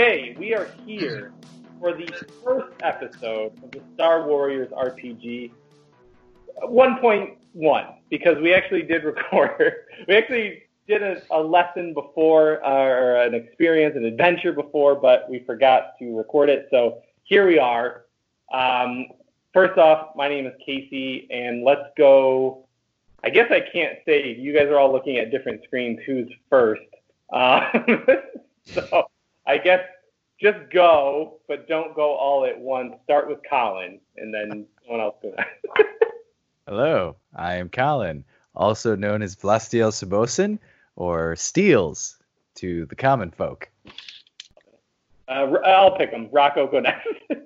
Okay, we are here for the first episode of the Star Warriors RPG 1.1 because we actually did record. we actually did a, a lesson before, or an experience, an adventure before, but we forgot to record it. So here we are. Um, first off, my name is Casey, and let's go. I guess I can't say you guys are all looking at different screens. Who's first? Uh, so I guess just go, but don't go all at once. Start with Colin, and then someone else go Hello, I am Colin, also known as Vlastiel Subosin, or Steels to the common folk. Uh, I'll pick him. Rocco, go next.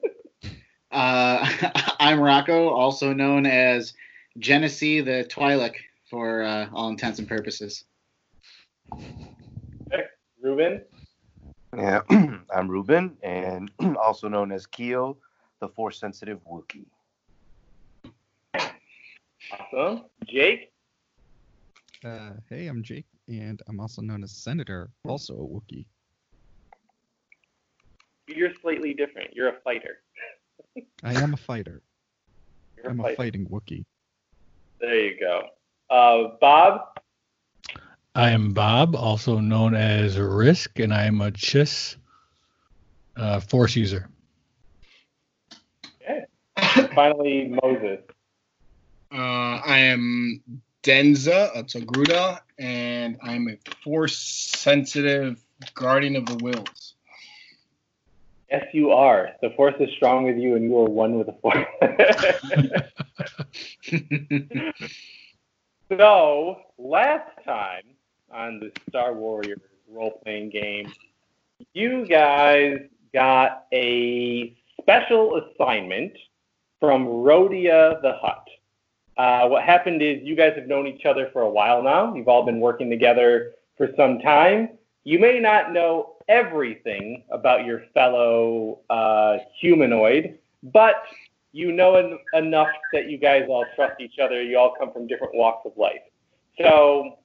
uh, I'm Rocco, also known as Genesee the Twi'lek for uh, all intents and purposes. Ruben. Yeah, I'm Ruben, and also known as Keo, the force sensitive Wookie. Awesome. Jake? Uh, hey, I'm Jake, and I'm also known as Senator, also a Wookie. You're slightly different. You're a fighter. I am a fighter. You're I'm a, a fighting Wookie. There you go. Uh, Bob? I am Bob, also known as Risk, and I am a Chiss uh, Force user. Okay. Finally, Moses. Uh, I am Denza, a Togruta, and I'm a force sensitive guardian of the wills. Yes, you are. The force is strong with you, and you are one with the force. so, last time on the Star Warriors role playing game, you guys got a special assignment from Rodia the Hutt. Uh, what happened is you guys have known each other for a while now. You've all been working together for some time. You may not know everything about your fellow uh, humanoid, but you know en- enough that you guys all trust each other. You all come from different walks of life. So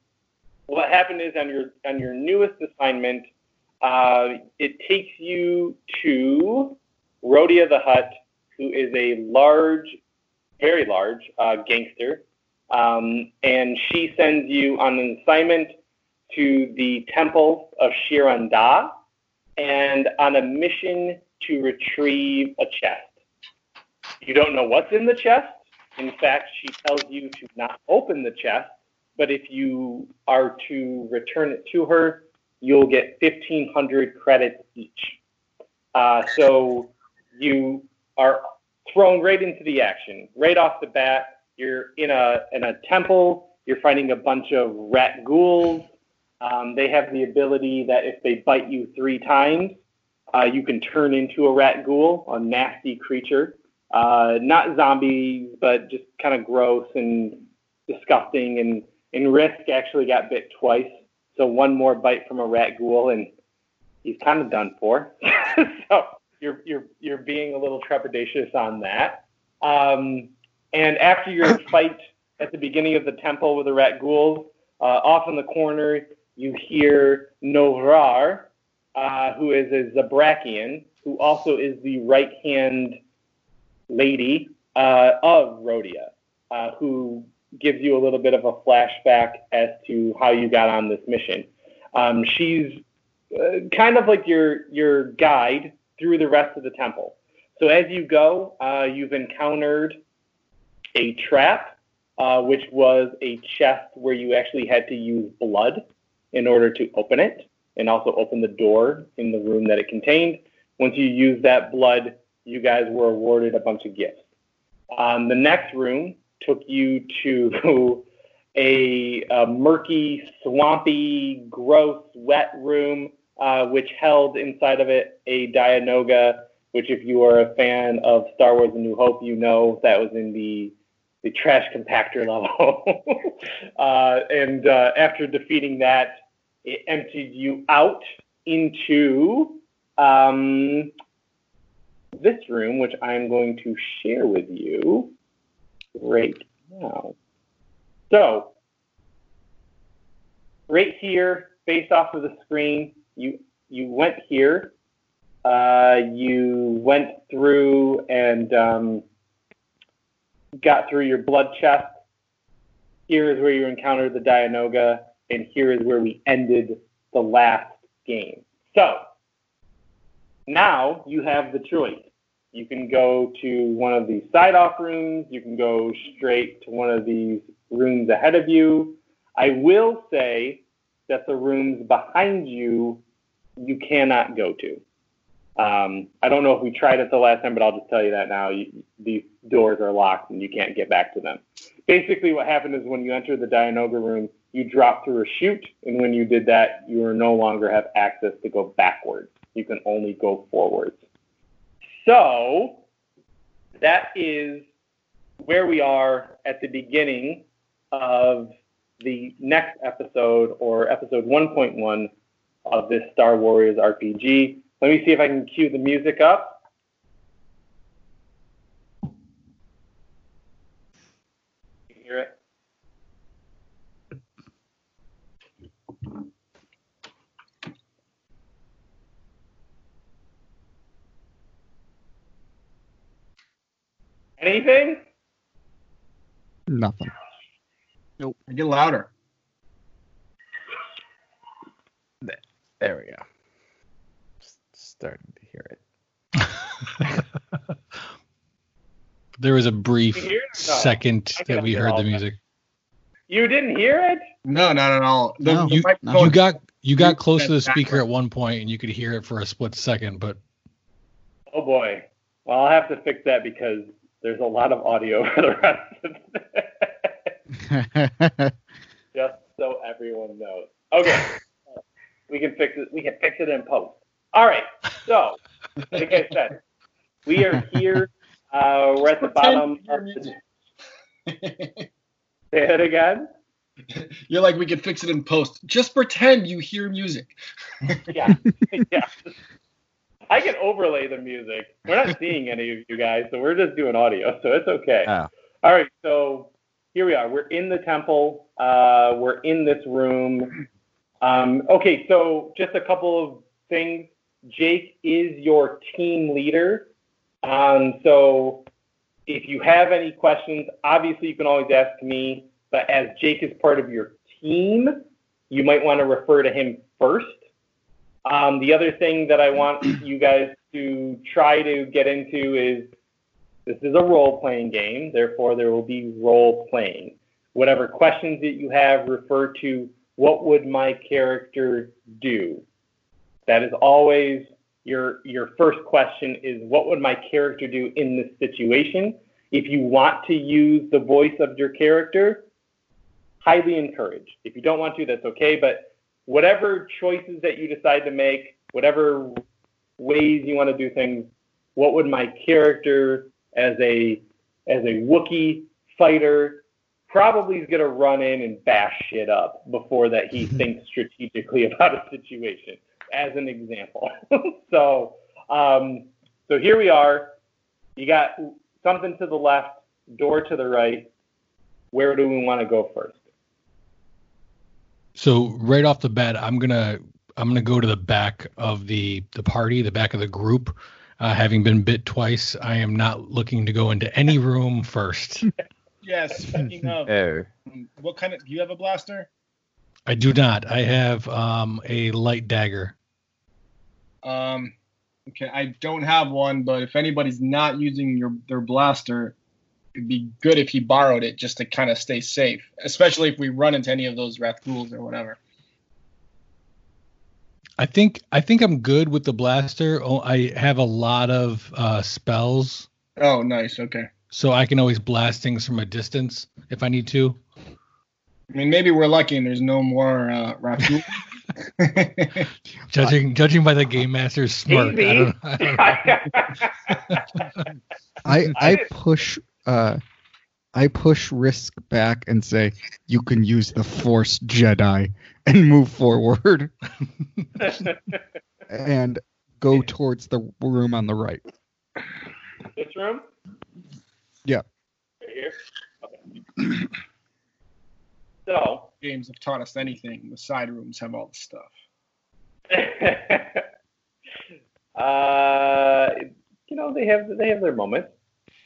what happened is on your on your newest assignment, uh, it takes you to Rodia the Hutt, who is a large, very large uh, gangster, um, and she sends you on an assignment to the temple of Shiranda and on a mission to retrieve a chest. You don't know what's in the chest. In fact, she tells you to not open the chest, but if you are to return it to her, you'll get 1,500 credits each. Uh, so you are thrown right into the action. Right off the bat, you're in a, in a temple, you're fighting a bunch of rat ghouls. Um, they have the ability that if they bite you three times, uh, you can turn into a rat ghoul, a nasty creature. Uh, not zombies, but just kind of gross and disgusting. And, and Risk actually got bit twice. So one more bite from a rat ghoul, and he's kind of done for. so you're, you're, you're being a little trepidatious on that. Um, and after your fight at the beginning of the temple with the rat ghouls, uh, off in the corner, you hear Novrar, uh, who is a Zabrakian, who also is the right hand lady uh, of Rodia, uh, who gives you a little bit of a flashback as to how you got on this mission. Um, she's uh, kind of like your your guide through the rest of the temple. So as you go, uh, you've encountered a trap, uh, which was a chest where you actually had to use blood in order to open it and also open the door in the room that it contained. Once you use that blood, you guys were awarded a bunch of gifts. Um, the next room took you to a, a murky, swampy, gross, wet room, uh, which held inside of it a Dianoga, which, if you are a fan of Star Wars: A New Hope, you know that was in the the trash compactor level. uh, and uh, after defeating that, it emptied you out into um, this room, which I'm going to share with you right now. So, right here, based off of the screen, you you went here uh, you went through and um, got through your blood chest. Here is where you encountered the Dianoga, and here is where we ended the last game. So now you have the choice. You can go to one of these side off rooms. You can go straight to one of these rooms ahead of you. I will say that the rooms behind you, you cannot go to. Um, I don't know if we tried it the last time, but I'll just tell you that now. You, these doors are locked and you can't get back to them. Basically, what happened is when you enter the Dianoga room, you drop through a chute, and when you did that, you no longer have access to go backwards. You can only go forwards. So that is where we are at the beginning of the next episode or episode 1.1 of this Star Warriors RPG. Let me see if I can cue the music up. You hear it? Anything? Nothing. Nope. I get louder. There we go. Just starting to hear it. There was a brief You? No. second that we heard the that. music. You didn't hear it? No, not at all. The, No. the You- microphone- You got you got You close to the said speaker at one point and you could hear it for a split second, but Oh boy. Well, I'll have to fix that because there's a lot of audio for the rest of it. Just so everyone knows. Okay. we can fix it. We can fix it in post. All right. So, like I said, we are here. Uh, we're at the bottom of the. Say it again. You're like, we can fix it in post. Just pretend you hear music. Yeah. yeah. I can overlay the music. We're not seeing any of you guys, so we're just doing audio, so it's okay. Oh. All right, so here we are. We're in the temple. Uh, we're in this room. Um, okay, so just a couple of things. Jake is your team leader. Um, so if you have any questions, obviously you can always ask me. But as Jake is part of your team, you might want to refer to him first. Um, the other thing that I want you guys to try to get into is this is a role playing game, therefore, there will be role playing. Whatever questions that you have, refer to what would my character do? That is always your, your first question is what would my character do in this situation? If you want to use the voice of your character, highly encouraged. If you don't want to, that's okay. But whatever choices that you decide to make, whatever ways you want to do things, what would my character as a as a Wookiee fighter probably is going to run in and bash shit up before that he thinks strategically about a situation, as an example. so, um, so here we are. You got something to the left, door to the right. Where do we want to go first? So right off the bat, I'm gonna I'm gonna go to the back of the the party, the back of the group. Uh, having been bit twice, I am not looking to go into any room first. Yes. Speaking of, Oh. what kind of? Do you have a blaster? I do not. I have um, a light dagger. Um, okay, I don't have one, but if anybody's not using your their blaster, it'd be good if he borrowed it just to kind of stay safe, especially if we run into any of those rat ghouls or whatever. I think I think I'm good with the blaster. Oh, I have a lot of uh, spells, Oh, nice. Okay. so I can always blast things from a distance if I need to. I mean, maybe we're lucky and there's no more uh, rat ghoul. Judging judging by the game master's smirk, I don't, I don't I I I push uh I push risk back and say you can use the force Jedi and move forward and go towards the room on the right. this room? Yeah. Right here? Okay. so, Games have taught us anything. The side rooms have all the stuff. Uh, you know, they have they have their moments.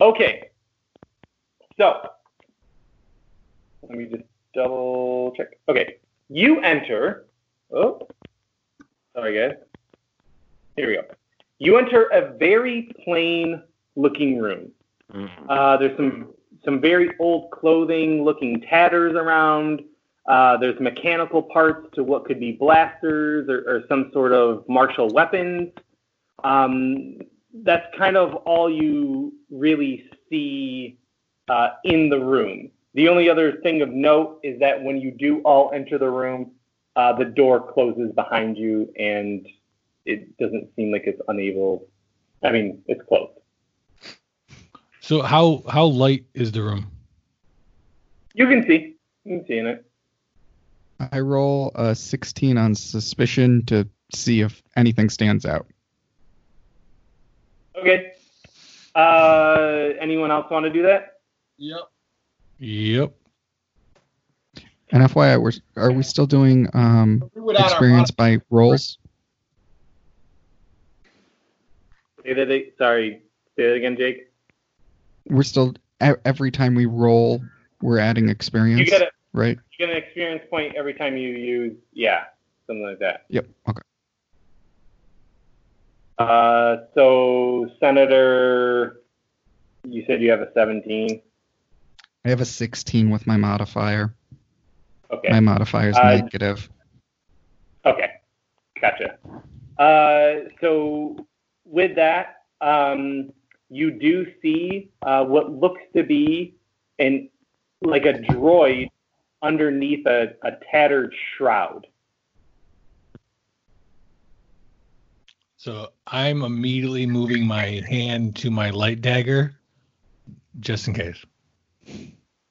Okay. So let me just double check. Okay. You enter. Oh, sorry guys. Here we go. You enter a very plain looking room. Uh, there's some some very old clothing looking tatters around. Uh, there's mechanical parts to what could be blasters or, or some sort of martial weapons. Um, that's kind of all you really see uh, in the room. The only other thing of note is that when you do all enter the room, uh, the door closes behind you and it doesn't seem like it's unable. I mean, it's closed. So how how light is the room? You can see. You can see in it. I roll a 16 on suspicion to see if anything stands out. Okay. Uh, anyone else want to do that? Yep. Yep. And FYI, we're, are we still doing um, We would add our experience by rolls? Say that. ag- Sorry. Say that again, Jake. We're still e- every time we roll, we're adding experience, You get a right? you get an experience point every time you use yeah something like that. Yep. Okay. Uh, so Senator, you said you have a 17. I have a 16 with my modifier. Okay. My modifier is Uh, negative. Okay, gotcha. Uh, so with that, um, you do see uh, what looks to be an like a droid underneath a, a tattered shroud. So I'm immediately moving my hand to my light dagger, just in case.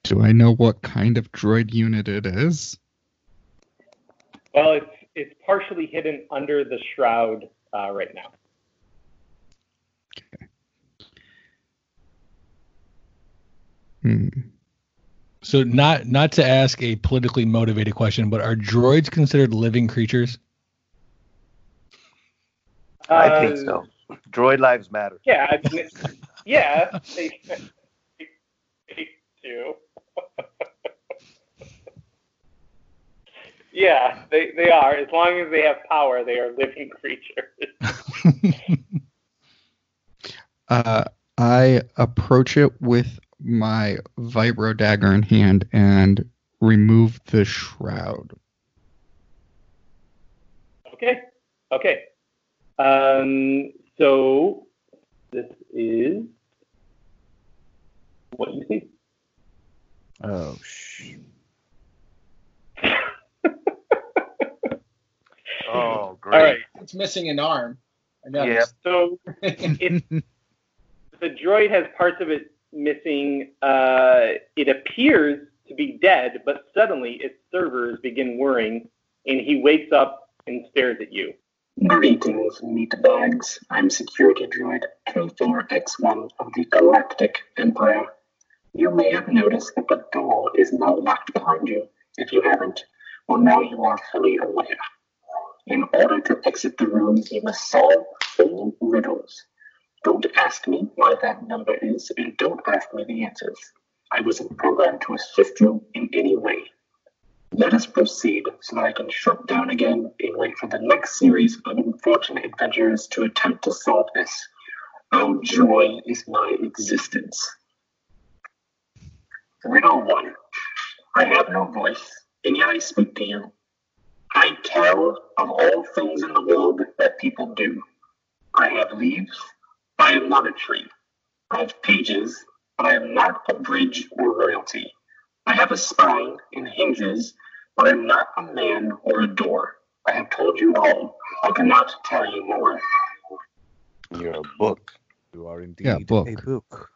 Do I know what kind of droid unit it is? Well, it's it's partially hidden under the shroud uh, right now. Hmm. So not not to ask a politically motivated question, but are droids considered living creatures? I think Uh, so. Droid lives matter. Yeah, I mean, yeah, they, do. yeah, they, they are. As long as they have power, they are living creatures. Uh, I approach it with my vibro dagger in hand and remove the shroud. Okay, okay. Um, so this is what you see. Oh, sh- Oh, great. All right. It's missing an arm. Yeah. So it, the droid has parts of it missing. Uh, it appears to be dead, but suddenly its servers begin whirring, and he wakes up and stares at you. Greetings, meatbags. I'm security droid K4X1 of the Galactic Empire. You may have noticed that the door is now locked behind you. If you haven't, well, now you are fully aware. In order to exit the room, you must solve all riddles. Don't ask me why that number is, and don't ask me the answers. I wasn't programmed to assist you in any way. Let us proceed so that I can shut down again and wait for the next series of unfortunate adventurers to attempt to solve this. Our joy is my existence. Riddle 1. I have no voice, and yet I speak to you. I tell of all things in the world that people do. I have leaves, but I am not a tree. I have pages, but I am not a bridge or royalty. I have a spine and hinges, but I am not a man or a door. I have told you all. I cannot tell you more. You're a book. you are indeed Yeah, book. a book.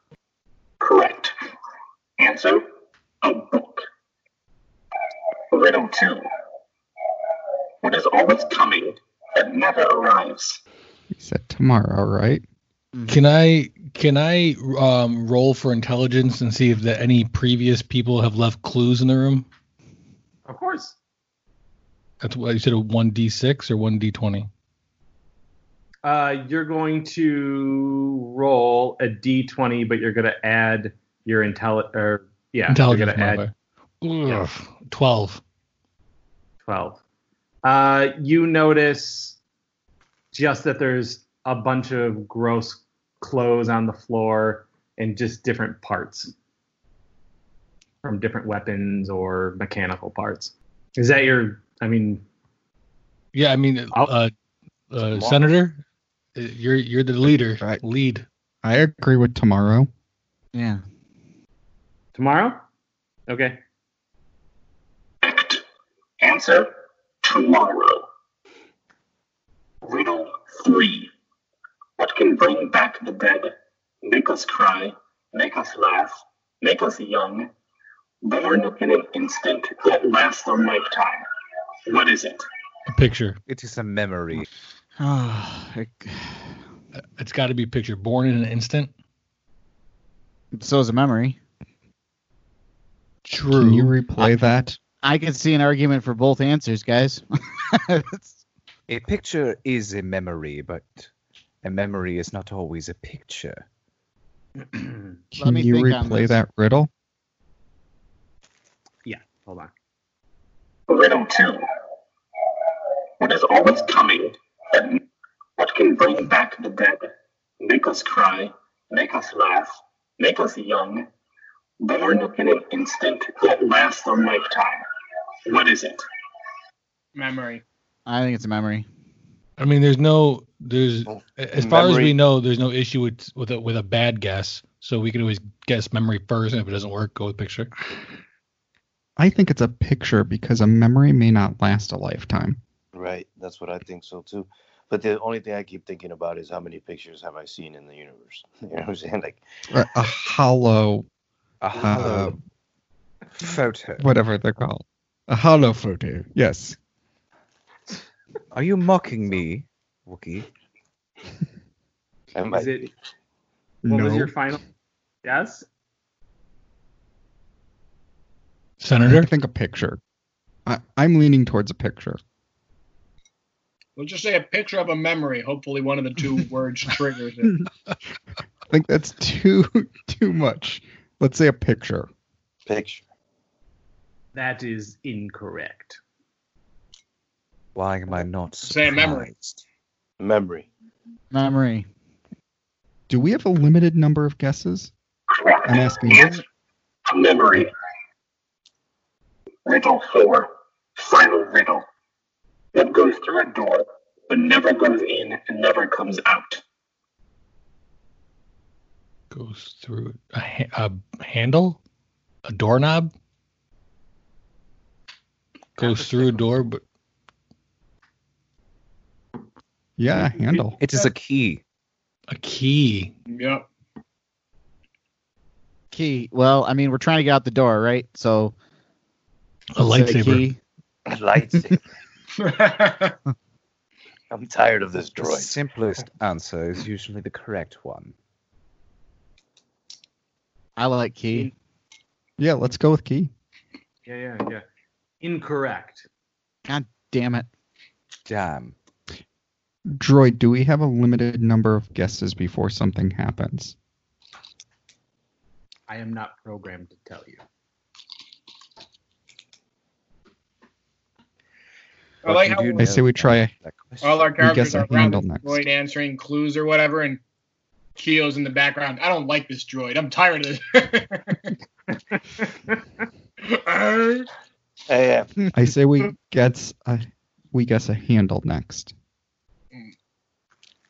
Correct. Answer a book. Riddle 2. What is always coming but never arrives? He said tomorrow, right? Can I can I um, roll for intelligence and see if the, any previous people have left clues in the room? Of course. That's what you said a one d six or one d twenty. Uh, you're going to roll a d20, but you're going to add your intelli or yeah, Intelligence you're going to add modifier. Ugh, Twelve. 12. Uh, you notice just that there's a bunch of gross clothes on the floor and just different parts from different weapons or mechanical parts. Is that your? I mean, Yeah, I mean, uh, uh, Senator, uh, you're you're the leader. Right. Lead. I agree with tomorrow. Yeah. Tomorrow? Okay. Answer tomorrow. Riddle 3. What can bring back the dead, make us cry, make us laugh, make us young, born in an instant that lasts a lifetime? What is it? A picture. It is a memory. Oh, it- It's got to be a picture. Born in an instant. so is a memory. True. Can you replay that? I can see an argument for both answers, guys. A picture is a memory, but a memory is not always a picture. Can me you think replay this. that riddle? Yeah, hold on. Riddle 2. What is always coming, and what can bring back the dead, make us cry, make us laugh, make us young, born in an instant that lasts a lifetime? What is it? Memory. I think it's a memory. I mean, there's no, there's Oh, as far as we know, there's no issue with with a, with a bad guess. So we can always guess memory first, and if it doesn't work, go with picture. I think it's a picture because a memory may not last a lifetime. Right, that's what I think so too. But the only thing I keep thinking about is how many pictures have I seen in the universe? You know what I'm saying? Like, A, a hollow, A hollow photo. whatever they're called. A hollow photo. Yes. Are you mocking me, Wookie? I might Is it? What no. was your final? Yes. I think a picture. I, I'm leaning towards a picture. We'll just say a picture of a memory. Hopefully, one of the two words triggers it. I think that's too too much. Let's say a picture. picture. That is incorrect. Why am I not Say a memory. Memory. Memory. Do we have a limited number of guesses? Correct. I'm asking you. Answer memory. Riddle 4. Final riddle. What goes through a door, but never goes in and never comes out? Goes through a, ha- a handle, a doorknob. Goes through a door, but Yeah, a handle. It is a key. a key. Yep. Key. Well, I mean, we're trying to get out the door, right? So A let's say lightsaber. key. Lightsaber. I'm tired of this The droid. simplest answer is usually the correct one. I like key. Yeah, let's go with key. Yeah, yeah, yeah. Incorrect. God damn it. Damn. Droid, do we have a limited number of guesses before something happens? I am not programmed to tell you. I like how would you I say we try a that question? all our guess characters are around the next. droid answering clues or whatever, and Keo's in the background. I don't like this droid. I'm tired of this. Hey, yeah. I say we guess a we guess a handle next.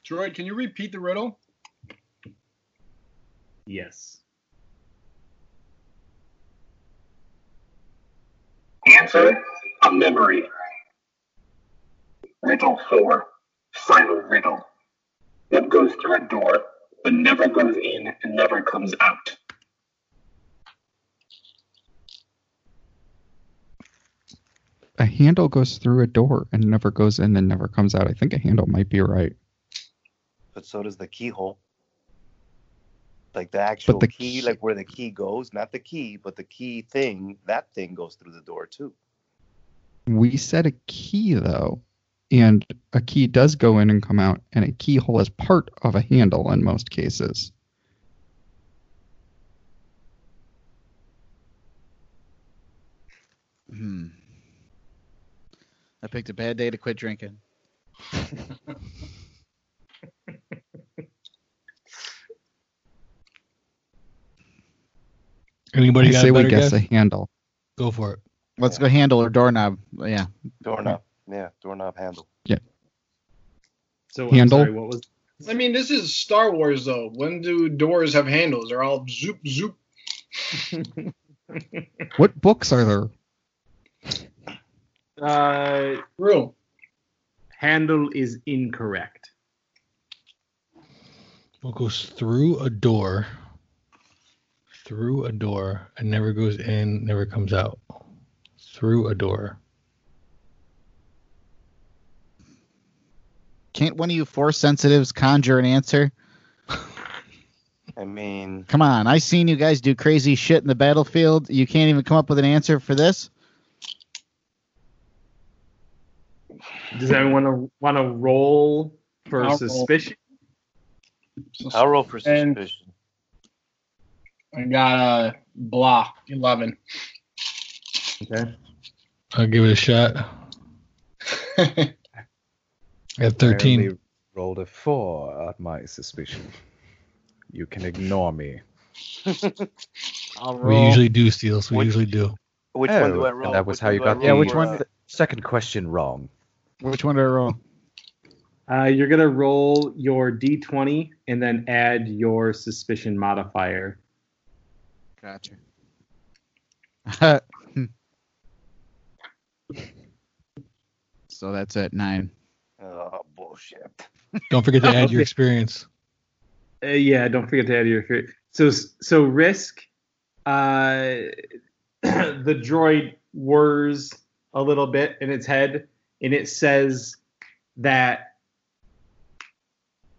droid, can you repeat the riddle? Yes. Answer a memory. Riddle 4. Final riddle. What goes through a door, but never goes in and never comes out? A handle goes through a door and never goes in and never comes out. I think a handle might be right. But so does the keyhole. Like the actual but the key, key- like where the key goes, not the key, but the key thing, that thing goes through the door too. We said a key though. And a key does go in and come out, and a keyhole is part of a handle in most cases. Hmm. I picked a bad day to quit drinking. Anybody I got say a we guess guess? a handle. Go for it. Let's go handle or doorknob. Yeah. Doorknob. Yeah, doorknob handle. Yeah. So Handle? Sorry, what was I mean, this is Star Wars though. When do doors have handles? They're all zoop zoop. What books are there? uh Room. handle is incorrect. What goes through a door, through a door, and never goes in, never comes out. Through a door. Can't one of you force sensitives conjure an answer? I mean, Come on, I seen you guys do crazy shit in the battlefield. You can't even come up with an answer for this? Does anyone want to roll for I'll roll. suspicion? I'll roll for And- suspicion. I got a blah eleven. Okay. I'll give it a shot. I have I 13. only rolled a four at my suspicion. You can ignore me. I'll We usually do steals. We Which- usually do. Which oh, one do I roll? that was Which how you got roll Yeah, which one- uh, second question wrong. Which one do I roll? Uh, you're gonna roll your d20 and then add your suspicion modifier. Gotcha. so that's at nine. Oh bullshit. Don't forget to add your experience. Uh, yeah, don't forget to add your experience. so so risk. Uh, the droid whirs a little bit in its head, and it says that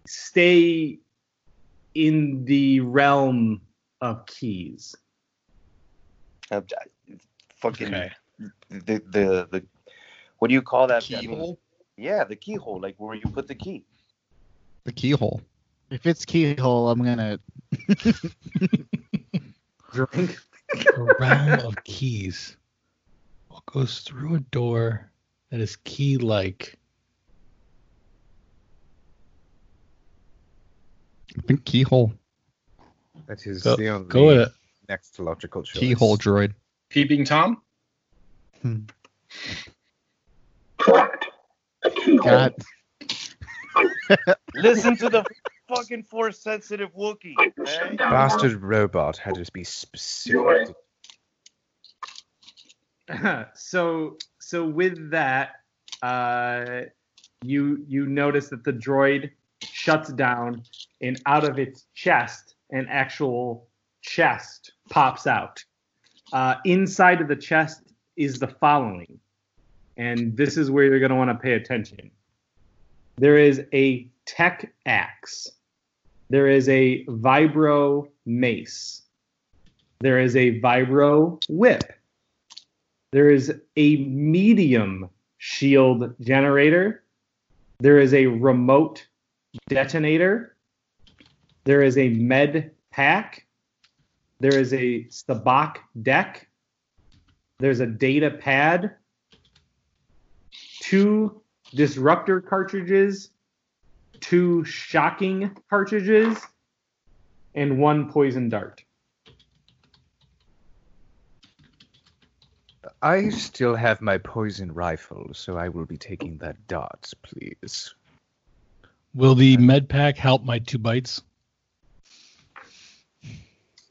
stay in the realm of keys. Uh, fucking Okay. the, the the what do you call that? I mean, Keyhole? Yeah, the keyhole, like where you put the key. The keyhole. If it's keyhole, I'm gonna. Drink. A round of keys. What goes through a door that is key like? I think keyhole. That is Go- the only Go with it. next logical choice. Keyhole droid. Peeping Tom. Correct. Hmm. A keyhole. God, Listen to the fucking force sensitive Wookiee. I shut man. down Bastard robot had to be specific. So so with that, uh, you you notice that the droid shuts down, and out of its chest, an actual chest pops out. Uh, inside of the chest is the following, and this is where you're going to want to pay attention. There is a tech axe. There is a vibro mace. There is a vibro whip. There is a medium shield generator. There is a remote detonator. There is a med pack. There is a Sabacc deck. There's a data pad. Two disruptor cartridges. Two shocking cartridges. And one poison dart. I still have my poison rifle, so I will be taking that dart, please. Will the med pack help my two bites?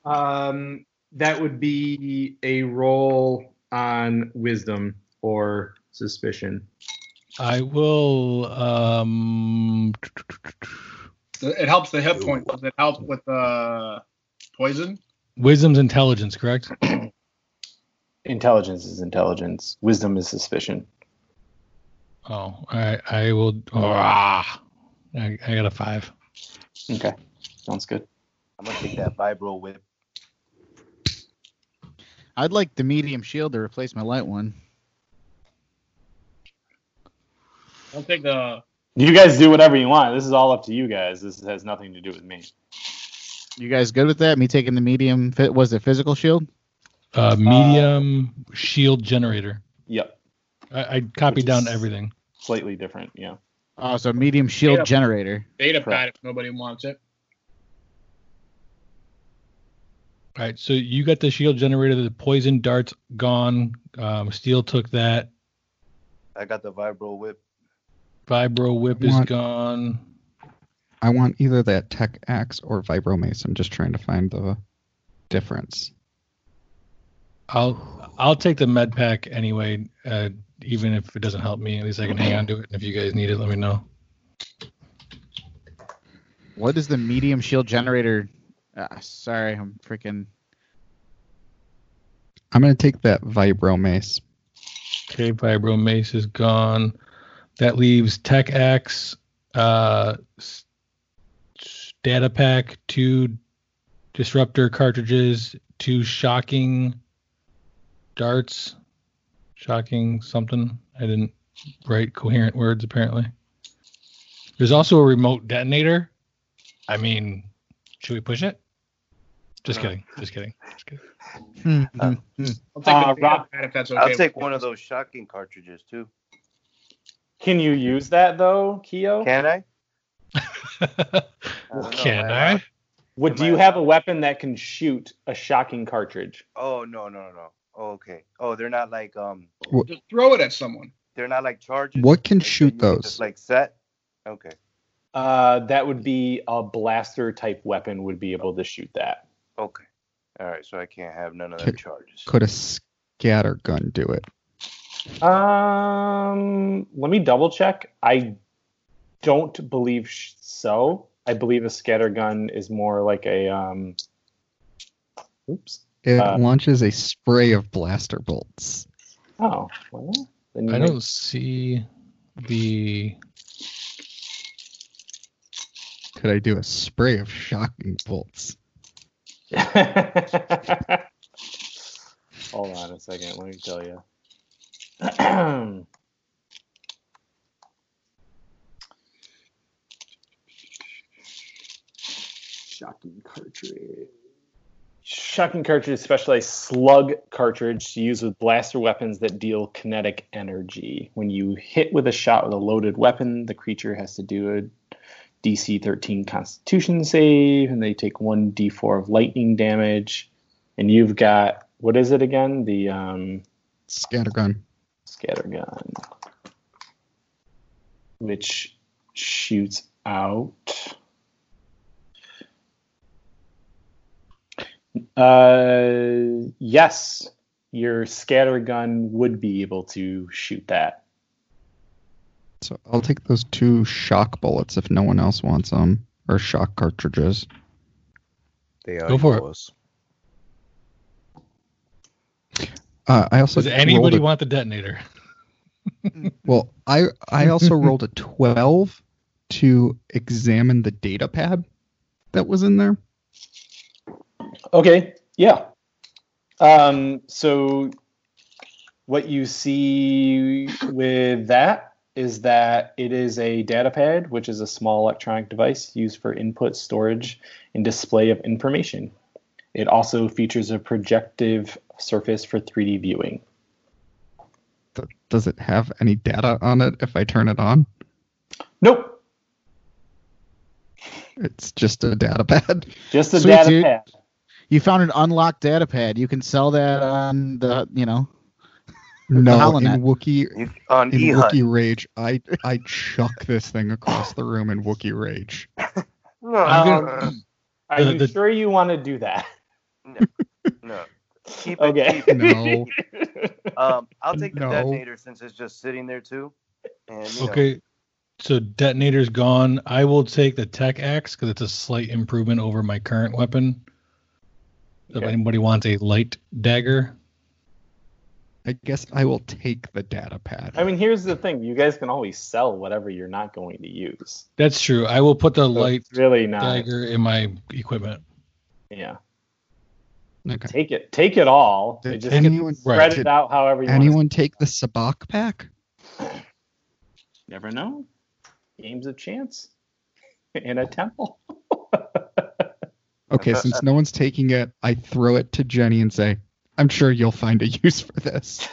Um, that would be a roll on wisdom or suspicion. I will. Um, It helps the hit point. Does it help with uh, poison? wisdom's intelligence, correct? Intelligence is intelligence. Wisdom is suspicion. Oh, I I will. Ah, I, I got a five. Okay, sounds good. I'm gonna take that vibro whip. I'd like the medium shield to replace my light one. I'll take the. You guys do whatever you want. This is all up to you guys. This has nothing to do with me. You guys good with that? Me taking the medium. fi- Was it physical shield? Uh, medium shield generator. Yep. I, I copied down everything. Slightly different, yeah. Oh, so medium shield Yeah. generator. Beta Correct. pad if nobody wants it. All right, so you got the shield generator. The poison darts gone. Um, Steel took that. I got the vibro whip. Vibro whip is gone. I want either that Tech Axe or Vibromace. I'm just trying to find the difference. I'll I'll take the med pack anyway. Uh, even if it doesn't help me, at least I can hang on to it. And if you guys need it, let me know. What is the medium shield generator? Ah, sorry, I'm freaking. I'm gonna take that Vibromace. Okay, vibro mace is gone. That leaves tech axe, uh, s- s- data pack, two disruptor cartridges, two shocking darts, shocking something. I didn't write coherent words apparently. There's also a remote detonator. I mean, should we push it? Just No. kidding. Just kidding. Just kidding. Hmm, Uh, hmm, hmm. I'll take Uh, Rob- if that's okay. I'll take one of those shocking cartridges too. Can you use that though, Keo? Can I? I don't know, Can I? What Am do I you have a weapon that can shoot a shocking cartridge? Oh no no no no. Oh, okay. Oh, they're not like um. Just throw it at someone. They're not like charges. What can Like, shoot can those? Just like set. Okay. Uh, that would be a blaster type weapon would be able to shoot that. Okay. All right. So I can't have none of the Okay. charges. Could a scatter gun do it? Um, let me double check. I don't believe sh- so. I believe a scatter gun is more like a um. Oops. It Uh, launches a spray of blaster bolts. Oh, well, then I may- don't see the Could I do a spray of shocking bolts? Hold on a second. Let me tell you. Shocking cartridge. Shocking cartridge is a specialized slug cartridge to use with blaster weapons that deal kinetic energy. When you hit with a shot with a loaded weapon, the creature has to do a DC 13 Constitution save, and they take 1d4 of lightning damage. And you've got what is it again? The um, Scatter gun. scatter gun, which shoots out. Uh, yes, your scatter gun would be able to shoot that. So I'll take those two shock bullets if no one else wants them, or shock cartridges. They are Go for it. yours. Uh, I also Does anybody rolled want the detonator? well, I I also rolled a twelve to examine the data pad that was in there. Okay, yeah. Um, so what you see with that is that it is a data pad, which is a small electronic device used for input, storage, and display of information. It also features a projective surface for 3D viewing. Does it have any data on it if I turn it on? Nope, It's just a data pad. just a Sweet, data dude. pad. You found an unlocked data pad. You can sell that on the, you know. No, in Wookiee You, on in E Wookiee Rage, I I chuck this thing across the room in Wookiee Rage. No, I'm Um, Are The- you the- sure you want to do that? No. no. Keep it. Okay. Keep it. No. Um, I'll take the No. detonator since it's just sitting there too. And, you know, Okay. So detonator's gone. I will take the tech axe because it's a slight improvement over my current weapon. So If anybody wants a light dagger, I guess I will take the data pad. I mean, here's the thing: you guys can always sell whatever you're not going to use. that's true. I will put the So light really not. dagger in my equipment. Yeah, okay. take it, take it all. Did just anyone- spread right. it out however you Anyone take the Sabacc pack? never know. Games of chance in a temple. Okay, since no one's taking it, I throw it to Jenny and say, I'm sure you'll find a use for this.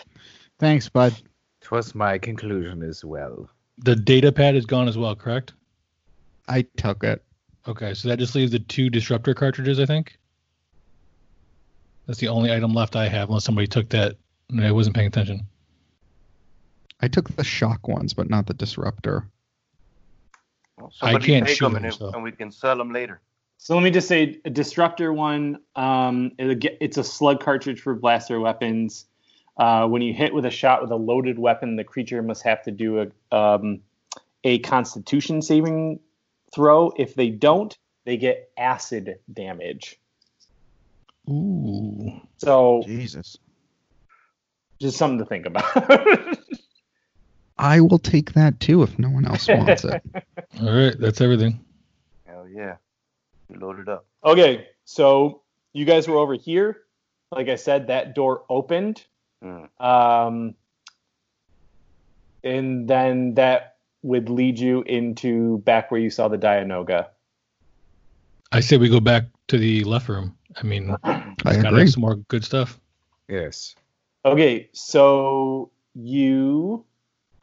Thanks, bud. Twas my conclusion as well. The data pad is gone as well, correct? I took it. Okay, so that just leaves the two disruptor cartridges, I think. That's the only item left I have, unless somebody took that and I wasn't paying attention. I took the shock ones, but not the disruptor. Well, I can't take shoot 'em them, and, so. and we can sell them later. So let me just say, a disruptor one, um, get- it's a slug cartridge for blaster weapons. Uh, when you hit with a shot with a loaded weapon, the creature must have to do a um, a Constitution saving throw. If they don't, they get acid damage. Ooh. So Jesus. just something to think about. I will take that too if no one else wants it. All right, that's everything. Hell yeah. We loaded up. okay, so you guys were over here. Like I said, that door opened. Mm. Um, and then that would lead you into back where you saw the Dianoga. I say we go back to the left room. I mean, I gotta agree. have some more good stuff. Yes. Okay, so you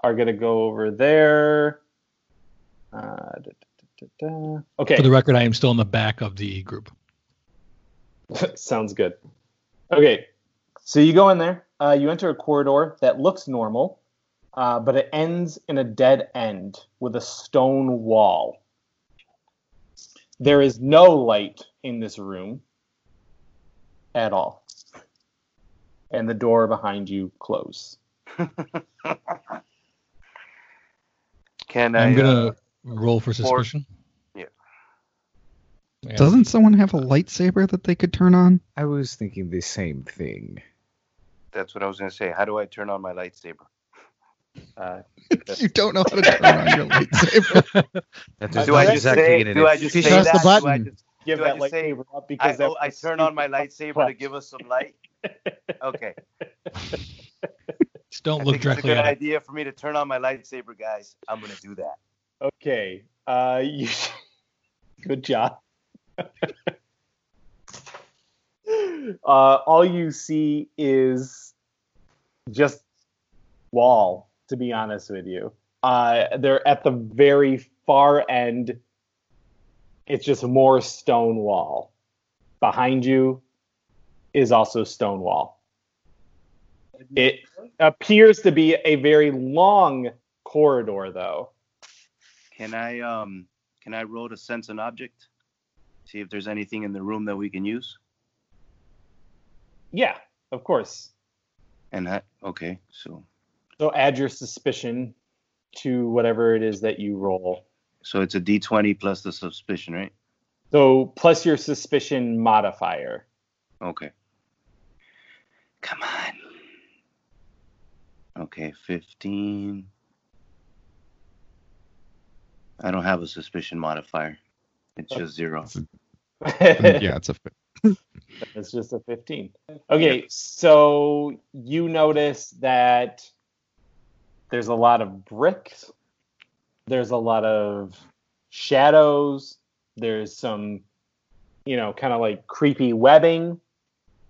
are gonna go over there. Uh, da, da, da, da. Okay, For the record, I am still in the back of the group. sounds good. Okay, so you go in there. Uh, you enter a corridor that looks normal, uh, but it ends in a dead end with a stone wall. There is no light in this room at all, and the door behind you close. Can I? I'm gonna uh, roll for suspicion. Yeah. Yeah. Doesn't someone have a lightsaber that they could turn on? I was thinking the same thing. that's what I was gonna say. How do I turn on my lightsaber? Uh, You don't know how to turn on your lightsaber. That Uh, do not I just exactly say? an Do I just say Press that? the Do I button. just, give Do I that just say, lightsaber up I, because that oh, I turn on my stupid. lightsaber to give us some light. Okay. Just don't I look think it's a directly good at it. idea for me to turn on my lightsaber, guys. I'm gonna do that. Okay. Uh, you. Good job. uh, all you see is just wall. To be honest with you, uh, they're at the very far end. It's just more stone wall. Behind you is also stone wall. It appears to be a very long corridor, though. Can I um can I roll to sense an object? See if there's anything in the room that we can use. Yeah, of course. And that okay, so So add your suspicion to whatever it is that you roll. So it's a D twenty plus the suspicion, right? So plus your suspicion modifier. Okay. Come on. Okay, fifteen. I don't have a suspicion modifier. It's just zero. yeah, it's a. It's just a 15. Okay, so you notice that there's a lot of bricks, there's a lot of shadows, there's some, you know, kind of like creepy webbing,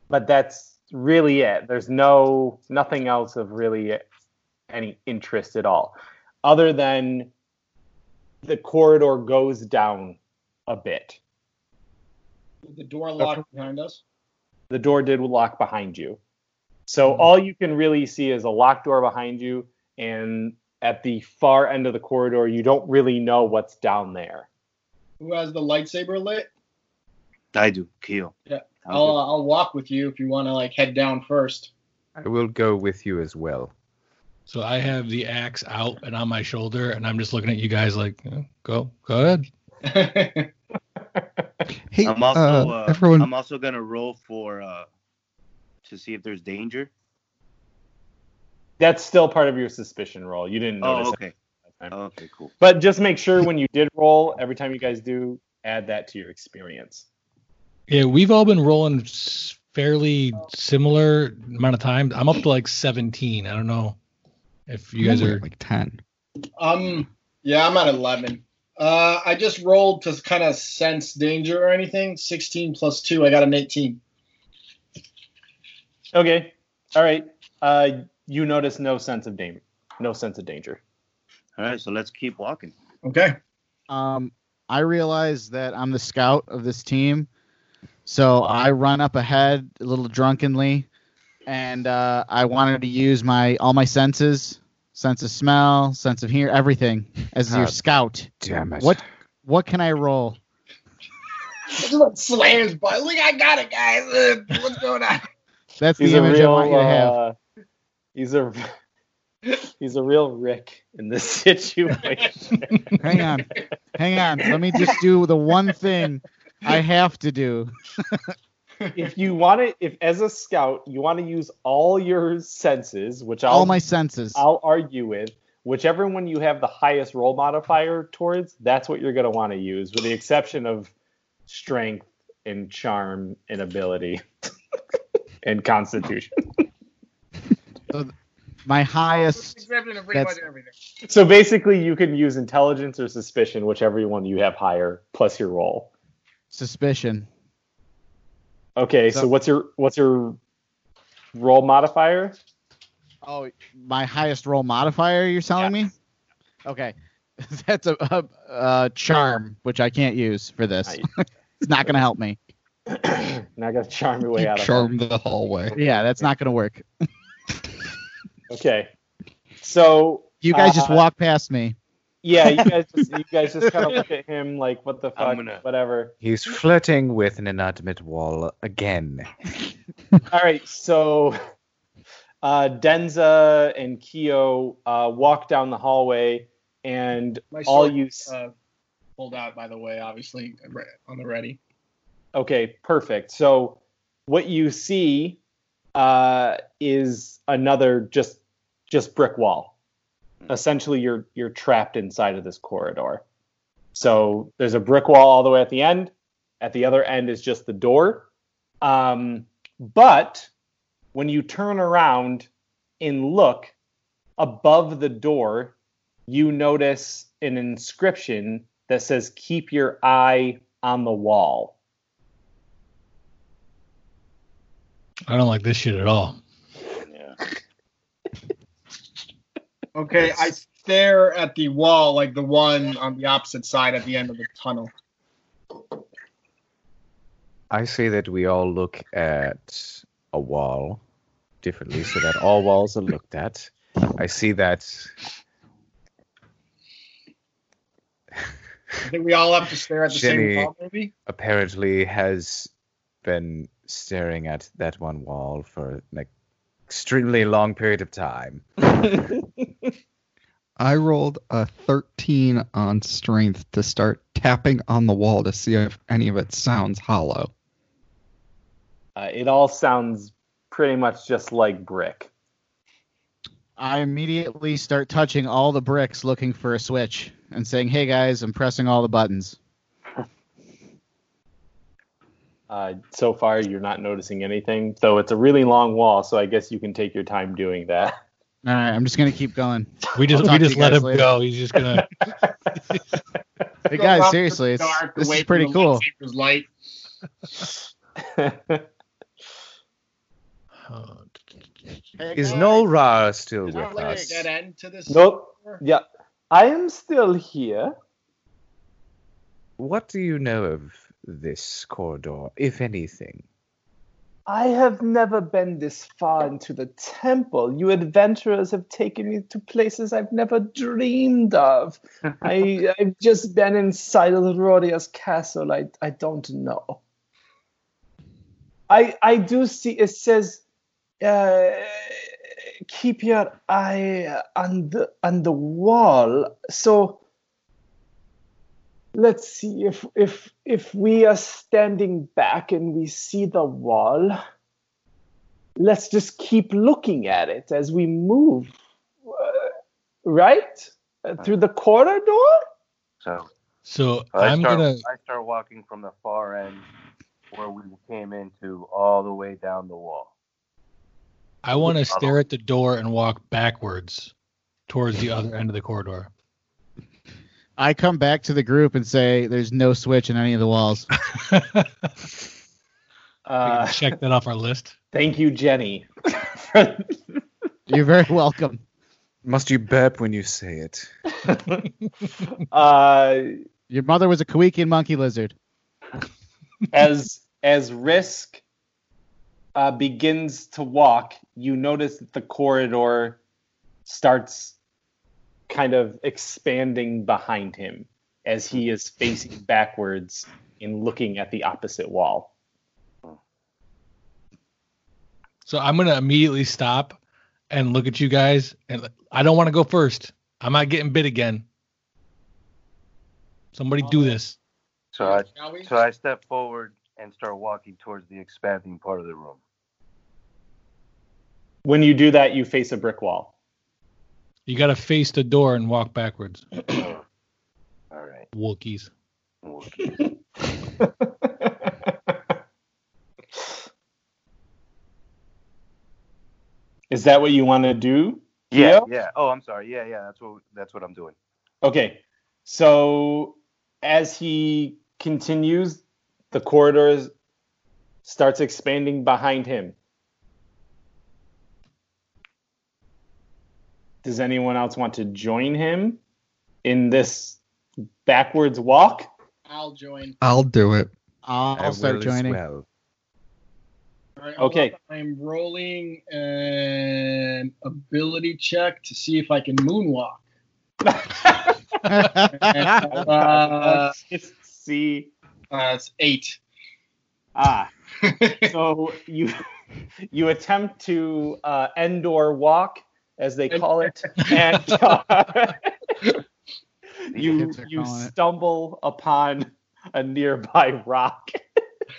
but that's really it. There's no nothing else of really any interest at all, other than the corridor goes down a bit. The door locked behind us. the door did lock behind you. So hmm. all you can really see is a locked door behind you, and at the far end of the corridor, you don't really know what's down there. Who has the lightsaber lit? I do. Keel. Yeah. I'll I'll uh, I'll walk with you if you want to like head down first. I will go with you as well. So I have the axe out and on my shoulder, and I'm just looking at you guys like, "Yeah, go, go ahead. Hey, I'm also uh, uh, everyone. I'm also gonna roll for uh to see if there's danger. That's still part of your suspicion roll. You didn't notice Oh, okay. Okay, cool. But just make sure when you did roll, every time you guys do, add that to your experience. Yeah, we've all been rolling fairly similar amount of time. I'm up to like 17. I don't know if you guys are. like ten. Um, yeah, I'm at 11. Uh, I just rolled to kind of sense danger or anything. 16 plus 2, I got an 18. Okay. All right. Uh, you notice no sense of danger. No sense of danger. All right, so let's keep walking. Okay. Um, I realize that I'm the scout of this team, so I run up ahead a little drunkenly, and uh, I wanted to use my all my senses, sense of smell, sense of hear, everything as your scout. Damn it. What what can I roll? Slams, but look, I got it, guys. What's going on? That's the He's a image real. I want you to have. uh, he's a. He's a real Rick in this situation. Hang on, hang on. Let me just do the one thing I have to do. if you want to, if as a scout you want to use all your senses, which I'll All my senses. I'll argue with, whichever one you have the highest roll modifier towards, that's what you're going to want to use, with the exception of strength and charm and ability and constitution. My highest. Exception of pretty That's- much everything. So basically, you can use intelligence or suspicion, whichever one you have higher, plus your roll. Suspicion. Okay, so, So- what's your what's your roll modifier? Oh, my highest roll modifier. You're telling me? Okay, that's a, a, a charm which I can't use for this. it's not gonna help me. Not gonna charm your way You out of charm the hallway. Yeah, that's not gonna work. it. Okay, so You guys just uh, walk past me. Yeah, you guys just you guys just kind of look at him like, what the fuck, gonna- whatever. He's flirting with an inanimate wall again. All right, so uh, Denza and Kyo uh, walk down the hallway, and My all sword, you. uh, pulled out, by the way, obviously, on the ready. Okay, perfect. So what you see uh, is another just just brick wall. Essentially, you're you're trapped inside of this corridor. So there's a brick wall all the way at the end. At the other end is just the door. Um, but when you turn around and look above the door, you notice an inscription that says "Keep your eye on the wall." I don't like this shit at all. Yeah. Okay, I stare at the wall, like the one on the opposite side at the end of the tunnel. I say that we all look at a wall differently so that all walls are looked at. I see that I think we all have to stare at the Jenny- same wall, maybe. apparently has been staring at that one wall for an extremely long period of time. I rolled a 13 on strength to start tapping on the wall to see if any of it sounds hollow. Uh, it all sounds pretty much just like brick. I immediately start touching all the bricks looking for a switch and saying, "Hey guys, I'm pressing all the buttons." Uh, so far, you're not noticing anything, though it's a really long wall, so I guess you can take your time doing that. All right, I'm just gonna keep going. We just we just let him later. go. He's just gonna. Hey Go guys, seriously, it's, dark, this is pretty the cool. lightsaber's light. Is Nolra still Is with us? dead end to this? nope. Yeah. I am still here. What do you know of this corridor, if anything? I have never been this far into the temple. You adventurers have taken me to places I've never dreamed of. I, I've just been inside of Rodia's castle. I, I don't know. I, I do see it says, uh, keep your eye on the, on the wall. So let's see if if if we are standing back and we see the wall let's just keep looking at it as we move uh, right Uh, through the corridor So So I I'm start, gonna. I start walking from the far end where we came into all the way down the wall. I want to stare at the door and walk backwards towards the other end of the corridor. I come back to the group and say there's no switch in any of the walls. Uh, Check that off our list. thank you, Jenny. You're very welcome. Must you burp when you say it? uh, Your mother was a Kowakian monkey lizard. as as Risk uh, begins to walk, you notice that the corridor starts kind of expanding behind him as he is facing backwards and looking at the opposite wall. So I'm gonna immediately stop and look at you guys, and I don't want to go first. I'm not getting bit again. Somebody do this. So I, so I step forward and start walking towards the expanding part of the room. When you do that, you face a brick wall. You gotta face the door and walk backwards. All right. Wookiees. Okay. Is that what you want to do? Yeah, Keo? yeah. Oh, I'm sorry. Yeah, yeah. That's what that's what I'm doing. Okay. So as he continues, the corridor starts expanding behind him. Does anyone else want to join him in this backwards walk? I'll join. I'll do it. I'll, I I'll start joining. well. All right, hold Okay. up. I'm rolling an ability check to see if I can moonwalk. Uh, Let's just see. uh, it's eight. Ah, so you you attempt to uh, Endor walk, as they call it, and uh, you you calling it. stumble upon a nearby rock.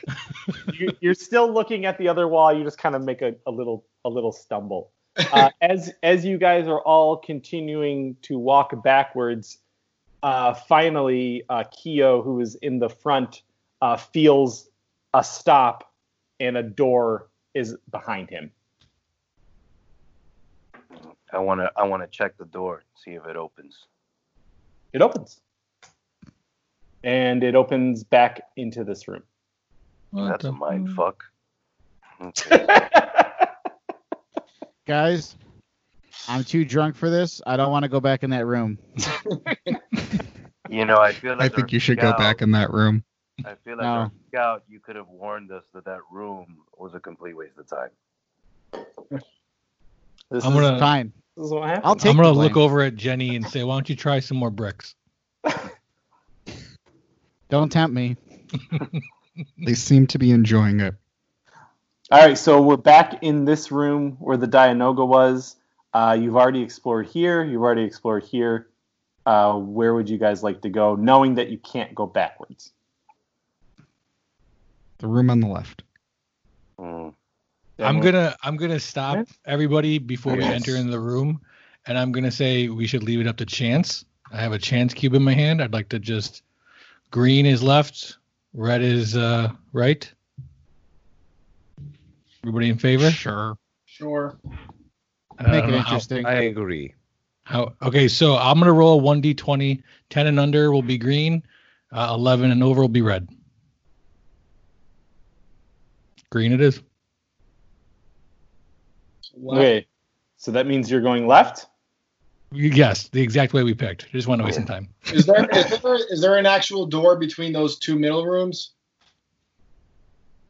you, you're still looking at the other wall. You just kind of make a, a little a little stumble. Uh, as as you guys are all continuing to walk backwards, uh, finally, uh, Keo, who is in the front, uh, feels a stop, and a door is behind him. I wanna I wanna check the door, see if it opens. It opens, and it opens back into this room. What That's a mind fuck? fuck. Okay. Guys, I'm too drunk for this. I don't want to go back in that room. you know, I feel like I think you should go scout- back in that room. I feel like No. scout, you could have warned us that that room was a complete waste of time. This, I'm is, gonna Fine. This is what happened. I'll take I'm gonna blame. look over at Jenny and say, "Why don't you try some more bricks?" Don't tempt me. They seem to be enjoying it. All right, so we're back in this room where the Dianoga was. Uh, you've already explored here. You've already explored here. Uh, where would you guys like to go, knowing that you can't go backwards? The room on the left. Mm. I'm gonna I'm gonna stop Yeah. everybody before we enter in the room, and I'm gonna say we should leave it up to chance. I have a chance cube in my hand. I'd like to just green is left, red is uh, right. Everybody in favor? Sure. Sure. I Make it know how- interesting. I agree. How, okay, so I'm gonna roll a one d20. Ten and under will be green. Uh, Eleven and over will be red. Green it is. Okay, so that means you're going left. Yes, the exact way we picked. Just want to waste some time. Is there, is there is there an actual door between those two middle rooms?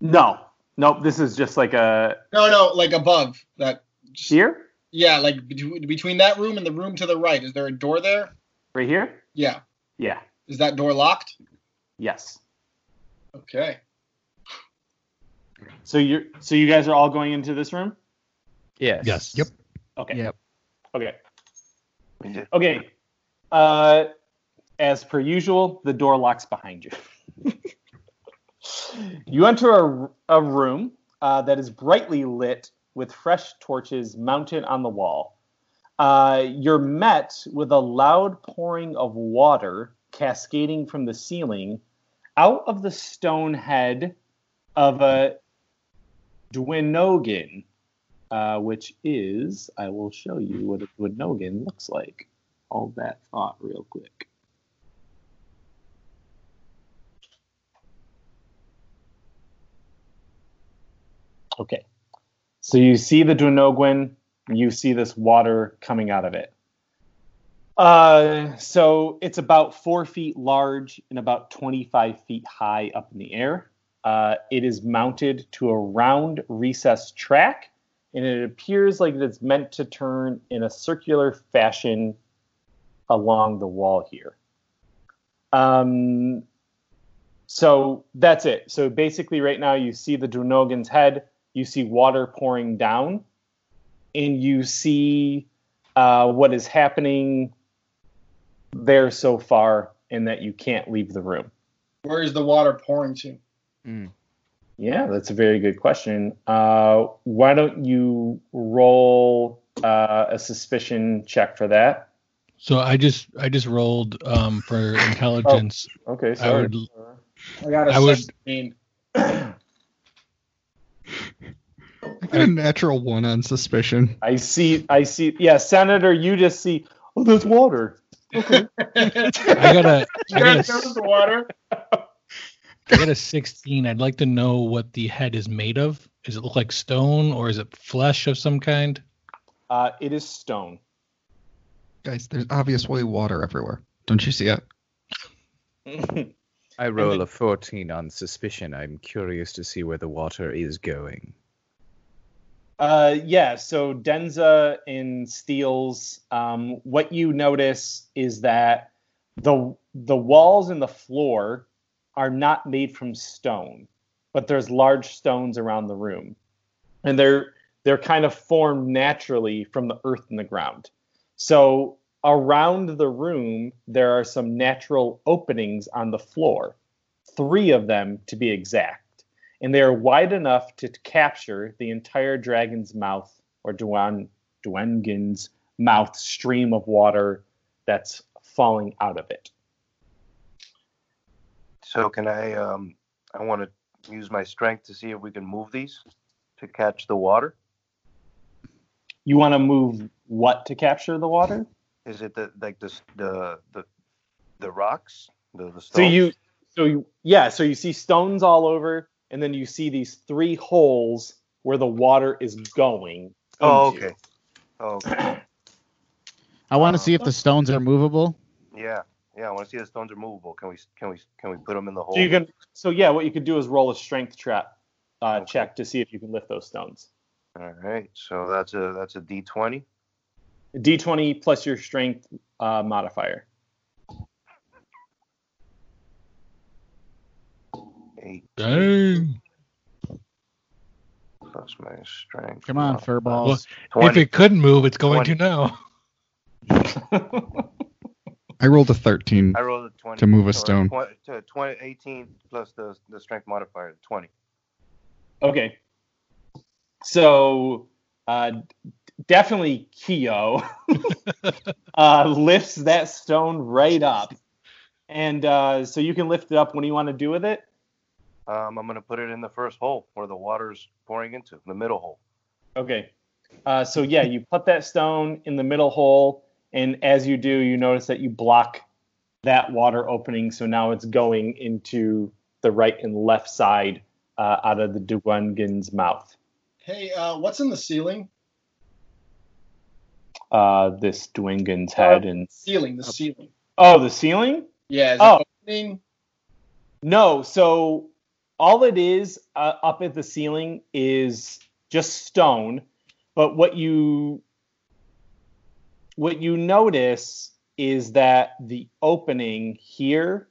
No, nope. This is just like a No, no, like above that. Just, here, yeah, like between between that room and the room to the right. Is there a door there? right here. Yeah. Yeah. Is that door locked? Yes. Okay. So you're so you guys are all going into this room. Yes. Yes. Yep. Okay. Yep. Okay. Okay. Uh, as per usual, the door locks behind you. you enter a, a room uh, that is brightly lit with fresh torches mounted on the wall. Uh, you're met with a loud pouring of water cascading from the ceiling out of the stone head of a Duinuogwuin uh, which is I will show you what a Duinuogwuin looks like. All that thought real quick. Okay. So you see the Duinuogwuin, you see this water coming out of it. Uh, so it's about four feet large and about 25 feet high up in the air. Uh, it is mounted to a round recessed track, and it appears like it's meant to turn in a circular fashion along the wall here. Um, so that's it. So basically, right now, you see the Dunogin's head, you see water pouring down, and you see uh, what is happening there so far, and that you can't leave the room. Where is the water pouring to? Yeah, that's a very good question. Uh, why don't you roll uh, a suspicion check for that? So I just I just rolled um, for intelligence. Okay, I sorry. would I got a I would- 16. I got a natural one on suspicion. I see. I see. Yeah, Senator, you just see. Oh, there's water. Okay. I got a You I got a, notice the water? I got a 16. I'd like to know what the head is made of. Does it look like stone or is it flesh of some kind? Uh, it is stone. Guys, there's obviously water everywhere. Don't you see it? I roll a 14 on suspicion. I'm curious to see where the water is going. Uh, yeah, so Denza in Steels, um, what you notice is that the the walls and the floor are not made from stone, but there's large stones around the room, and they're they're kind of formed naturally from the earth and the ground. So around the room there are some natural openings on the floor, three of them to be exact and they are wide enough to capture the entire dragon's mouth or Duan Duengin's mouth stream of water that's falling out of it. So can I? Um, I want to use my strength to see if we can move these to catch the water. You want to move what to capture the water? Is it the like the the the, the rocks? The, the stones? So you, so you, yeah, so you see stones all over, and then you see these three holes where the water is going. Oh, into. okay. Oh, okay. I want to see if the stones are movable. yeah, yeah. I want to see the stones are movable. Can we can we can we put them in the hole? So you can, so yeah, what you could do is roll a strength trap uh, Okay. check to see if you can lift those stones. All right. So that's a that's a D twenty. D20 plus your strength uh, modifier. Eight Dang. plus my strength. Come on, modifier. furballs. Well, If it couldn't move, it's going 20. to now. I rolled a 13. I rolled a twenty to move a stone. twen- to 20, 18 plus the the strength modifier, twenty. Okay. So uh, definitely Keo uh, lifts that stone right up. And uh, so you can lift it up. What do you want to do with it? Um, I'm gonna put it in the first hole where the water's pouring into, the middle hole. Okay. Uh, so yeah, you put that stone in the middle hole, and as you do, you notice that you block that water opening. So now it's going into the right and left side uh, out of the Dugungan's mouth. Hey, uh, what's in the ceiling? Uh, this Duengan's head and Ceiling, the ceiling. oh, the ceiling. Yeah, Oh. opening? No, so all it is uh, up at the ceiling is just stone, but what you what you notice is that the opening here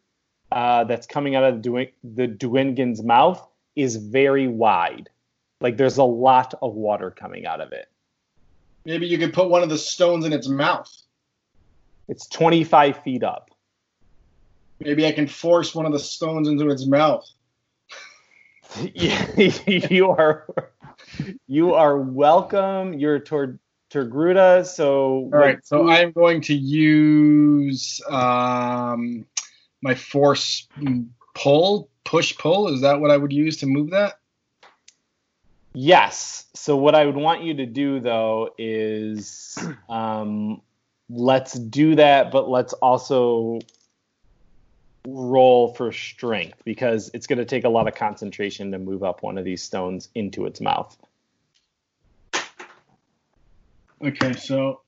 uh, that's coming out of the, Duen- the Duengan's mouth is very wide. Like there's a lot of water coming out of it. Maybe you could put one of the stones in its mouth. It's 25 feet up. Maybe I can force one of the stones into its mouth. you are you are welcome. You're toward Tergruda, so All right, so I'm going to use um, my force pull, push pull. Is that what I would use to move that? Yes. So what I would want you to do though is um, let's do that, but let's also roll for strength because it's going to take a lot of concentration to move up one of these stones into its mouth. Okay, so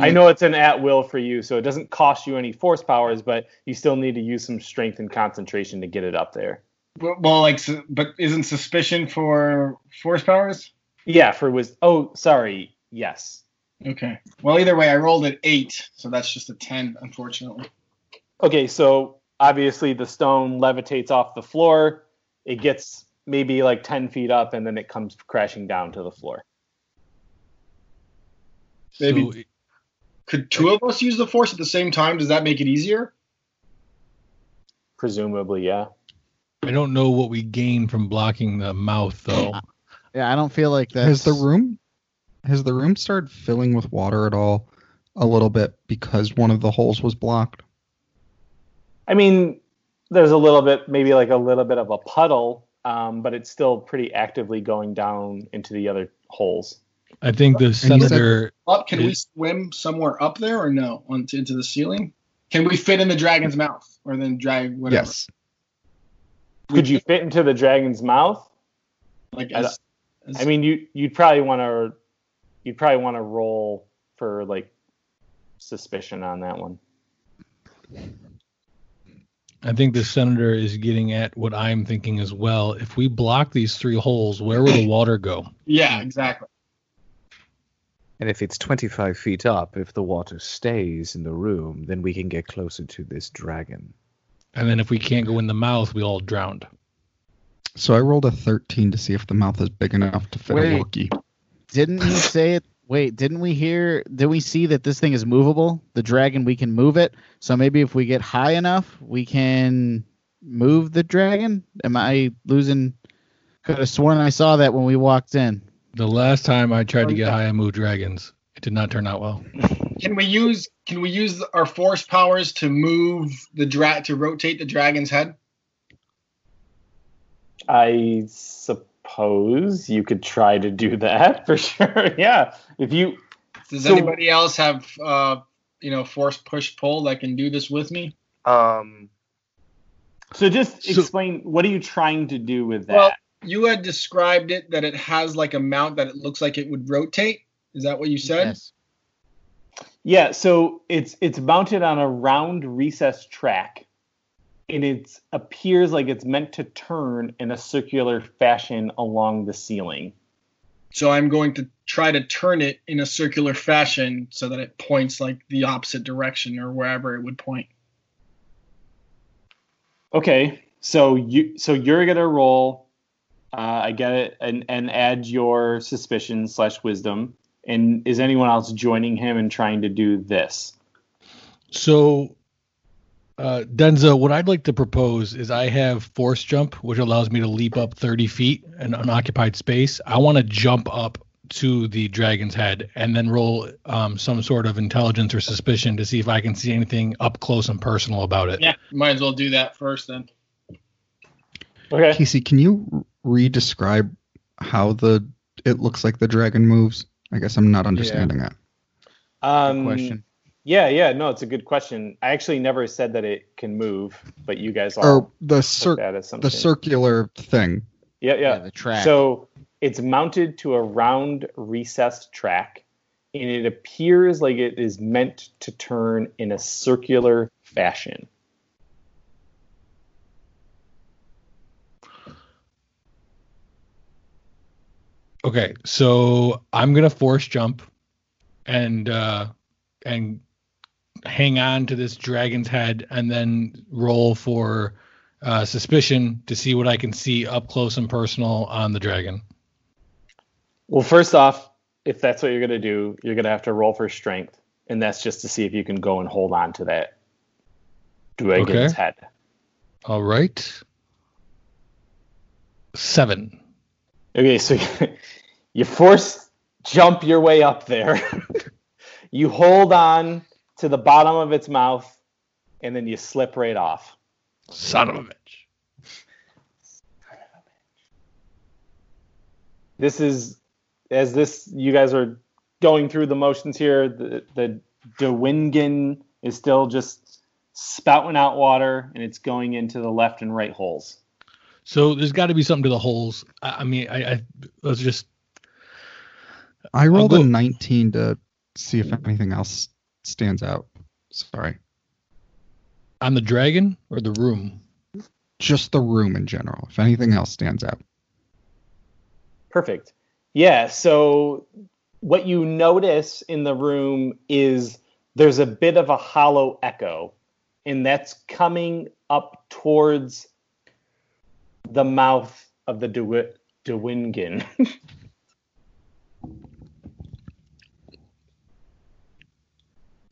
I know it's an at will for you, so it doesn't cost you any force powers, but you still need to use some strength and concentration to get it up there. Well, like, but isn't suspicion for force powers? Yeah, for was oh sorry, yes. Okay. Well, either way, I rolled an eight, so that's just a ten, unfortunately. Okay, so obviously the stone levitates off the floor. It gets maybe like 10 feet up and then it comes crashing down to the floor. Maybe- So, Could two of us use the force at the same time? Does that make it easier? Presumably, yeah. I don't know what we gain from blocking the mouth though. Yeah, I don't feel like that. Has the room has the room started filling with water at all a little bit because one of the holes was blocked? I mean, there's a little bit, maybe like a little bit of a puddle, um, but it's still pretty actively going down into the other holes. I think the senator. Up? Can we swim somewhere up there or no? Onto into the ceiling? Can we fit in the dragon's mouth or then drag whatever? Yes. Could you fit into the dragon's mouth? Like I as, as I mean, you you'd probably want to you'd probably want to roll for like suspicion on that one. I think the senator is getting at what I'm thinking as well. If we block these three holes, where will the water go? yeah, exactly. And if it's 25 feet up, if the water stays in the room, then we can get closer to this dragon. And then if we can't go in the mouth, we all drowned. So I rolled a 13 to see if the mouth is big enough to fit Wait. a Wookiee. Didn't he say it? Wait, didn't we hear? Did we see that this thing is movable? The dragon, we can move it. So maybe if we get high enough, we can move the dragon. Am I losing? Could have sworn I saw that when we walked in. The last time I tried to get high I moved dragons, it did not turn out well. Can we use can we use our force powers to move the dra to rotate the dragon's head? I suppose you could try to do that for sure. yeah, if you Does So- anybody else have uh you know force push pull that can do this with me? Um, so just So- explain what are you trying to do with that? Well, you had described it that it has like a mount that it looks like it would rotate. Is that what you said? Yes. Yeah, so it's it's mounted on a round recessed track, and it appears like it's meant to turn in a circular fashion along the ceiling. So I'm going to try to turn it in a circular fashion so that it points like the opposite direction or wherever it would point. Okay, so you so you're gonna roll. Uh, I get it, and and add your suspicion slash wisdom. And is anyone else joining him and trying to do this? So, uh, Denza, what I'd like to propose is I have force jump, which allows me to leap up 30 feet in unoccupied space. I want to jump up to the dragon's head and then roll um, some sort of intelligence or suspicion to see if I can see anything up close and personal about it. Yeah, might as well do that first then. Okay. Casey, can you re-describe how the it looks like the dragon moves? I guess I'm not understanding that. Um, question. Yeah, yeah, no, it's a good question. I actually never said that it can move, but you guys all Or the took cir- that as the circular thing. yeah, yeah, Yeah, the track. So it's mounted to a round recessed track, and it appears like it is meant to turn in a circular fashion. Okay, so I'm gonna force jump and uh and hang on to this dragon's head and then roll for uh suspicion to see what I can see up close and personal on the dragon. Well, first off, if that's what you're gonna do, you're gonna have to roll for strength, and that's just to see if you can go and hold on to that dragon's Okay. head. All right. Seven. Okay, so you force jump your way up there. you hold on to the bottom of its mouth, and then you slip right off. Son of a bitch. this is as this you guys are going through the motions here. The the Dewingen is still just spouting out water, and it's going into the left and right holes. So there's got to be something to the holes. I, I mean, I, I let's just. I rolled go- a 19 to see if anything else stands out. Sorry. On the dragon or the room? Just the room in general. If anything else stands out. Perfect. Yeah. So what you notice in the room is there's a bit of a hollow echo, and that's coming up towards the mouth of the Dewi- Dewingen.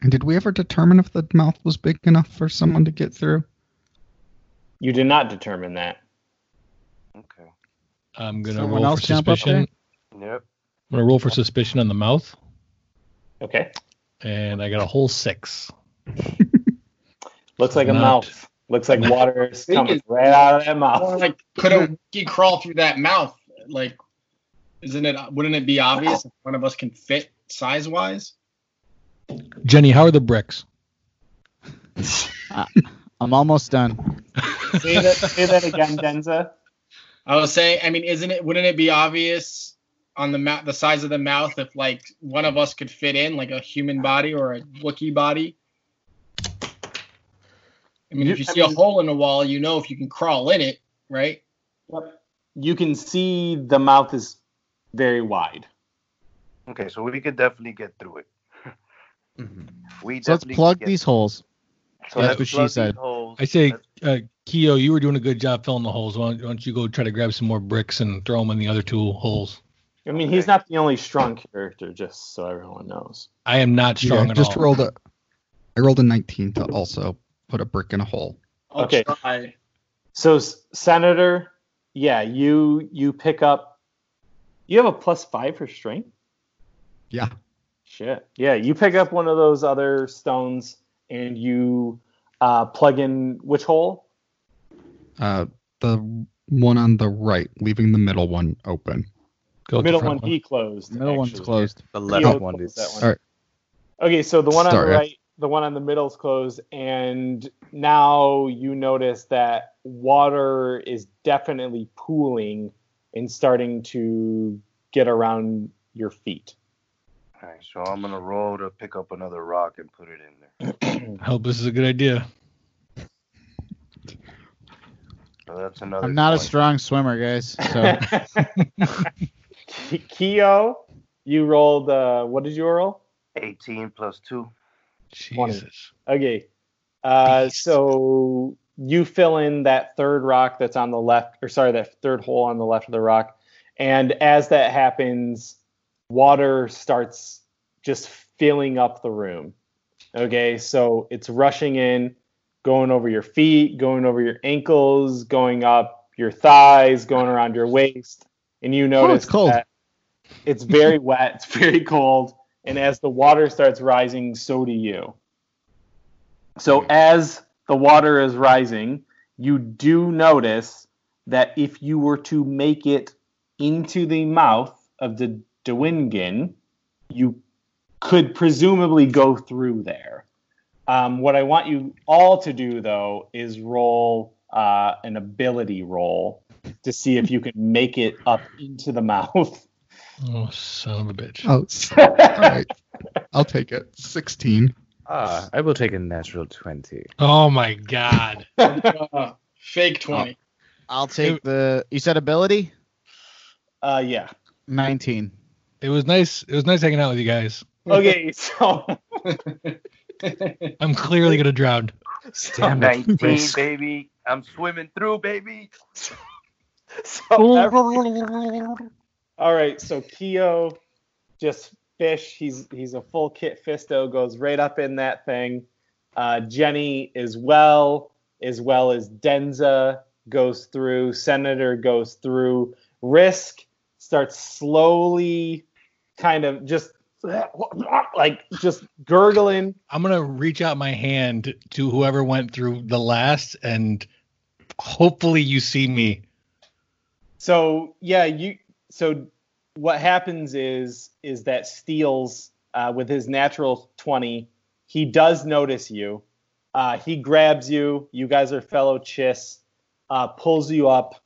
And did we ever determine if the mouth was big enough for someone to get through? you did not determine that. Okay. I'm gonna Someone roll else for jump up suspicion. Yep. I'm gonna roll for suspicion on the mouth, Okay. and I got a whole six. Looks like a Not- mouth. Looks like water is coming is- right out of that mouth. like, could a monkey crawl through that mouth? Like, isn't it? Wouldn't it be obvious if one of us can fit size wise? Jenny, how are the bricks? Uh, I'm almost done. say, that, say that again, Denza. I was saying, I mean, isn't it? Wouldn't it be obvious on the mouth, the size of the mouth, if like one of us could fit in, like a human body or a Wookiee body? I mean, if you I see a hole in the wall, you know if you can crawl in it, right? You can see the mouth is very wide. Okay, so we could definitely get through it. Mhm. We So let's plug get- these holes. So That's what she said. I say, uh, Keo, you were doing a good job filling the holes. Why don't, why don't you go try to grab some more bricks and throw them in the other two holes? I mean, he's not the only strong character, just so everyone knows. I am not strong yeah, at just all. rolled a. I rolled a 19 to also put a brick in a hole. I'll Okay. try. So, Senator, yeah, you you pick up. You have a plus five for strength. Yeah. Shit. Yeah, you pick up one of those other stones and you uh, plug in which hole? Uh, the one on the right, leaving the middle one open. Go middle front one he closed. The middle one's closed. The left one is. that one. All right. Okay, so the one on the right, the one on the middle is closed, and now you notice that water is definitely pooling and starting to get around your feet. All right, so I'm gonna roll to pick up another rock and put it in there. I hope this is a good idea. So that's another. I'm not a strong swimmer, guys. So Keo, you rolled. Uh, what did you roll? 18 plus two. Jesus. Okay. Uh, so you fill in that third rock that's on the left, or sorry, that third hole on the left of the rock. And as that happens, water starts just filling up the room. Okay. So it's rushing in, going over your feet, going over your ankles, going up your thighs, going around your waist. And you notice it's cold. it's very wet, it's very cold. And as the water starts rising, so do you. So as the water is rising, you do notice that if you were to make it into the mouth of the Dewingen, you could presumably go through there. Um, what I want you all to do, though, is roll uh, an ability roll to see if you can make it up into the mouth. Oh, son of a bitch. Oh, all right. I'll take it. 16. Ah, I will take a natural 20. Oh my god. Uh, fake twenty. I'll take the. You said ability? Uh, yeah. 19. It was nice. It was nice hanging out with you guys. Okay, so I'm clearly gonna drown. Damn it. 19, Chris. baby. I'm swimming through, baby. so every- all right, so Keo just fish. He's he's a full kit fisto, goes right up in that thing. Uh, Jenny as well, as well as Denza goes through. Senator goes through. Risk starts slowly, kind of just like just gurgling. I'm gonna reach out my hand to whoever went through the last, and hopefully you see me. So yeah, you so what happens is is that Steels uh, with his natural twenty, he does notice you. Uh, he grabs you. You guys are fellow chiss. Uh, pulls you up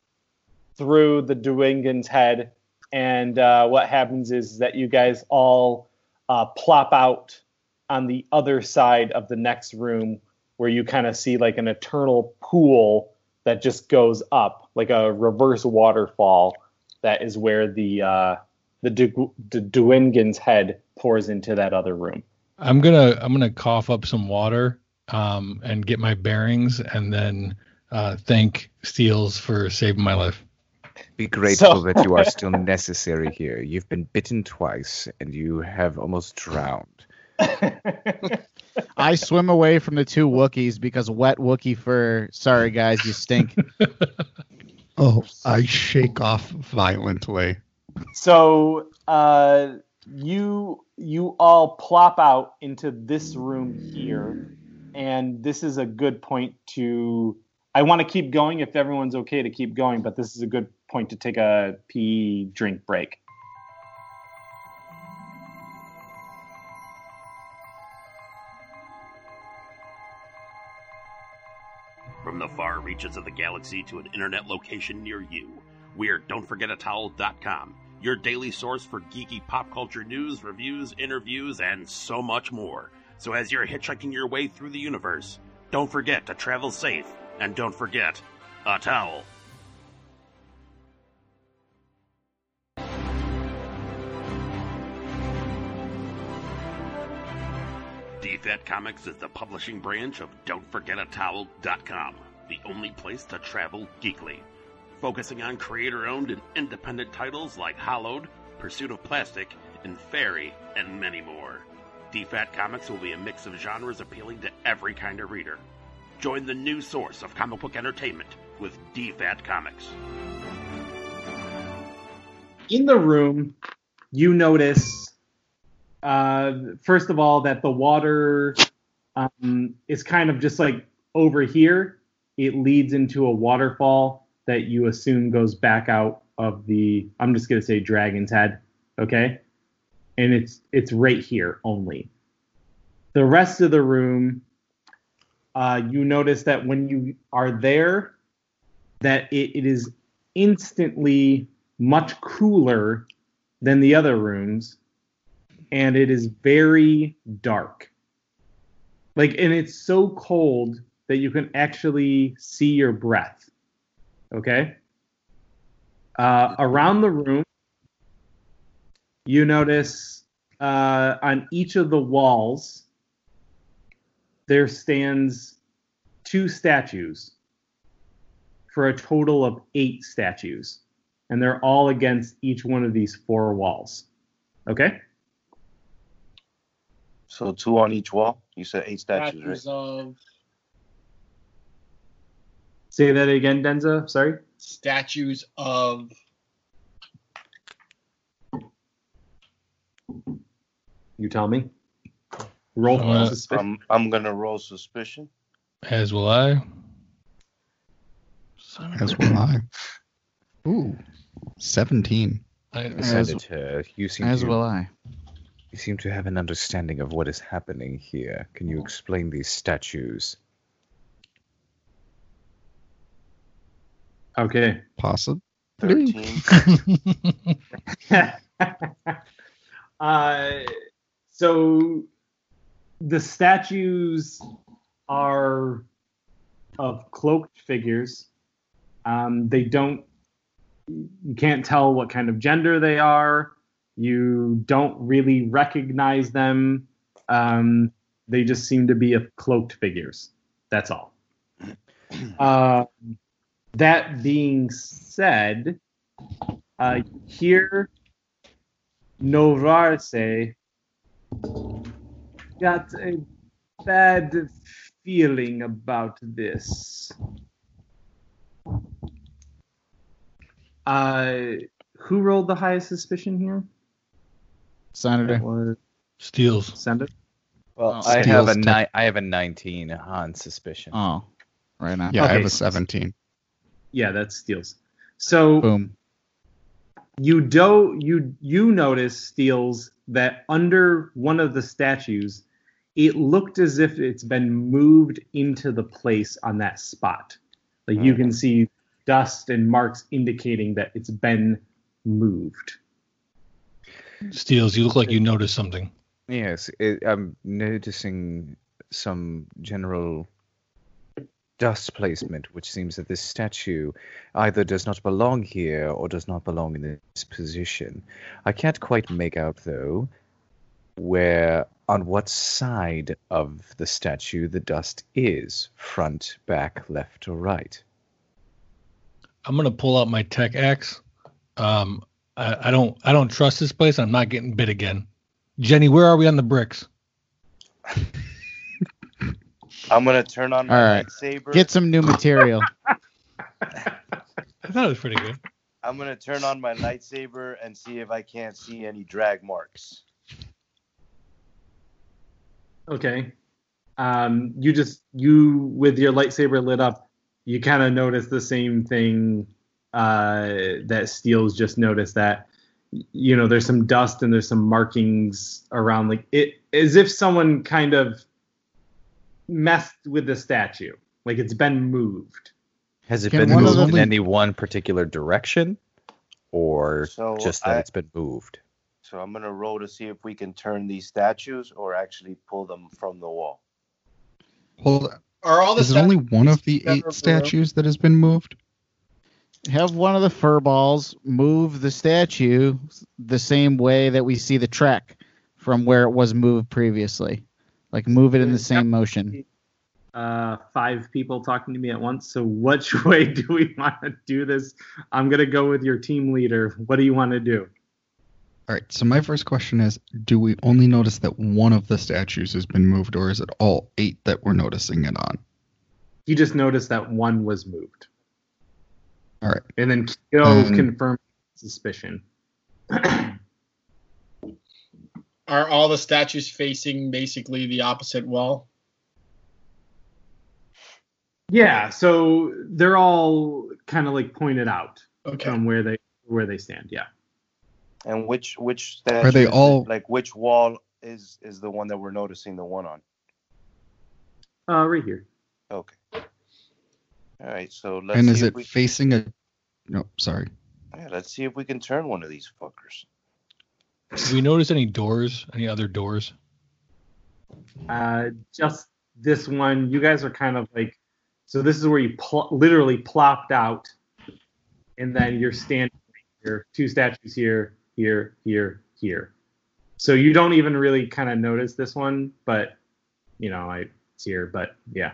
through the Duinuogwuin's head, and uh, what happens is that you guys all uh, plop out on the other side of the next room, where you kind of see like an eternal pool that just goes up, like a reverse waterfall. That is where the uh, the, Du- the Duinuogwuin's head pours into that other room. I'm gonna I'm gonna cough up some water um, and get my bearings, and then uh, thank Steels for saving my life. Be grateful So- that you are still necessary here. You've been bitten twice, and you have almost drowned. I swim away from the two Wookiees because wet Wookiee fur. Sorry guys, you stink. Oh, I shake off violently. So uh, you you all plop out into this room here, and this is a good point to. I want to keep going if everyone's okay to keep going, but this is a good point to take a pee drink break. Of the galaxy to an internet location near you, we're Don'tForgetATowel.com, your daily source for geeky pop culture news, reviews, interviews, and so much more. So as you're hitchhiking your way through the universe, don't forget to travel safe, and don't forget a towel. DFAT Comics is the publishing branch of Don'tForgetATowel.com, the only place to travel geekly. Focusing on creator owned and independent titles like Hollowed, Pursuit of Plastic, and Fairy, and many more. DFAT Comics will be a mix of genres appealing to every kind of reader. Join the new source of comic book entertainment with DFAT Comics. in the room, you notice, uh, first of all, that the water um, is kind of just like over here. It leads into a waterfall that you assume goes back out of the. I'm just gonna say dragon's head, okay? And it's it's right here only. The rest of the room, uh, you notice that when you are there, that it, it is instantly much cooler than the other rooms and it is very dark like and it's so cold that you can actually see your breath okay uh, around the room you notice uh, on each of the walls there stands two statues for a total of eight statues and they're all against each one of these four walls. Okay? So two on each wall. You said eight statues, right? Of Say that again, Denza. Sorry. statues of You tell me. Roll Uh, suspicion. I'm I'm gonna roll suspicion. As will I. As will I. Ooh, 17. I, Senator, you seem As to, will I. You seem to have an understanding of what is happening here. Can you explain these statues? Okay. Possibly. Thirteen. uh, so the statues are of cloaked figures. Um, they don't. You can't tell what kind of gender they are. You don't really recognize them. Um, they just seem to be of cloaked figures. That's all. Uh, that being said, uh, here Novarse got a bad feeling about this. Uh, who rolled the highest suspicion here? Senator. That was Steels. Senator. Well, Oh, I have a tech- ni- I have a 19 on suspicion. Oh, right now. Yeah, I have a 17. Yeah, that's Steele's. So Boom. you do you you notice Steels that under one of the statues, it looked as if it's been moved into the place on that spot. Like you can oh. see dust and marks indicating that it's been moved. Steels, you look like you noticed something. Yes, it, I'm noticing some general dust placement, which seems that this statue either does not belong here or does not belong in this position. I can't quite make out, though, where on what side of the statue the dust is front, back, left, or right. I'm gonna pull out my tech axe. Um, I, I don't I don't trust this place. I'm not getting bit again. Jenny, where are we on the bricks? I'm gonna turn on All my right. lightsaber. Get some new material. I thought it was pretty good. I'm gonna turn on my lightsaber and see if I can't see any drag marks. Okay. Um, you just you with your lightsaber lit up, you kind of notice the same thing uh, that Steele's just noticed that you know there's some dust and there's some markings around like it as if someone kind of messed with the statue like it's been moved Has it Can been one of moved in them- any one particular direction, or So just that I- it's been moved? So I'm gonna roll to see if we can turn these statues or actually pull them from the wall. Hold on. Are all the Is it only one of the eight of room? statues that has been moved? Have one of the fur balls move the statue the same way that we see the trek from where it was moved previously. Like move it in the same motion. uh five people talking to me at once so which way do we want to do this i'm gonna go with your team leader what do you want to do All right. So my first question is: Do we only notice that one of the statues has been moved, or is it all eight that we're noticing it on? you just noticed that one was moved All right. and then Kyo Um, confirmed suspicion Are all the statues facing basically the opposite wall? Yeah, so they're all kind of like pointed out Okay. from where they where they stand. Yeah. And which which statue? Are they is it? all- like which wall is is the one that we're noticing the one on? Uh, right here. Okay. All right. So let's and is if it we, facing a? No, sorry. yeah, let's see if we can turn one of these fuckers. Do we notice any doors? Any other doors? Uh, just this one. You guys are kind of like, so this is where you pl- literally plopped out, and then you're standing here, two statues here, here, here, here. So you don't even really kind of notice this one, but you know, I it's here, but yeah.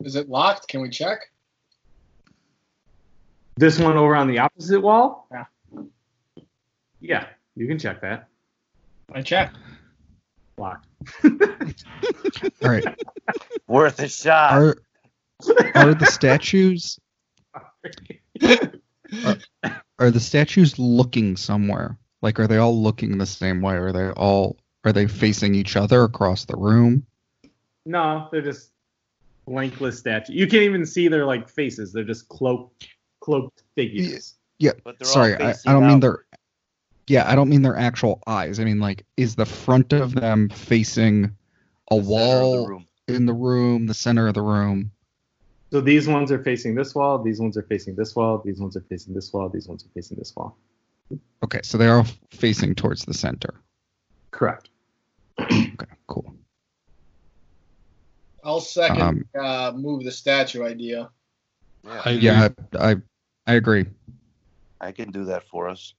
Is it locked? Can we check? This one over on the opposite wall? Yeah. Yeah, you can check that. I check. Locked. All right. Worth a shot. Are are the statues are the statues looking somewhere? Like, are they all looking the same way? Are they all are they facing each other across the room? No, they're just blankless statues. You can't even see their like faces. They're just cloaked cloaked figures. Yeah. But Sorry, I, I don't mean outward. Their. Yeah, I don't mean their actual eyes. I mean, like, is the front of them facing a The center of the wall room. in the room, the center of the room? So these ones are facing this wall. These ones are facing this wall. These ones are facing this wall. These ones are facing this wall. Okay, so they are facing towards the center. Correct. Okay, cool. I'll second Um, uh, move the statue idea. Yeah, I. Yeah, I, I I agree. I can do that for us.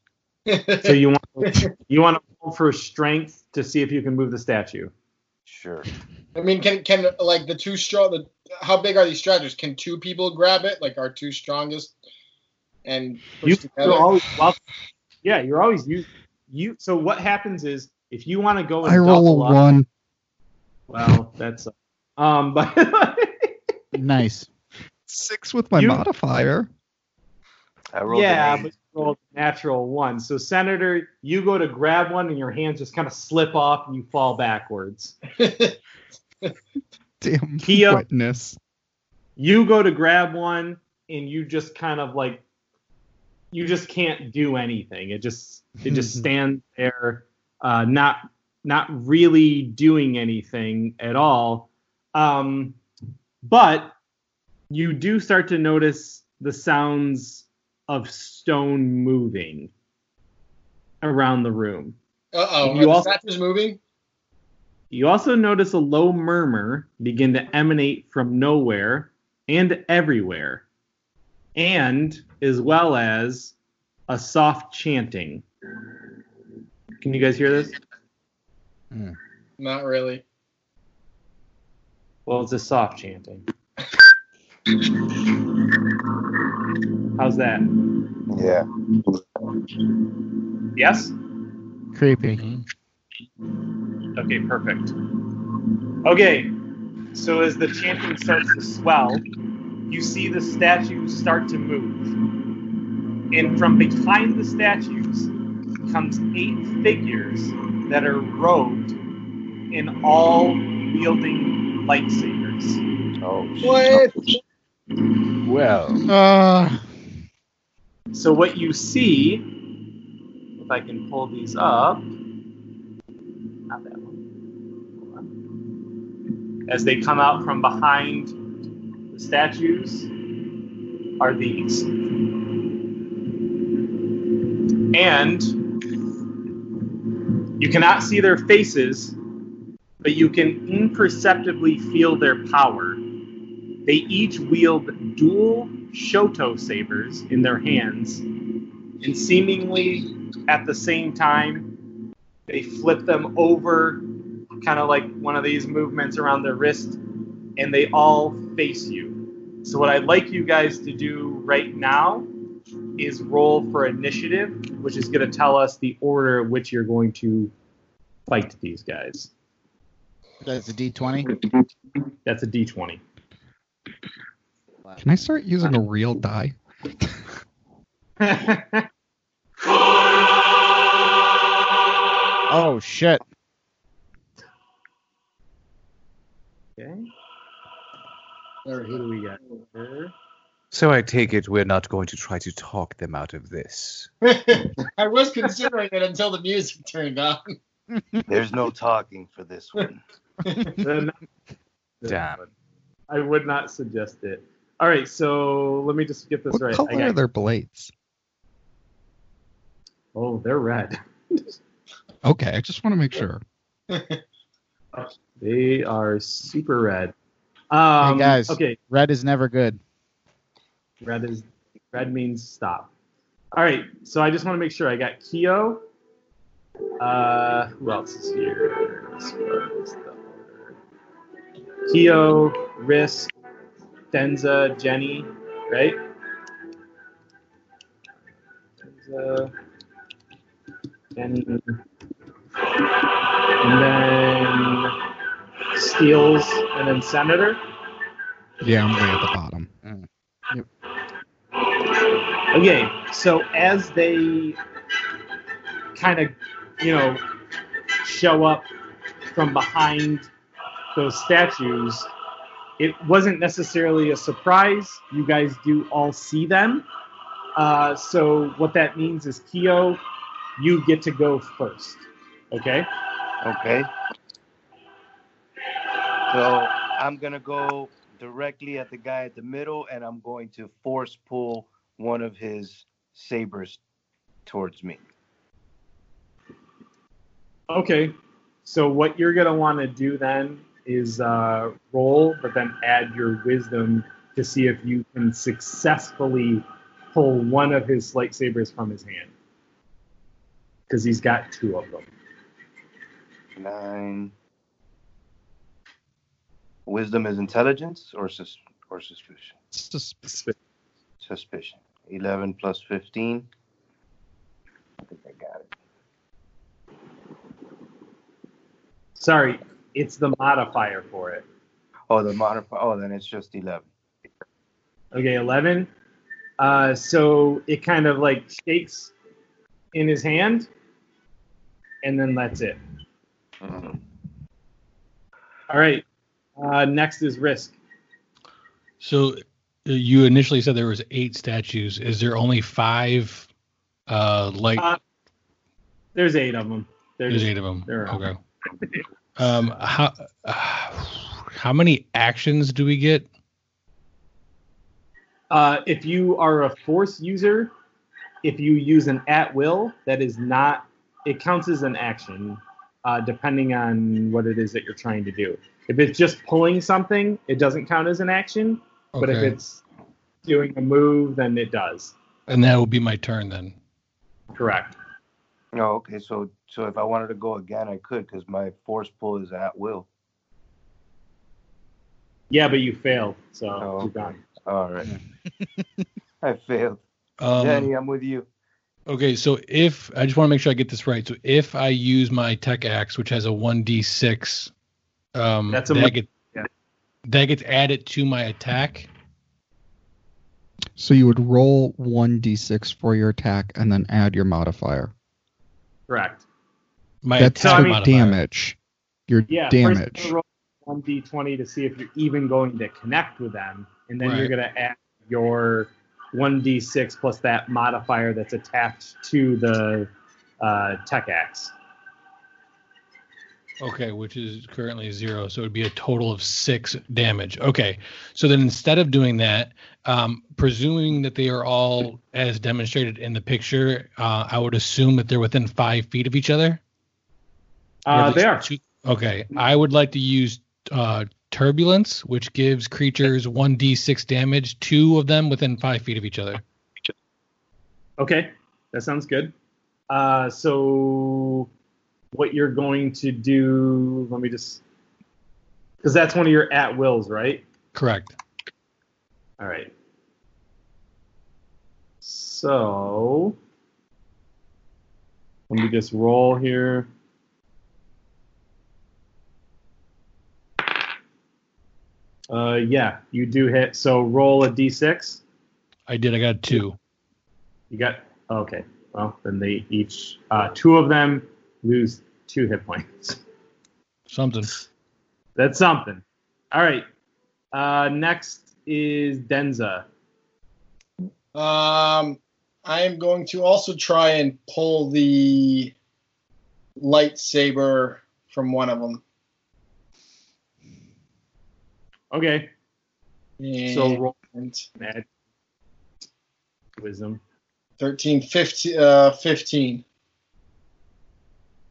So you want you want to roll for strength to see if you can move the statue. Sure. I mean, can can like the two strong? The, how big are these statues? Can two people grab it? Like our two strongest, and push You together? you're always well, yeah. You're always you you. So what happens is if you want to go and I roll double a up, one. well, that's um, but Nice. Six with my You- modifier. I rolled yeah, an but eight. you rolled a natural one. So Senator, you go to grab one and your hands just kind of slip off and you fall backwards. Damn Kia- wetness. You go to grab one and you just kind of like you just can't do anything. It just it just stands there, uh, not not really doing anything at all. Um, but you do start to notice the sounds of stone moving around the room. Uh oh. You Are the also- statues moving? You also notice a low murmur begin to emanate from nowhere and everywhere, and as well as a soft chanting. Can you guys hear this? Not really. Well, it's a soft chanting. How's that? Yeah. Yes? Creepy. Okay, perfect. Okay, so as the chanting starts to swell, you see the statues start to move. And from behind the statues comes eight figures that are robed in all wielding lightsabers. Oh, What? Well, Uh, So what you see, if I can pull these up, not that one. As they come out from behind the statues, are these. And you cannot see their faces, but you can imperceptibly feel their power. They each wield dual Shoto sabers in their hands, and seemingly at the same time, they flip them over, kind of like one of these movements around their wrist, and they all face you. So, what I'd like you guys to do right now is roll for initiative, which is going to tell us the order in which you're going to fight these guys. that's a D20. That's a d20. Can I start using a real die? Oh shit. Okay. All right, who do we got here? so I take it we're not going to try to talk them out of this. I was considering it until the music turned on. There's no talking for this one. Damn. I would not suggest it. All right, so let me just get this What right. color I are their blades? oh, they're red. Okay, I just want to make sure. They are super red. Um, hey guys, Okay, red is never good. red is red means stop. All right, so I just want to make sure I got Kyo. Uh, who else is here? Let's see, what is the order? Kyo, Risk, Denza, Jenny, right? Denza, Jenny, and then Steels, and then Senator. Yeah, I'm way at the bottom. Mm. Okay, so as they kind of, you know, show up from behind those statues, it wasn't necessarily a surprise. You guys do all see them. Uh, so what that means is, Kyo, you get to go first. Okay? Okay. So I'm gonna go directly at the guy at the middle, and I'm going to force pull one of his sabers towards me. Okay. So what you're gonna want to do then is uh, roll, but then add your wisdom to see if you can successfully pull one of his lightsabers from his hand, because he's got two of them. Nine. Wisdom is intelligence or sus- or suspicion. Sus- Suspicion. Eleven plus fifteen. I think I got it. Sorry, it's the modifier for it. Oh, the modifier. Oh, then it's just eleven. Okay, 11. Uh, so it kind of like shakes in his hand, and then that's it. Mhm. All right. Uh, next is Risk. So you initially said there was eight statues. Is there only five? Uh, like Uh, There's eight of them. there's There's eight of them. there are. Okay. Um, how uh, how many actions do we get? Uh, if you are a force user, if you use an at will, that is not. It counts as an action, uh, depending on what it is that you're trying to do. If it's just pulling something, it doesn't count as an action. But if it's doing a move, then it does. And that will be my turn then. Correct. No, okay. So so if I wanted to go again, I could because my force pull is at will. Yeah, but you failed, so Oh, you're done. All right. I failed. Um, Jenny, I'm with you. Okay, so if I just want to make sure I get this right. So if I use my tech axe, which has a one d six, um, That's a that mo- get yeah. that gets added to my attack. So you would roll 1d6 for your attack and then add your modifier. Correct. My That's attack your damage. Your Yeah. damage. First, roll one d20 to see if you're even going to connect with them, and then you're going to add your one d6 plus that modifier that's attached to the uh, tech axe. Okay, which is currently zero, so it would be a total of six damage. Okay, so then instead of doing that, um, presuming that they are all as demonstrated in the picture, uh, I would assume that they're within five feet of each other. Uh, they are. two- okay, I would like to use uh, turbulence, which gives creatures one d6 damage, two of them within five feet of each other. Okay, that sounds good. Uh, so, what you're going to do? Let me just, because that's one of your at wills, right? Correct. All right. So, let me just roll here. Uh, yeah, you do hit. So roll a d6. I did. I got two. You got okay. Well, then they each uh, two of them lose two hit points. Something. That's something. All right. Uh, next is Denza. Um, I am going to also try and pull the lightsaber from one of them. Okay. And So roll add wisdom. 13, 15, uh, 15.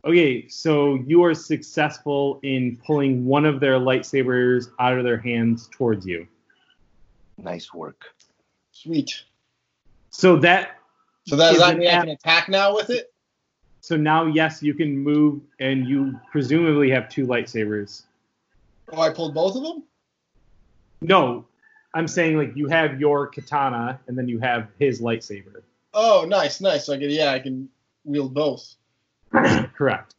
Okay, so you are successful in pulling one of their lightsabers out of their hands towards you. Nice work. Sweet. So that So that, does that an mean I can attack now with it? so now yes, you can move and you presumably have two lightsabers. Oh, I pulled both of them? No, I'm saying like you have your katana and then you have his lightsaber. Oh, nice, nice. So I can, yeah, I can wield both. Correct.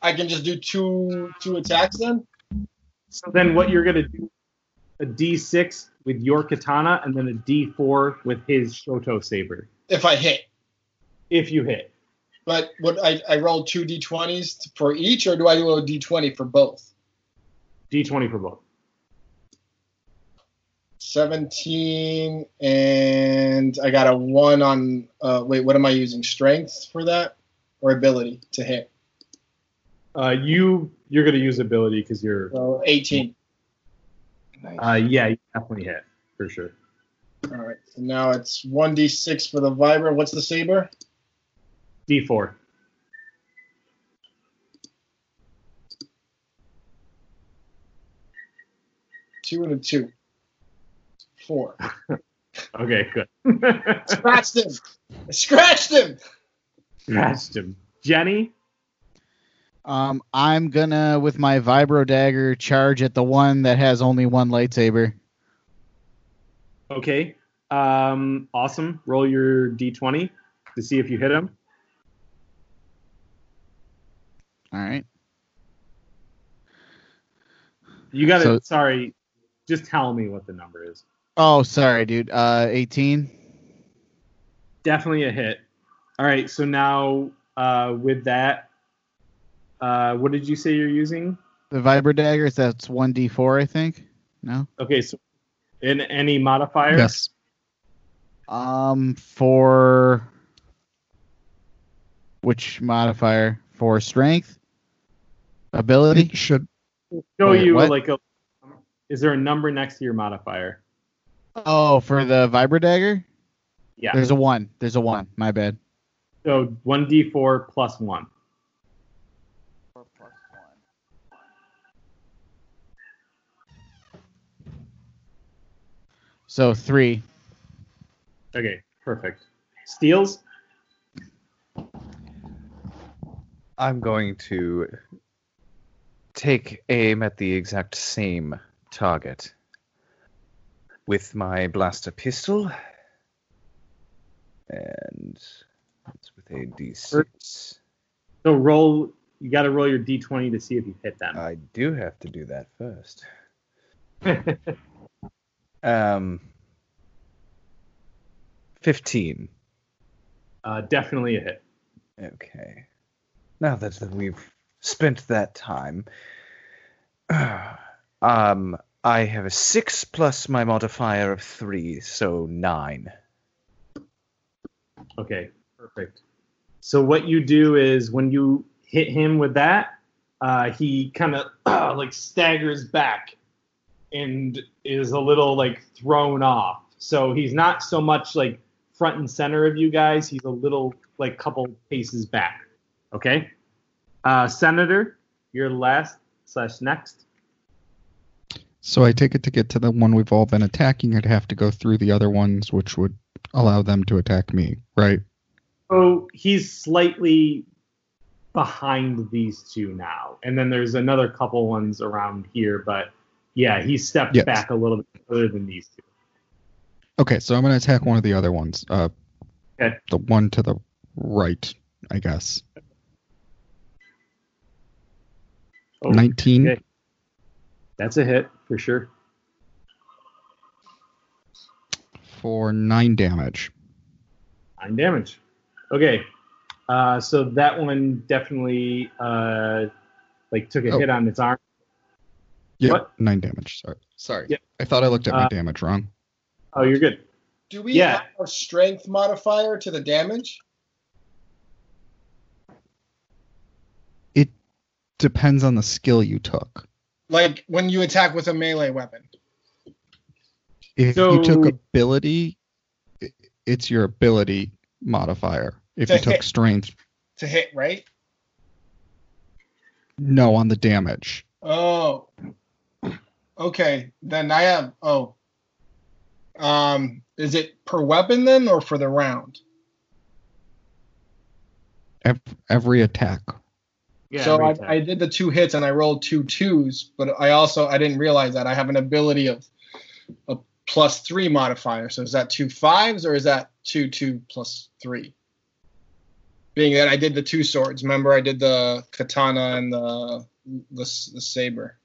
I can just do two two attacks then? So then what you're gonna do a D6 with your katana and then a D4 with his Shoto saber. If I hit. If you hit. But what I, I rolled two d20s for each, or do I do a d20 for both? D20 for both. 17 and I got a one on uh, wait, what am I using? Strength for that or ability to hit? Uh, you you're gonna use ability because you're So 18. uh yeah you definitely hit for sure. All right. So now it's 1d6 for the vibro. What's the saber? D4. Two and a two. Four. Okay, good. Scratched him. Scratched him. Scratched him. Jenny. Um, I'm gonna with my vibro dagger charge at the one that has only one lightsaber. Okay. Um, awesome. Roll your D20 to see if you hit him. All right. You got to So- Sorry, just tell me what the number is. Oh, sorry, dude. Uh, 18. Definitely a hit. All right. So now uh, with that, uh, what did you say you're using? The vibro daggers. That's one d4, I think. No. Okay, so In any modifier? Yes. Um, for which modifier? For strength, ability. It should. Show Wait, you what? like a. Is there a number next to your modifier? Oh, for the vibro dagger. Yeah. There's a one. There's a one. My bad. So one d4 plus one. So three. Okay, perfect. Steels. I'm going to take aim at the exact same target with my blaster pistol. And it's with a d6. So roll. You got to roll your d20 to see if you hit them. I do have to do that first. Um, 15. uh, definitely a hit. Okay. Now that we've spent that time, um, I have a six plus my modifier of three, so nine. Okay, perfect. So what you do is when you hit him with that, uh, he kind of like staggers back and is a little like thrown off. So he's not so much like front and center of you guys. He's a little like couple paces back. Okay. Uh, Senator, you're last slash next. So I take it to get to the one we've all been attacking, I'd have to go through the other ones, which would allow them to attack me, right? So he's slightly behind these two now, and then there's another couple ones around here, but yeah, he stepped Yes. back a little bit further than these two. Okay, so I'm gonna attack one of the other ones. Uh, Okay. the one to the right, I guess. Oh, 19. okay. That's a hit for sure. for nine damage. Nine damage. Okay. Uh, so that one definitely uh, like took a Oh. hit on its arm. Yeah, What? nine damage. Sorry. Sorry. Yep. I thought I looked at my Uh, damage wrong. Oh, you're good. Do we Yeah. have a strength modifier to the damage? It depends on the skill you took. Like when you attack with a melee weapon? If So- you took ability, it's your ability modifier. If To you took strength, To hit, right? no on the damage. Oh. Okay. Then I have oh. Um is it per weapon then or for the round? Every attack. Yeah. so every I. I did the two hits and I rolled two twos, but I also I didn't realize that I have an ability of a plus three modifier. So is that two fives or is that two two plus three? Being that I did the two swords, remember I did the katana and the the, the saber.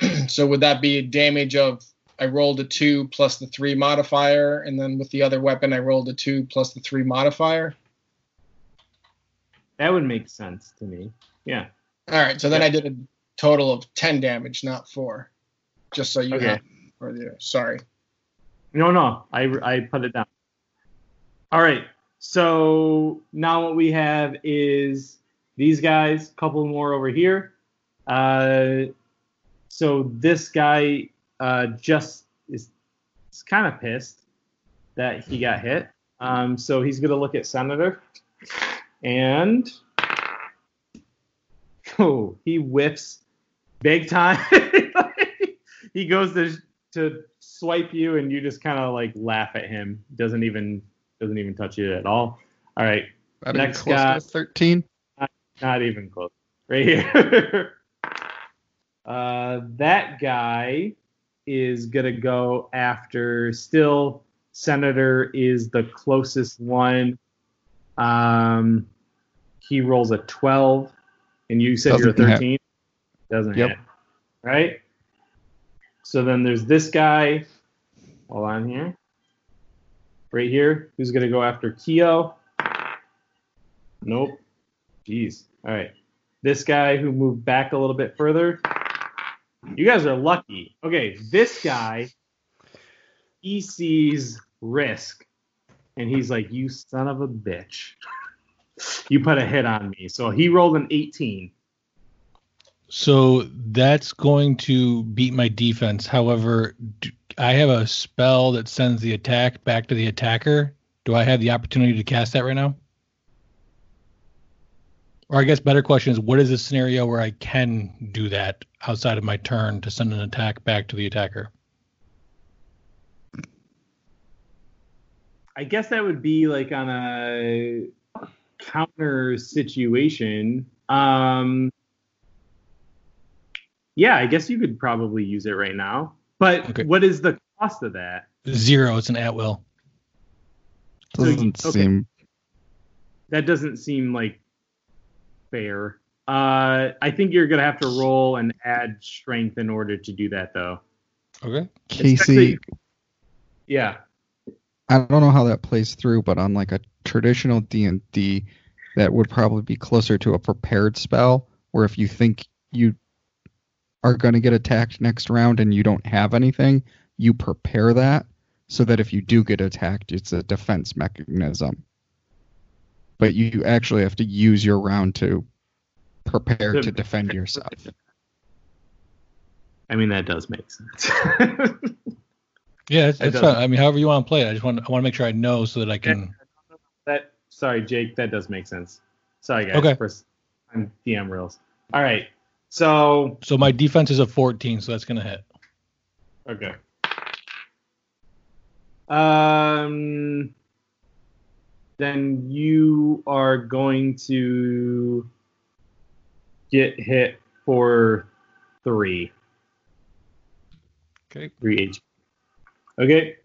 so would that be a damage of I rolled a two plus the three modifier, and then with the other weapon I rolled a two plus the three modifier? that would make sense to me. Yeah. All right, so then I did a total of ten damage, not four. Just so you Okay. have, or the, sorry. No, no, I, I put it down. All right. So now what we have is these guys, couple more over here. Uh, so this guy uh, just is, is kind of pissed that he got hit. Um, so he's going to look at Senator. And oh, he whiffs big time. he goes to to swipe you, and you just kind of like laugh at him. Doesn't even doesn't even touch it at all. All right, Next close guy. 13. not even close. Right here. uh, that guy is gonna go after. Still, Senator is the closest one. Um, he rolls a twelve, and you said you're a Doesn't hit. thirteen. Doesn't Yep. hit. Right. So then there's this guy. Hold on here. Right here, who's gonna go after Kyo? Nope. Jeez. All right. This guy who moved back a little bit further. You guys are lucky. Okay, this guy, he sees risk, and he's like, "You son of a bitch! You put a hit on me." So he rolled an 18. So that's going to beat my defense. However, I have a spell that sends the attack back to the attacker. Do I have the opportunity to cast that right now? Or I guess better question is what is the scenario where I can do that outside of my turn to send an attack back to the attacker? I guess that would be like on a counter situation. Um, yeah, I guess you could probably use it right now. But Okay. what is the cost of that? Zero. It's an at will. Doesn't okay. seem. That doesn't seem like fair. Uh, I think you're gonna have to roll and add strength in order to do that, though. Okay. Casey, Yeah. I don't know how that plays through, but on like a traditional D and D, that would probably be closer to a prepared spell, where if you think you are going to get attacked next round and you don't have anything, you prepare that so that if you do get attacked, it's a defense mechanism. But you actually have to use your round to prepare To- to defend yourself. I mean, that does make sense. Yeah, that's, It that's does. fine. I mean, however you want to play it. I just want I want to make sure I know so that I can. that sorry, Jake, that does make sense. Sorry, guys. Okay. For, I'm DM reels. All right. So So my defense is a 14, so that's gonna hit. okay. Um. Then you are going to get hit for three. Okay. Three H. Okay.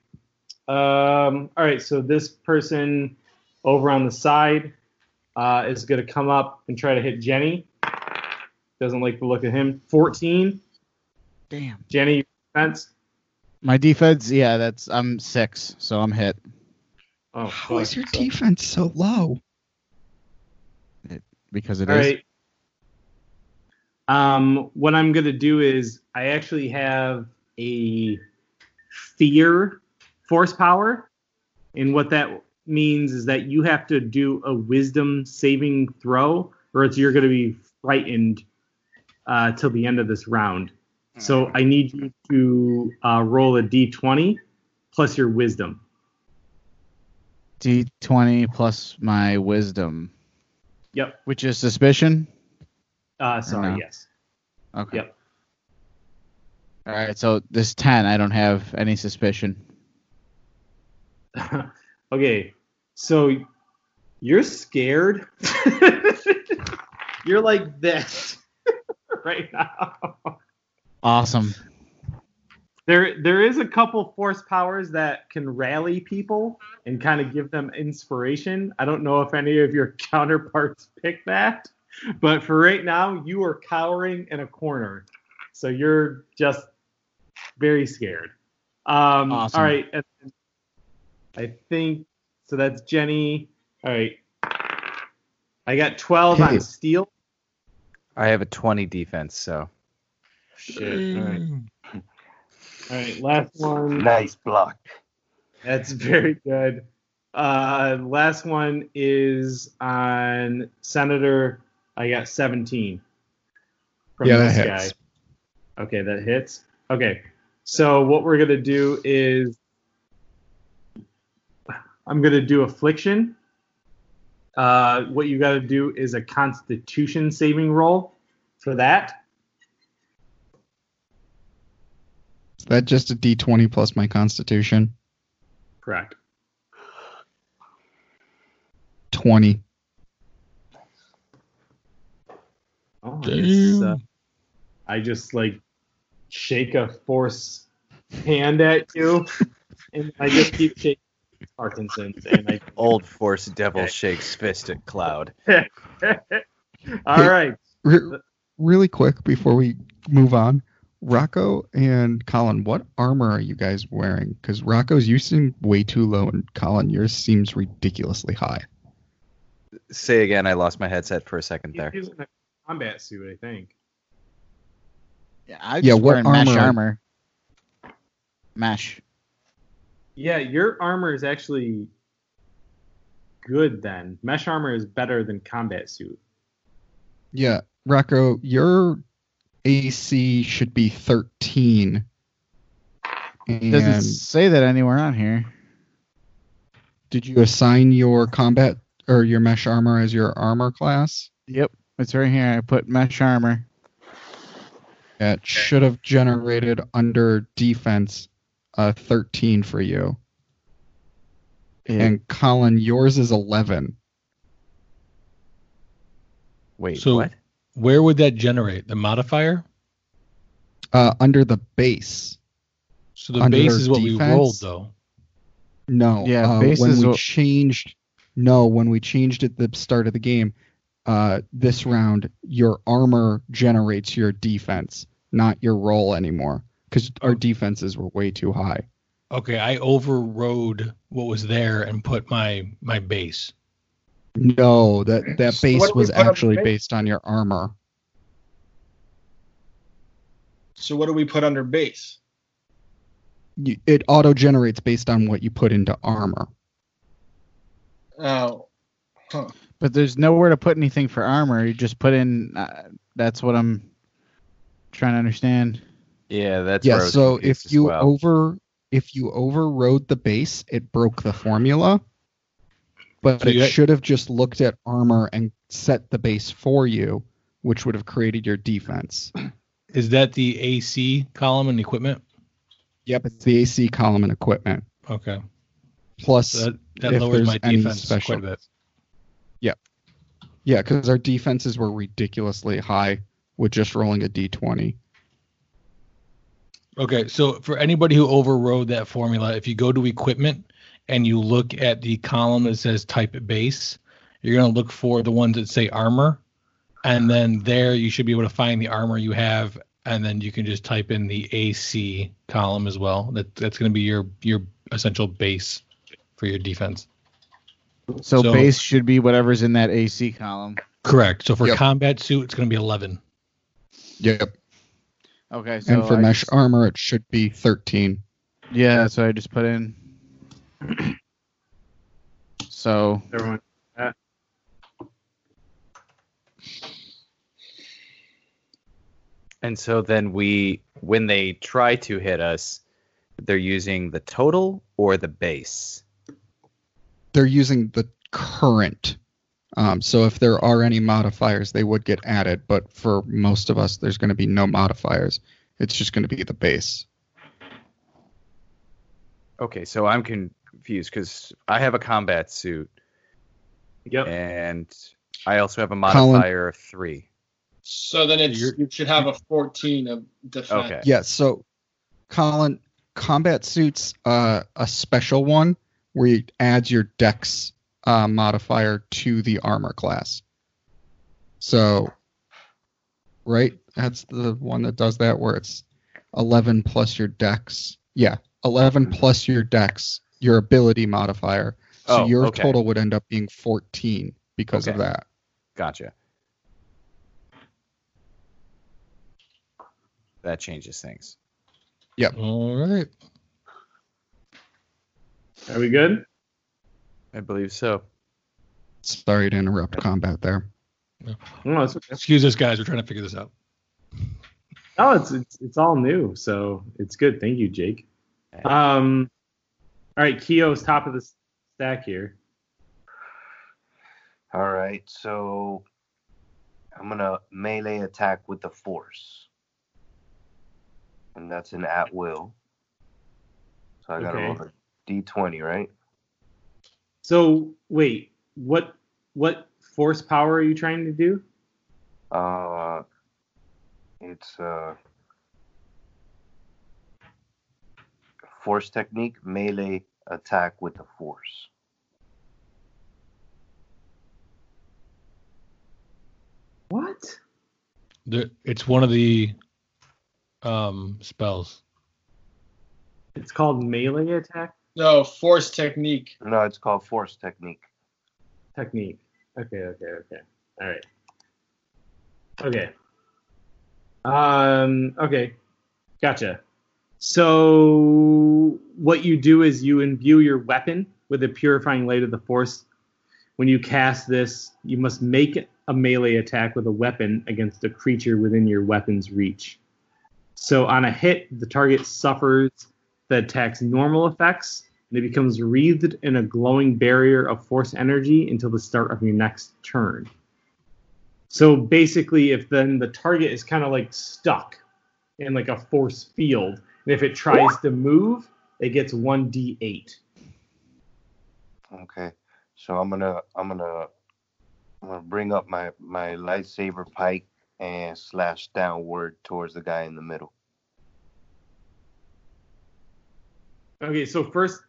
Um. All right. So this person over on the side uh, is going to come up and try to hit Jenny. Doesn't like the look of him. 14. Damn. Jenny, defense. My defense, yeah, that's I'm six, so I'm hit. Oh, How is fuck. your defense so low? Because it All is. right. Um, what I'm gonna do is I actually have a fear force power, and what that means is that you have to do a wisdom saving throw, or else you're gonna be frightened uh, till the end of this round. So I need you to uh, roll a d20 plus your wisdom. D20 plus my wisdom, Yep. which is suspicion. Uh, sorry. no? Yes. Okay. Yep. All right, so this 10, I don't have any suspicion. okay, so you're scared. you're like this right now. Awesome. There, there is a couple force powers that can rally people and kind of give them inspiration. I don't know if any of your counterparts pick that, but for right now, you are cowering in a corner, so you're just very scared. Um, Awesome. All right, and I think so. That's Jenny. All right, I got 12 Hey. on steel. I have a 20 defense, so Shit. All right. All right, last one. Nice block. That's very good. Uh, last one is on Senator. I got 17 from Yeah, this that guy. hits. Okay, that hits. Okay, so what we're gonna do is I'm gonna do affliction. Uh, what you got to do is a Constitution saving roll for that. Is that just a D20 plus my Constitution? Correct. 20. Oh, I guess, uh, I just like shake a force hand at you, and I just keep shaking Parkinson's, and I. old force devil Okay. shakes fist at cloud. All right. Re- really quick before we move on, Rocco and Colin, what armor are you guys wearing? Because Rocco's you seem way too low, and Colin, yours seems ridiculously high. Say again, I lost my headset for a second He's there. using a combat suit, I think. Yeah, I Yeah, just what wearing mesh armor? armor. Mesh. Yeah, your armor is actually good then. Mesh armor is better than combat suit. Yeah, Rocco, your AC should be 13. It doesn't say that anywhere on here. did you assign your combat or your mesh armor as your armor class? Yep, it's right here. I put mesh armor. It should have generated under defense uh, 13 for you. Yeah. And Colin, yours is 11. Wait, So what? where would that generate? The modifier? Uh, under the base. So the Under base is what we rolled though. No. Yeah, uh, base when is we what- changed. No, when we changed at the start of the game, uh, this round, your armor generates your defense, not your roll anymore, because our defenses were way too high. Okay, I overrode what was there and put my my base. No, that that So base what was put on the actually base? based on your armor. So what do we put under base? You, it auto generates based on what you put into armor. Oh. Huh. But there's nowhere to put anything for armor. You just put in. Uh, that's what I'm trying to understand. Yeah, that's yeah. where I was So if you well. over if you overrode the base, it broke the formula. But So it you- should have just looked at armor and set the base for you, which would have created your defense. Is that the AC column and equipment? Yep, it's the AC column and equipment. Okay. Plus, So that, that if lowers my defense special- quite a bit. yeah, because our defenses were ridiculously high with just rolling a d20. Okay, so for anybody who overrode that formula, if you go to equipment and you look at the column that says type base, you're going to look for the ones that say armor. And then there you should be able to find the armor you have. And then you can just type in the AC column as well. That, that's going to be your, your essential base for your defense. So, So- base should be whatever's in that AC column. Correct. So for Yep. combat suit, it's going to be 11. Yep. Okay. So and for I mesh just- armor, it should be 13. Yeah, that's what I just put in. So Everyone. And so then we, when they try to hit us, they're using the total or the base. They're using the current. Um, so if there are any modifiers, they would get added. But for most of us, there's going to be no modifiers. It's just going to be the base. Okay, so I'm confused because I have a combat suit Yep. and I also have a Colin- modifier of three. So then it's You're- you should have a 14 of defense. Okay. Yeah. So, Colin, combat suits uh, a special one where you adds your dex uh, modifier to the armor class. So, right, that's the one that does that where it's 11 plus your dex. Yeah, 11 plus your dex, your ability modifier. So Oh, your okay. total would end up being 14 because of that. Gotcha. That changes things. Yep. All right. Are we good? I believe so. Sorry to interrupt combat there. No, it's okay. Excuse us, guys. We're trying to figure this out. No, it's it's it's all new, so it's good. Thank you, Jake. Um, all right, Kyo's top of the stack here. All right, so I'm gonna melee attack with the force, and that's an at will. So I gotta Okay. roll a d20, right? So wait, what what force power are you trying to do? Uh, it's uh, force technique melee attack with the force. What? The, it's one of the um, spells. It's called melee attack No, force technique. No, it's called force technique. technique. Okay, okay, okay. All right. Okay. Um. Okay. Gotcha. So what you do is you imbue your weapon with the purifying light of the Force. When you cast this, you must make a melee attack with a weapon against a creature within your weapon's reach. So on a hit, the target suffers the attack's normal effects, and it becomes wreathed in a glowing barrier of force energy until the start of your next turn. So basically, if then the target is kind of like stuck in like a force field, and if it tries to move, it gets one d8. Okay. So I'm gonna I'm gonna I'm gonna bring up my my lightsaber pike and slash downward towards the guy in the middle. Okay, so first,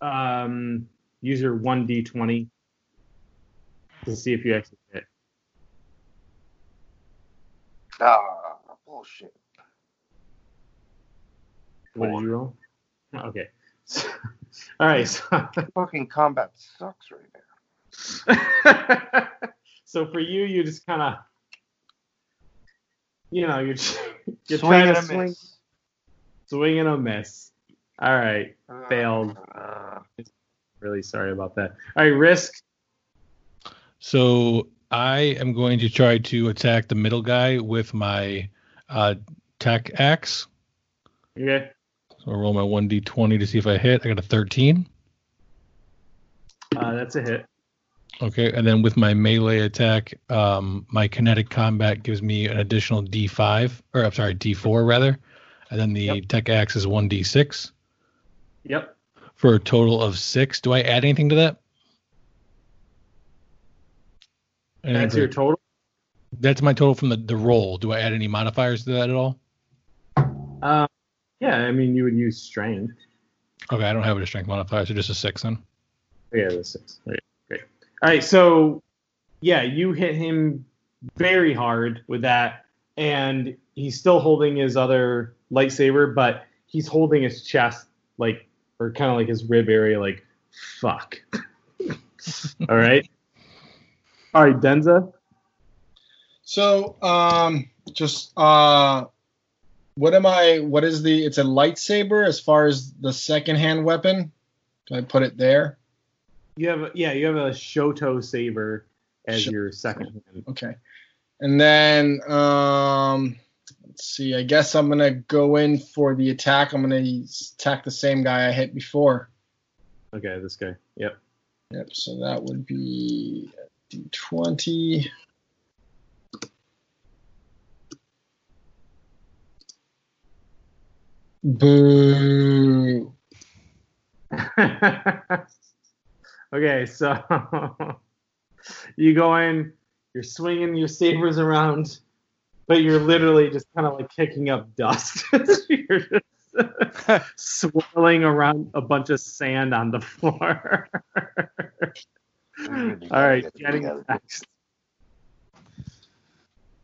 um, use your one d20 to see if you actually hit. Ah, bullshit. What did you roll? Okay. All right. So, Fucking combat sucks right now. so for you, you just kind of, you know, you're you're Swing trying to a swing, miss. swing and a miss. All right, failed. Uh, Really sorry about that. All right, risk. So I am going to try to attack the middle guy with my uh, tech axe. Okay. So I'll roll my 1d20 to see if I hit. I got a 13. Uh, that's a hit. Okay, and then with my melee attack, um, my kinetic combat gives me an additional d5, or I'm sorry, d4 rather, and then the tech axe is 1d6 Yep. for a total of six. Do I add anything to that? Anything That's your total. That's my total from the, the roll. Do I add any modifiers to that at all? Um, yeah, I mean, you would use strength. Okay, I don't have a strength modifier, so just a six then. Yeah, the six. Great. All right, so yeah, you hit him very hard with that, and he's still holding his other lightsaber, but he's holding his chest like, or kind of like his rib area, like, fuck. All right. All right, Denza. So, um, just uh, what am I? What is the? It's a lightsaber as far as the second hand weapon. Do I put it there? You have a, yeah, you have a Shoto saber as Sh- your second hand. Okay. And then, um, let's see. I guess I'm gonna go in for the attack. I'm gonna attack the same guy I hit before. Okay, this guy. Yep. Yep. So that would be d20. Boo. okay, so you go in, you're swinging your sabers around, but you're literally just kind of like kicking up dust. you're just swirling around a bunch of sand on the floor. All right, getting next.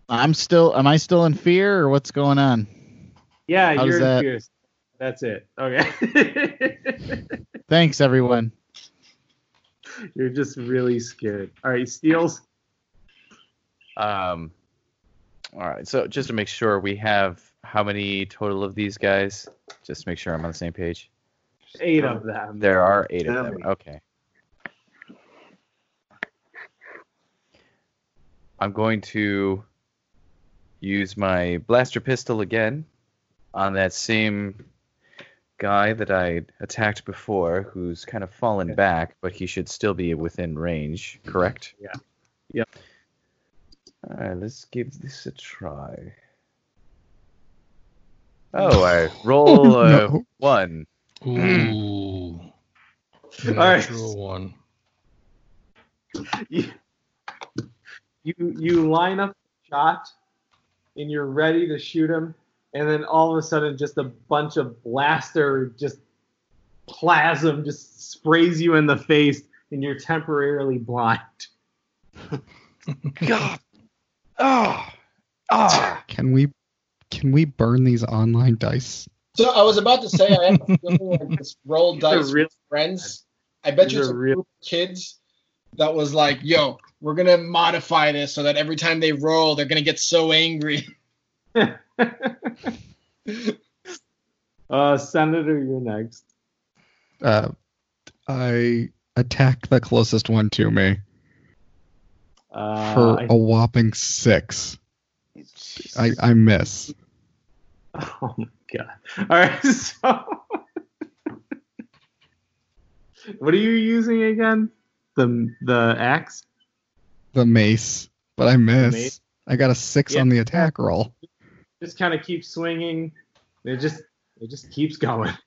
I'm still. Am I still in fear, or what's going on? Yeah, How you're does that- fierce. That's it. Okay. Thanks, everyone. you're just really scared. All right, Steels. Um, all right. So just to make sure, we have how many total of these guys? Just to make sure I'm on the same page. Eight of them. There are eight of them. me. Okay. I'm going to use my blaster pistol again on that same guy that I attacked before, who's kind of fallen back, but he should still be within range, correct? Yeah. Yep. All right, let's give this a try. Oh, I roll Oh, a no. one. Ooh. right. Natural one. you, you you line up the shot and you're ready to shoot him and then all of a sudden just a bunch of blaster just plasm just sprays you in the face and you're temporarily blind God. Oh. Oh. Can we can we burn these online dice? So I was about to say I have a feeling like this roll dice real with friends. I bet you it's a real- group kids that was like, "Yo, we're gonna modify this so that every time they roll, they're gonna get so angry." uh, Senator, you're next. Uh, I attack the closest one to me Uh, for I- a whopping six. I, I miss. Oh my god! All right, so what are you using again? The the axe? The mace, but I miss. I got a six Yeah. on the attack roll. Just kind of keeps swinging. It just it just keeps going.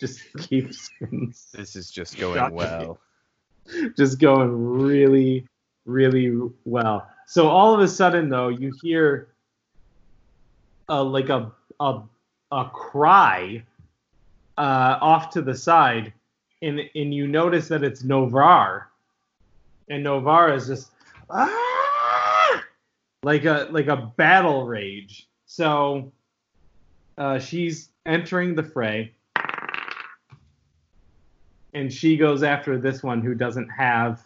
Just keeps This is just going well. just going really really well. So all of a sudden though, you hear uh, like a a a cry uh, off to the side, and and you notice that it's Novar, and Novar is just "Ah!" like a like a battle rage. So uh, she's entering the fray, and she goes after this one who doesn't have.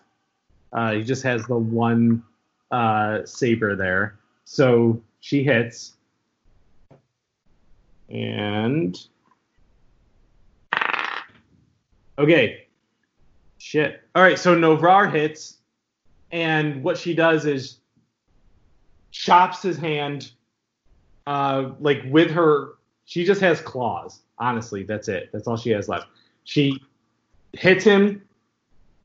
Uh, he just has the one uh, saber there. So she hits. And. Okay. Shit. All right, so Novrar hits. And what she does is chops his hand uh, like with her. She just has claws. Honestly, that's it. That's all she has left. She hits him.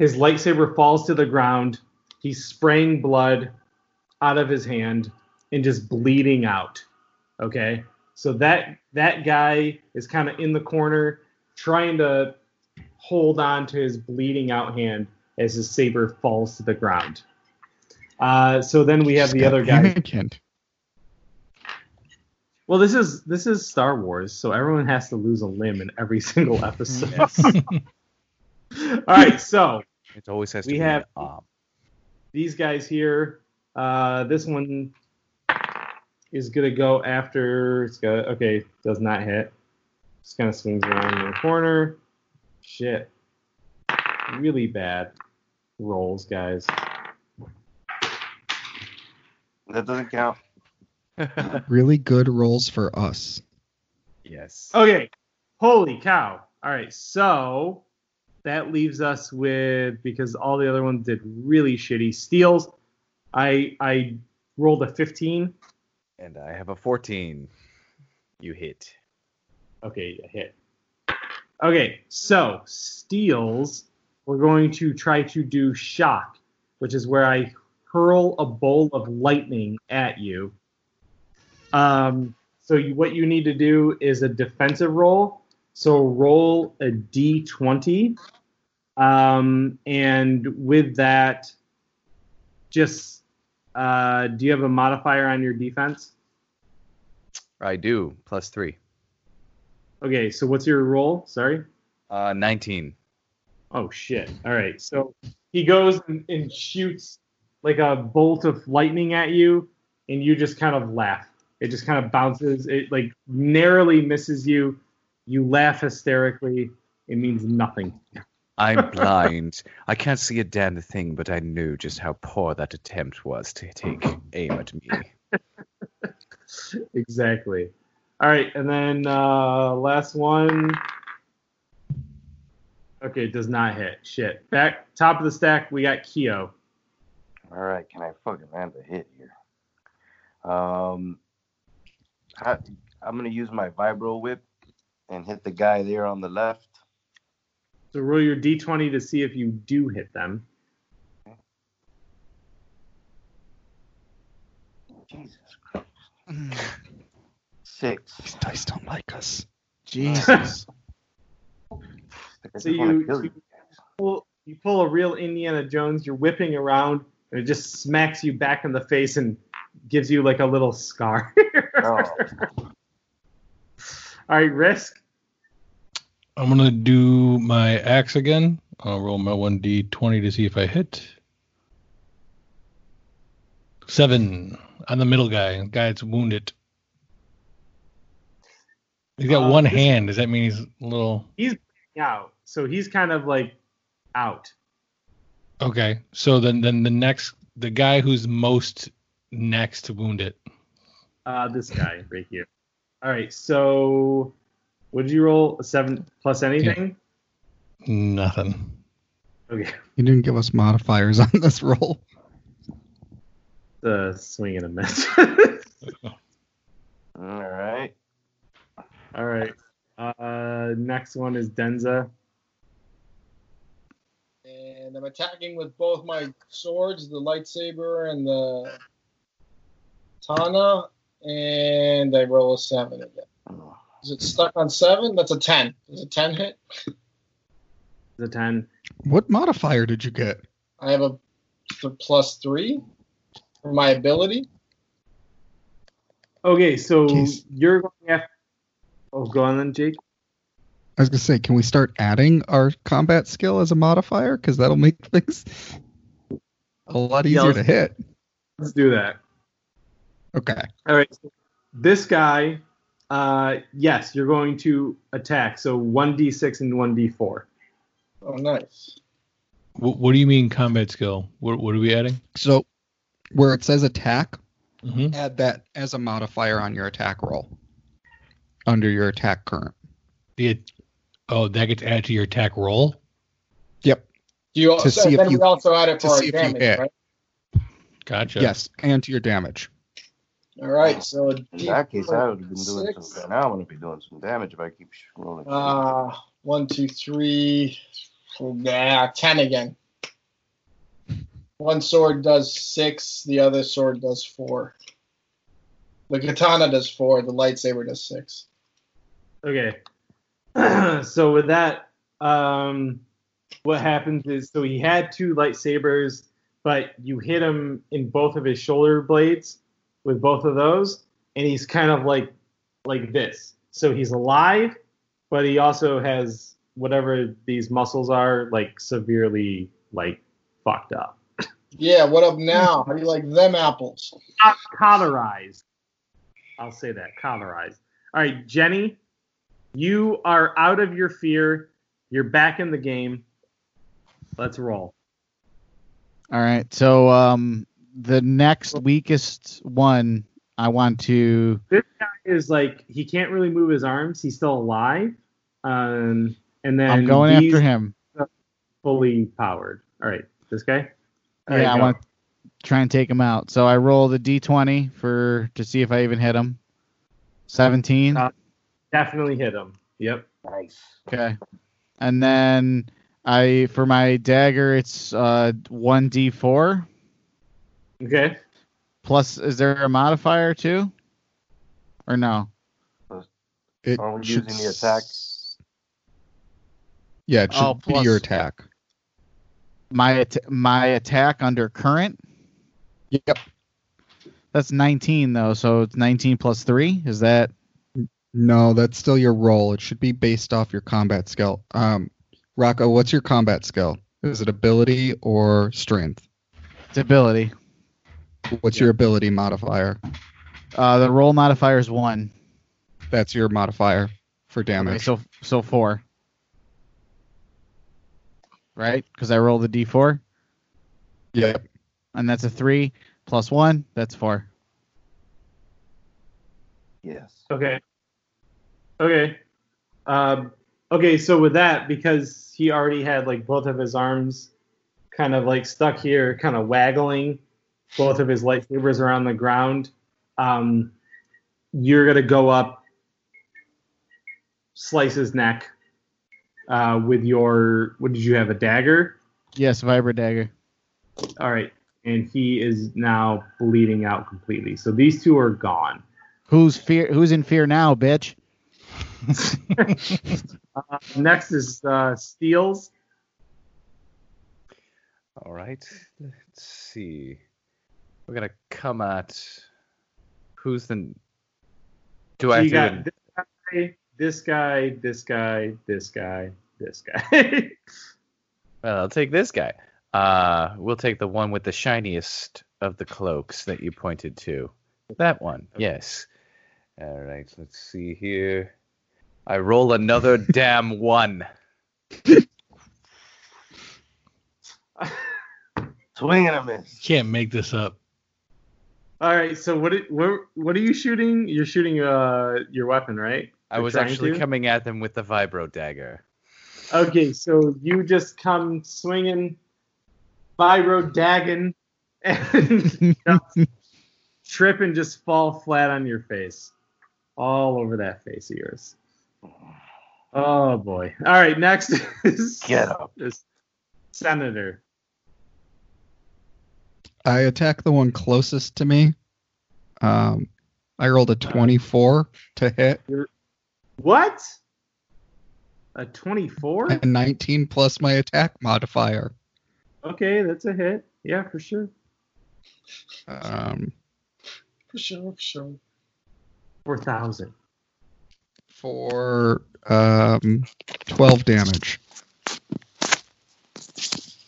His lightsaber falls to the ground. He's spraying blood out of his hand and just bleeding out. Okay, so that that guy is kind of in the corner trying to hold on to his bleeding out hand as his saber falls to the ground. Uh, so then we have the other guy. Anakin. Well, this is this is Star Wars, so everyone has to lose a limb in every single episode. All right, so It always has to We be have- an op. these guys here. Uh, this one is gonna go after. It's got okay, does not hit. Just kind of swings around in the corner. Shit, really bad rolls, guys. That doesn't count. Really good rolls for us. Yes. Okay, holy cow! All right, so that leaves us with because all the other ones did really shitty steals. I I rolled a 15. And I have a 14. You hit. Okay, a hit. Okay, so Steels, we're going to try to do shock, which is where I hurl a bolt of lightning at you. Um, so you, what you need to do is a defensive roll. So roll a d20, um, and with that, just uh, do you have a modifier on your defense? I do. Plus three. Okay, so what's your roll? Sorry. Uh, 19. Oh shit! All right, so he goes and, and shoots like a bolt of lightning at you, and you just kind of laugh. It just kind of bounces. It like narrowly misses you. You laugh hysterically. It means nothing. I'm blind. I can't see a damn thing, but I knew just how poor that attempt was to take aim at me. exactly. All right, and then uh, last one. Okay, it does not hit. Shit. Back top of the stack, we got Kyo. All right, can I fucking land a hit here? Um, I, I'm gonna use my vibro whip and hit the guy there on the left. So roll your d20 to see if you do hit them. Jesus mm. Christ. Six. These dice don't like us. Jesus. So just you, you pull you pull a real Indiana Jones. You're whipping around, and it just smacks you back in the face and gives you like a little scar. Oh. All right, risk. I'm gonna do my axe again. I'll roll my one d20 to see if I hit. Seven on the middle guy. Guy that's wounded. He's got Uh, one this- hand. Does that mean he's a little? He's out, so he's kind of like out. Okay. So then, then the next, the guy who's most next wounded. Uh, this guy right here. All right. So, what did you roll? A seven plus anything? Nothing. Okay. You didn't give us modifiers on this roll. The swing and a miss. All right. All right. Uh, next one is Denza. And I'm attacking with both my swords, the lightsaber and the Tana, and I roll a seven again. Is it stuck on seven? That's a ten. Is a ten hit? The ten. What modifier did you get? I have a th- plus three for my ability. Okay, so Jeez. you're going after. Oh, go on then, Jake. I was gonna say, can we start adding our combat skill as a modifier? Because that'll make things a lot easier let's- to hit. Let's do that. Okay. All right. So this guy, uh, yes, you're going to attack. So one d6 and one d4. Oh, nice. What, what do you mean combat skill? What, what are we adding? So where it says attack, Mm-hmm. add that as a modifier on your attack roll under your attack current. The, oh, that gets added to your attack roll. Yep. Do you To so see if then you- we also add it to for our see if you damage, right? Gotcha. Yes, and to your damage. All right. So In that case, I would have been doing Six. some. Now I'm gonna be doing some damage if I keep sh- rolling. Uh, one, two, three. Nah, ten again. One sword does six. The other sword does four. The katana does four. The lightsaber does six. Okay. so with that, um, what happens is so he had two lightsabers, but you hit him in both of his shoulder blades with both of those, and he's kind of like like this. So he's alive, but he also has whatever these muscles are like severely like fucked up. Yeah. What up now? How do you like them apples? cauterized. I'll say that cauterized. All right, Jenny, you are out of your fear. You're back in the game. Let's roll. All right. So um, the next weakest one, I want to. This guy is like he can't really move his arms. He's still alive. Um, and then I'm going after him. Fully powered. All right, this guy. All yeah, right, I go. want to try and take him out. So I roll the d20 for to see if I even hit him. 17. Uh, definitely hit him. Yep. Nice. Okay. And then I for my dagger it's uh 1d4 Okay. plus is there a modifier too? Or no? It Are we should using the attack? Yeah, it should Oh, be your attack. My at- my attack under current? Yep. That's 19 though, so it's 19 plus 3. Is that No, that's still your roll. It should be based off your combat skill. Um, Rocco, what's your combat skill? Is it ability or strength? it's ability? What's your ability modifier? Uh the roll modifier is 1. That's your modifier for Okay, damage. so so 4. Right? Cuz I roll the d4 Yep. and that's a 3 plus 1, that's 4. Yes. Okay. Okay. Um, okay, so with that, because he already had like both of his arms kind of like stuck here, kind of waggling, both of his lightsabers are on the ground, um, you're gonna go up, slice his neck uh, with your. What did you have? A dagger. Yes, vibro dagger. All right, and he is now bleeding out completely. So these two are gone. Who's fear who's in fear now, bitch? Uh, next is uh, Steels. All right. Let's see. We're gonna come at who's the. Do So I you got this guy, this guy, this guy, this guy, this guy. Well, I'll take this guy. Uh, we'll take the one with the shiniest of the cloaks that you pointed to. That one, yes. All right, let's see here. I roll another damn one. Swing and a miss. Can't make this up. All right. So what? What? What are you shooting? You're shooting uh your weapon, right? I Or was actually to? coming at them with the vibro dagger. Okay, so you just come swinging, vibro dagging, and trip and just fall flat on your face, all over that face of yours. Oh boy! All right, next is Get up. is Senator. I attack the one closest to me. Um, I rolled a 24 to hit What? A twenty-four? and 19 plus my attack modifier. Okay, that's a hit. Yeah, for sure. Um, For sure, for sure. Four thousand. for um, 12 damage.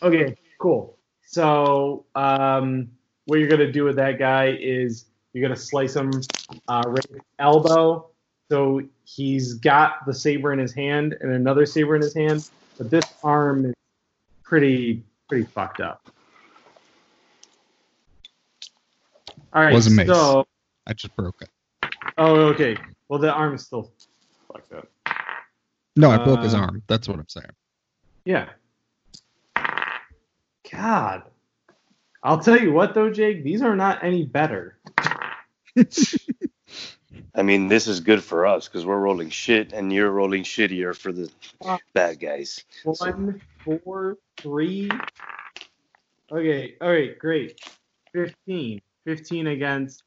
Okay, cool. So, um, what you're gonna do with that guy is you're gonna slice him uh, right elbow. So he's got the saber in his hand and another saber in his hand, but this arm is pretty pretty fucked up. All right, Was a mace. so I just broke it. oh okay. Well, the arm is still fucked up. No, I broke his Uh, arm. That's what I'm saying. Yeah. God. I'll tell you what though, Jake, these are not any better. I mean, this is good for us because we're rolling shit, and you're rolling shittier for the bad guys. One, four, three. Okay, all right, great. 15. 15 against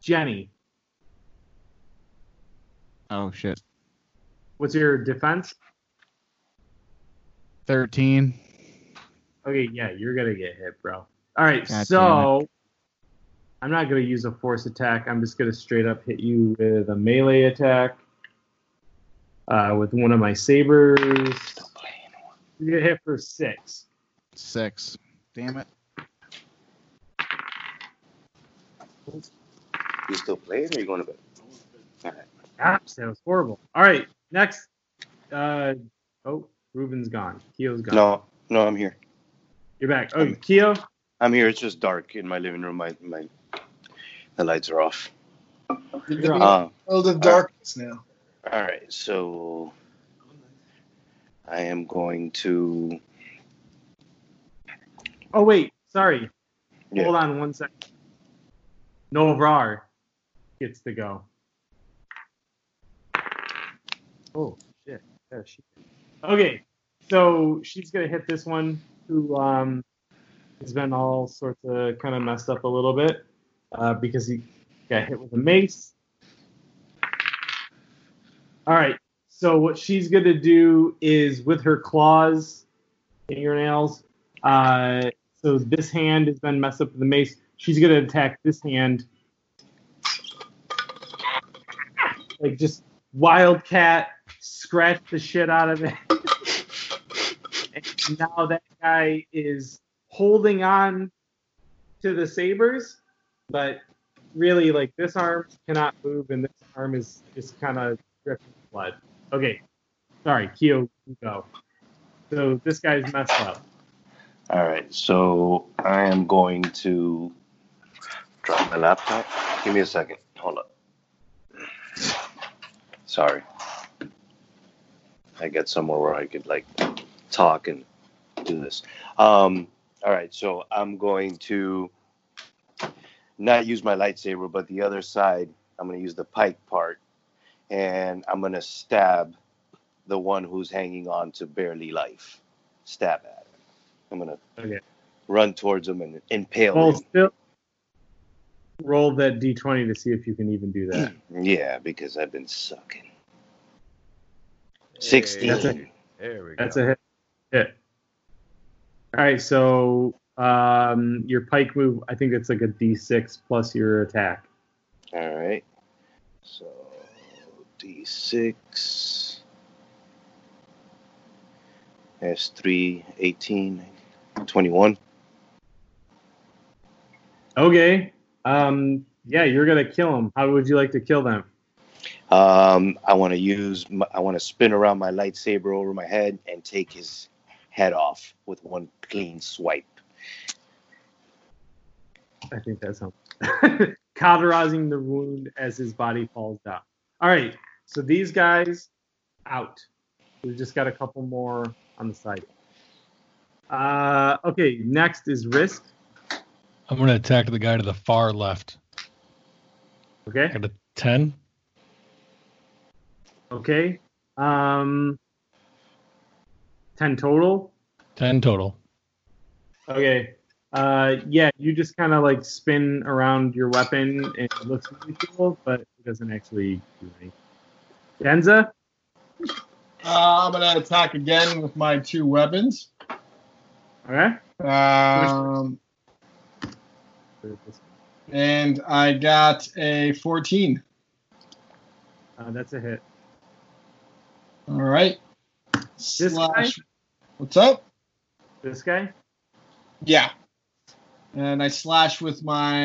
Jenny. Oh shit. What's your defense? 13. Okay, yeah, you're gonna get hit, bro. All right, God so I'm not gonna use a force attack. I'm just gonna straight up hit you with a melee attack. Uh, with one of my sabers. You get hit for six. Six. Damn it. You still playing, or you going to bed? All right. Gosh, that was horrible. All right, next. Uh, oh, Ruben's gone. Kyo's gone. No, no, I'm here. You're back. Oh, Kyo. I'm here. It's just dark in my living room. My my the lights are off. You're Uh, World of darkness now. all right, so I am going to. Oh wait, sorry. Yeah. Hold on one second. Novrar gets to go. Oh shit. There she Okay, so she's gonna hit this one who um has been all sorts of kind of messed up a little bit uh, because he got hit with a mace. All right, so what she's gonna do is with her claws, fingernails. Uh, so this hand has been messed up with the mace. She's gonna attack this hand, like just wildcat, scratch the shit out of it. now that guy is holding on to the sabers, but really, like this arm cannot move, and this arm is just kind of dripping blood. Okay, sorry, Kyo, go. So this guy's messed up. All right, so I am going to drop my laptop. Give me a second. Hold up. Sorry. I get somewhere where I could like talk and do this. Um, all right, so I'm going to not use my lightsaber, but the other side. I'm going to use the pike part, and I'm going to stab the one who's hanging on to barely life. Stab at him. I'm going to Okay. run towards him and impale Well, him. still roll that d20 to see if you can even do that. Yeah, because I've been sucking. 16. That's a, There we that's go. a hit. hit. All right, so um, your pike move, I think it's like a d6 plus your attack. All right. So D6. S3, 18, 21. Okay. Um, yeah, you're gonna kill him. How would you like to kill them? Um, I want to use, my, I want to spin around my lightsaber over my head and take his head off with one clean swipe. I think that's sounds cauterizing the wound as his body falls down. All right, so these guys out. We've just got a couple more on the side. Uh, okay, next is Risk. I'm gonna attack the guy to the far left. Okay. Got a ten. Okay. Um, 10 total. Ten total. Okay. Uh, yeah, you just kind of like spin around your weapon and it looks really cool, but it doesn't actually do anything. Denza? Uh, I'm gonna attack again with my two weapons. Okay. Um, and I got a 14. Uh, that's a hit. All right. This Slash. guy? What's up? This guy? Yeah. And I slash with my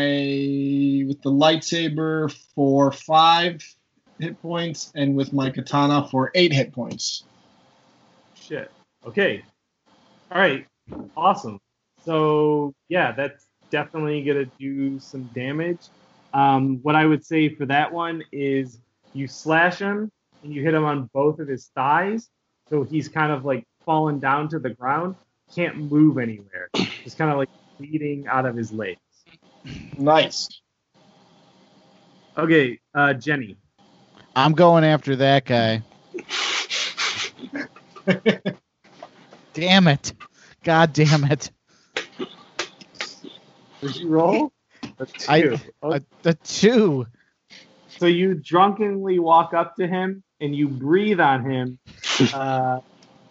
with the lightsaber for five hit points, and with my katana for eight hit points. Shit. Okay. All right. Awesome. So yeah, that's definitely gonna do some damage. Um, what I would say for that one is you slash him and you hit him on both of his thighs, so he's kind of like fallen down to the ground, can't move anywhere, He's kind of like bleeding out of his legs. Nice. Okay, uh, Jenny. I'm going after that guy. damn it. God damn it. Did you roll? A two. I, a, a two. So you drunkenly walk up to him and you breathe on him. Uh,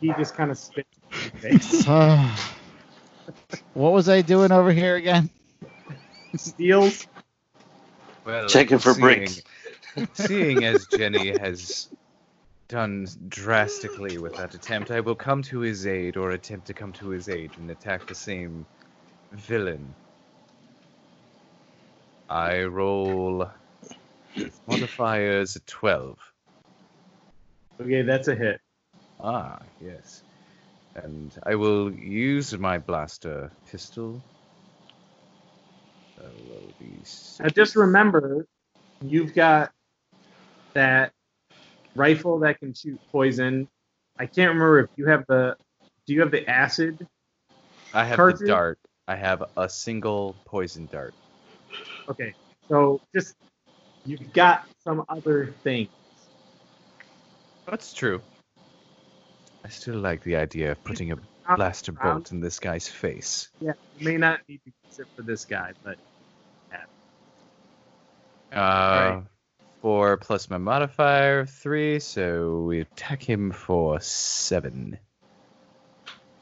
he just kind of spit in your face. what was I doing over here again? Steels. Well, Checking for seeing- bricks. Seeing as Jenny has done drastically with that attempt, I will come to his aid or attempt to come to his aid and attack the same villain. I roll modifiers at 12. Okay, that's a hit. Ah, yes. And I will use my blaster pistol. Now just remember, you've got that rifle that can shoot poison. I can't remember if you have the. Do you have the acid? I have Cartridge? the dart. I have a single poison dart. Okay, so just you've got some other things. That's true. I still like the idea of putting a blaster bolt in this guy's face. Yeah, you may not need to use it for this guy, but Uh, Four plus my modifier, three, so we attack him for seven.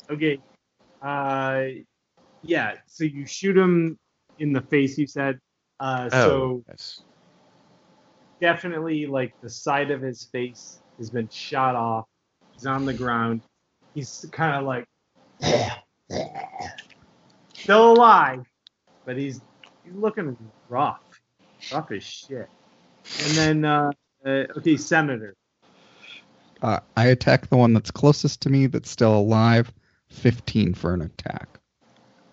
Okay. Uh, yeah. So you shoot him in the face. You said. Uh, Oh, so yes. definitely, like the side of his face has been shot off. He's on the ground. He's kind of like still alive, but he's he's looking rough, rough as shit. And then, uh, uh, okay, Senator. Uh, I attack the one that's closest to me that's still alive. 15 for an attack.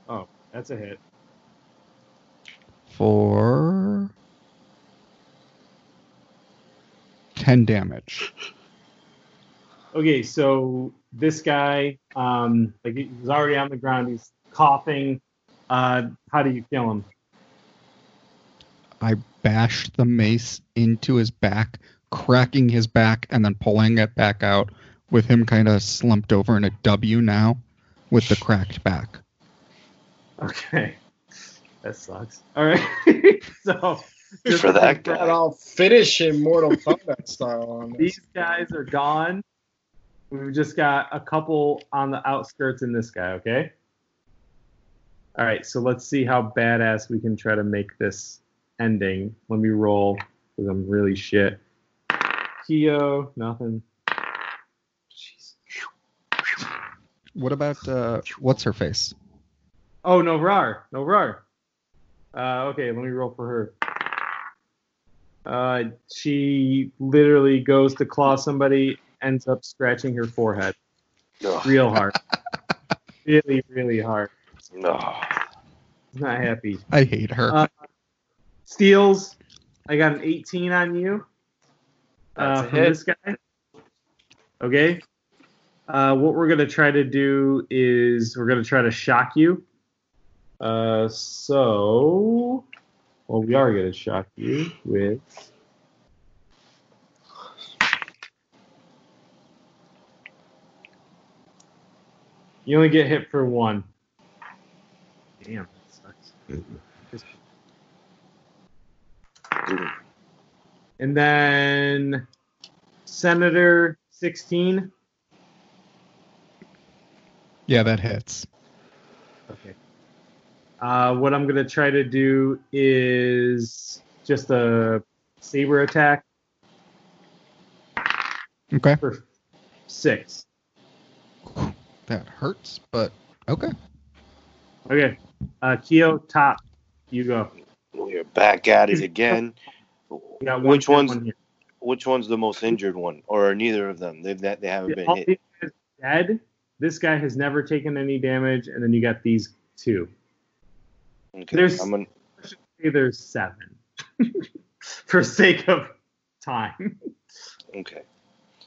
Oh, that's a hit. For 10 damage. Okay, so this guy, um, like he's already on the ground. He's coughing. Uh, how do you kill him? I bashed the mace into his back, cracking his back, and then pulling it back out with him kind of slumped over in a W now with the cracked back. Okay, that sucks. All right, so For that guy. I'll finish him Mortal Kombat style on this. these guys are gone. We've just got a couple on the outskirts in this guy. Okay. All right, so let's see how badass we can try to make this ending. Let me roll because I'm really shit. Kyo, nothing. What about uh, what's her face? Oh, Novrar. Novrar. Uh, okay, let me roll for her. Uh, she literally goes to claw somebody, ends up scratching her forehead. Ugh. Real hard. really, really hard. No. Not happy. I hate her. Uh, Steels, I got an 18 on you. That's Uh, a from hit. this guy. Okay. Uh, what we're gonna try to do is we're gonna try to shock you. Uh, so, well, we are gonna shock you with. You only get hit for one. Damn, that sucks. And then Senator 16. Yeah, that hits. Okay. Uh, what I'm gonna try to do is just a saber attack Okay. for six. That hurts, but okay. Okay. Uh, Kyo, top. You go. We're back at it again. You got one Which one's one which one's the most injured one, or neither of them? They've they haven't been hit. these guys are dead. This guy has never taken any damage, and then you got these two. Okay, There's- I'm gonna, I should say there's seven, for sake of time. okay.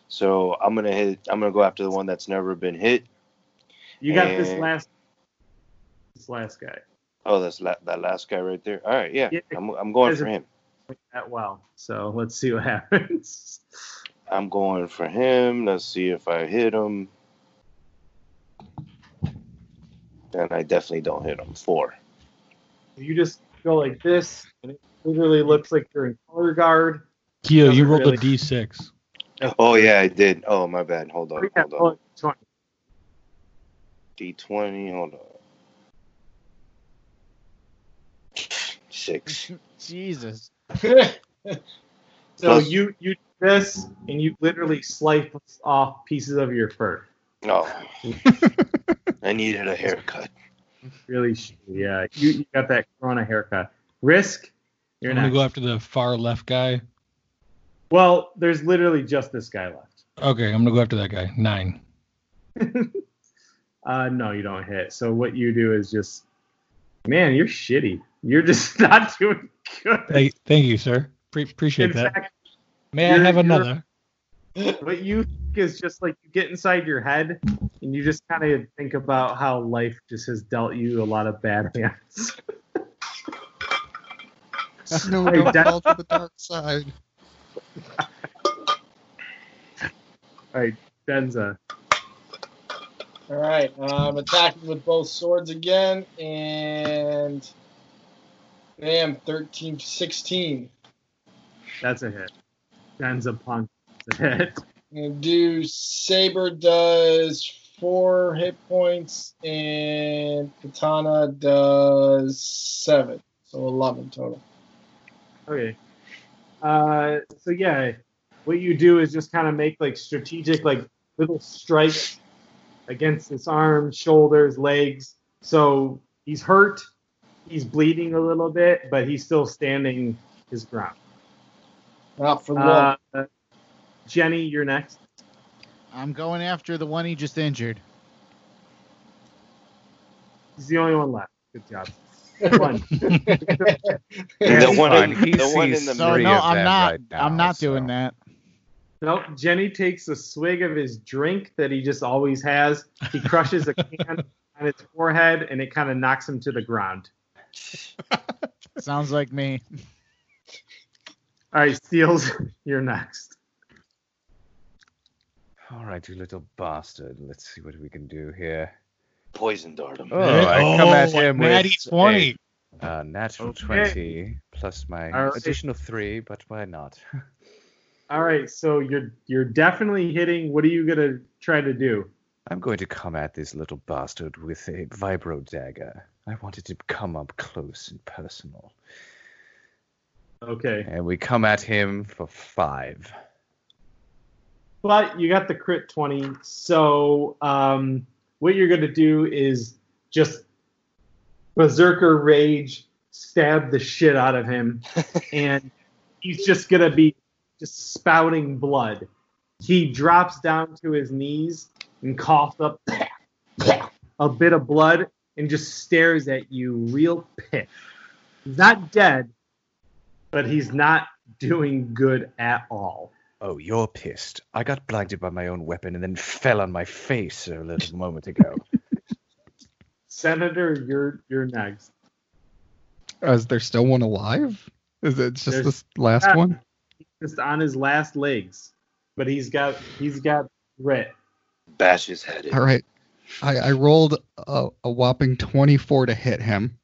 So I'm gonna hit. I'm gonna go after the one that's never been hit. You got this last, this last guy. Oh, that's la- that last guy right there. All right, yeah, Yeah. I'm I'm going for him. That well. So let's see what happens. I'm going for him. Let's see if I hit him. And I definitely don't hit him. Four. You just go like this, and it literally looks like you're in color guard. Kyo, you rolled really- a d6. Oh yeah, I did. Oh my bad. Hold on. Yeah, Hold on. Oh, 20. D20. Hold on. Six. Jesus. So you you do this, and you literally slice off pieces of your fur. No. I needed a haircut. Really, yeah. You, you got that Corona haircut. Brisk. You're I'm gonna not. go after the far left guy. Well, there's literally just this guy left. Okay, I'm gonna go after that guy. Nine. Uh, no, you don't hit. So what you do is just, man, you're shitty. You're just not doing good. Hey, thank you, sir. Pre- In appreciate that. fact, May I have another? what you think is just like you get inside your head and you just kind of think about how life just has dealt you a lot of bad hands. No, Hey, don't that- fall to the dark side. All right, Denza. All right, I'm attacking with both swords again, and bam, 13 to 16. That's a hit. Punch. That's a hit. And do saber does four hit points, and katana does seven, so 11 total. Okay. Uh, so yeah, what you do is just kind of make like strategic, like little strikes against his arms, shoulders, legs. So he's hurt, he's bleeding a little bit, but he's still standing his ground. Not for long. Uh, Jenny, you're next. I'm going after the one he just injured. He's the only one left. Good job. One. the one in, the one in the So no, of I'm not. right now, I'm not so- doing that. Nope. Jenny takes a swig of his drink that he just always has. He crushes a can on his forehead, and it kind of knocks him to the ground. Sounds like me. All right, Steels, you're next. All right, you little bastard. Let's see what we can do here. poison dart him. Oh, I come at Oh, him natty with 20. a uh, natural Okay. 20 plus my All right. additional 3, but why not? All right, so you're you're definitely hitting. What are you gonna try to do? I'm going to come at this little bastard with a vibro dagger. I want it to come up close and personal. Okay, And we come at him for 5. but you got the crit twenty. So um, what you're gonna do is just berserker rage, stab the shit out of him, and he's just gonna be just spouting blood. He drops down to his knees and coughs up a bit of blood and just stares at you real pissed. He's not dead, but he's not doing good at all. Oh, you're pissed. I got blinded by my own weapon and then fell on my face a little moment ago. Senator, you're you're next. Uh, Is there still one alive? Is it just There's- this last Ah, one? Just on his last legs, but he's got he's got grit. Bash his head in. All right. I, I rolled a, a whopping 24 to hit him.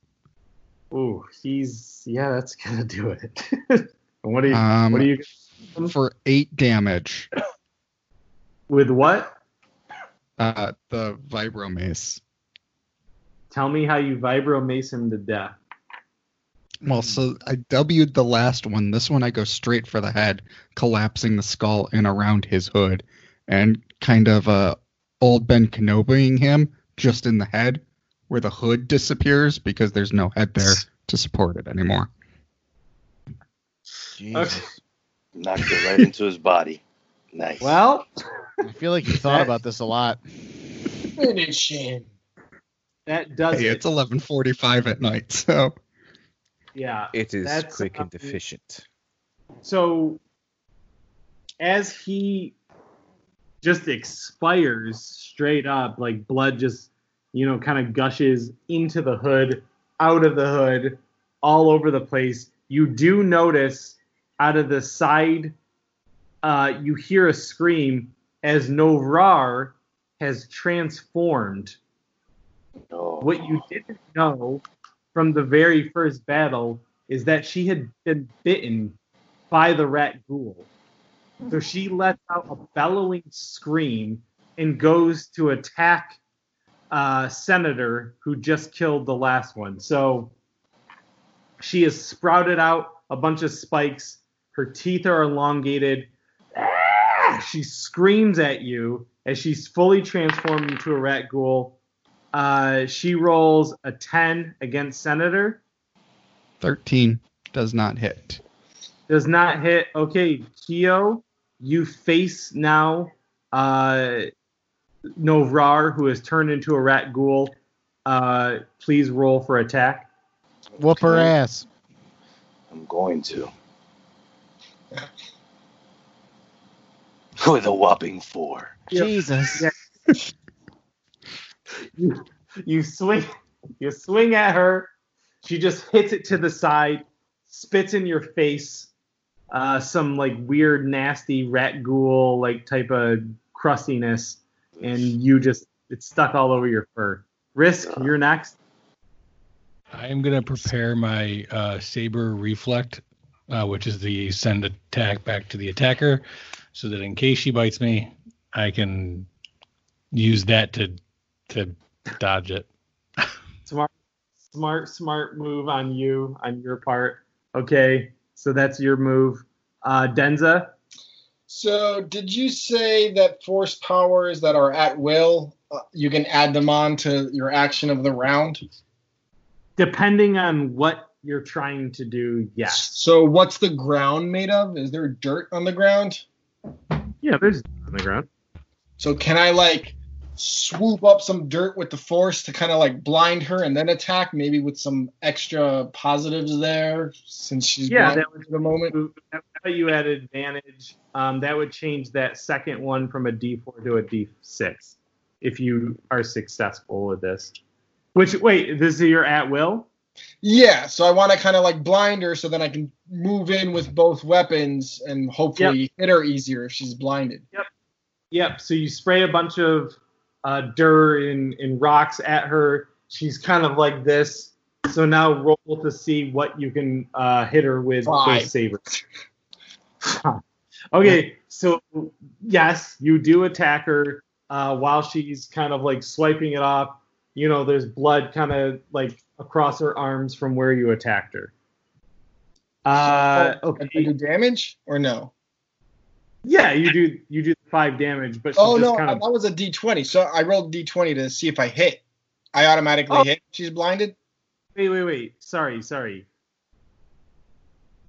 Ooh, he's yeah, that's gonna do it. What do you Um, what do you for eight damage. with what? Uh, the vibro mace. Tell me how you vibro mace him to death. Well, so I W'd the last one. This one I go straight for the head, collapsing the skull in around his hood, and kind of uh, old Ben Kenobiing him just in the head, where the hood disappears because there's no head there to support it anymore. Jesus. Knocked it right into his body. Nice. Well, I feel like you thought about this a lot. Finish him. that does Hey, it. it's 11:45 at night, so yeah. It is That's quick and efficient. so as he just expires straight up like blood just you know kind of gushes into the hood out of the hood all over the place you do notice out of the side uh, you hear a scream as novrar has transformed Oh. what you didn't know from the very first battle is that she had been bitten by the rat ghoul. So she lets out a bellowing scream and goes to attack uh, Senator who just killed the last one. So she has sprouted out a bunch of spikes. Her teeth are elongated. Ah! She screams at you as she's fully transformed into a rat ghoul. Uh, she rolls a 10 against Senator. 13 does not hit. Does not hit. Okay, Kyo, you face now uh, Novrar, who has turned into a rat ghoul. Uh, please roll for attack. Whoop her Okay. ass. I'm going to. With a whopping four. Yep. Jesus. Yeah. you, you swing you swing at her. She just hits it to the side spits in your face uh, some like weird nasty rat ghoul like type of crustiness and you just it's stuck all over your fur. Brisk you're next. I am going to prepare my uh, saber reflect, uh, which is the send attack back to the attacker, so that in case she bites me, I can use that to to dodge it. smart smart smart move on you on your part okay so that's your move uh denza So, did you say that force powers that are at will, uh, you can add them on to your action of the round? depending on what you're trying to do yes So, what's the ground made of? Is there dirt on the ground? yeah there's dirt on the ground So, can I like swoop up some dirt with the force to kind of like blind her and then attack, maybe with some extra positives there since she's Yeah, that for the moment? Would you at advantage. Um, that would change that second one from a D4 to a D6 if you are successful with this. Which wait, this is your at will. Yeah, so I want to kind of like blind her so then I can move in with both weapons and hopefully hit her easier if she's blinded. Yep. Yep. So you spray a bunch of uh, dirt and, and rocks at her. She's kind of like this. So now roll to see what you can uh, hit her with Five. okay, so yes, you do attack her uh, while she's kind of like swiping it off. You know, there's blood kind of like across her arms from where you attacked her. Uh, I okay. do damage or no? Yeah, you do you do five damage, but Oh just no, kind of that was a D20. So I rolled D20 to see if I hit. I automatically Oh. hit. She's blinded. Wait, wait, wait. Sorry, sorry.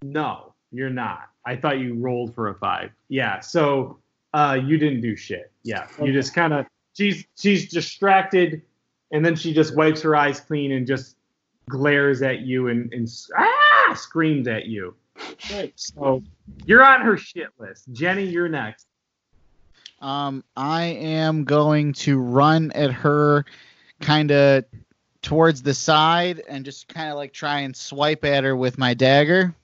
No, you're not. I thought you rolled for a five. Yeah, so uh, you didn't do shit. Yeah, you just kind of she's she's distracted, and then she just wipes her eyes clean and just glares at you and and ah screams at you. Great. So you're on her shit list. Jenny, you're next. Um, I am going to run at her kind of towards the side and just kind of like try and swipe at her with my dagger.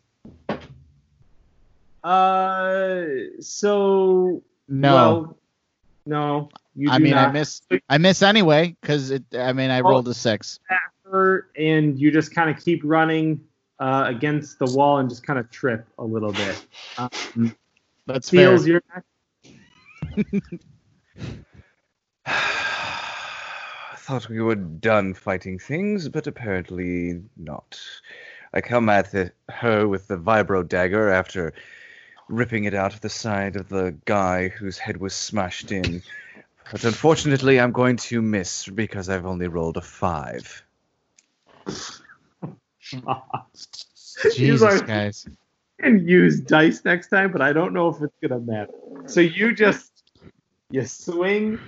Uh, so No. well, no. You I mean, I miss. I miss anyway because it. I mean, I Well- rolled a six. and you just kind of keep running uh, against the wall and just kind of trip a little bit. Um, That's fair. Your I thought we were done fighting things, but apparently not. I come at the, her with the vibro dagger after ripping it out of the side of the guy whose head was smashed in. But unfortunately, I'm going to miss because I've only rolled a five. Jesus, Jesus, guys. can use dice next time, but I don't know if it's gonna matter. So you just you swing.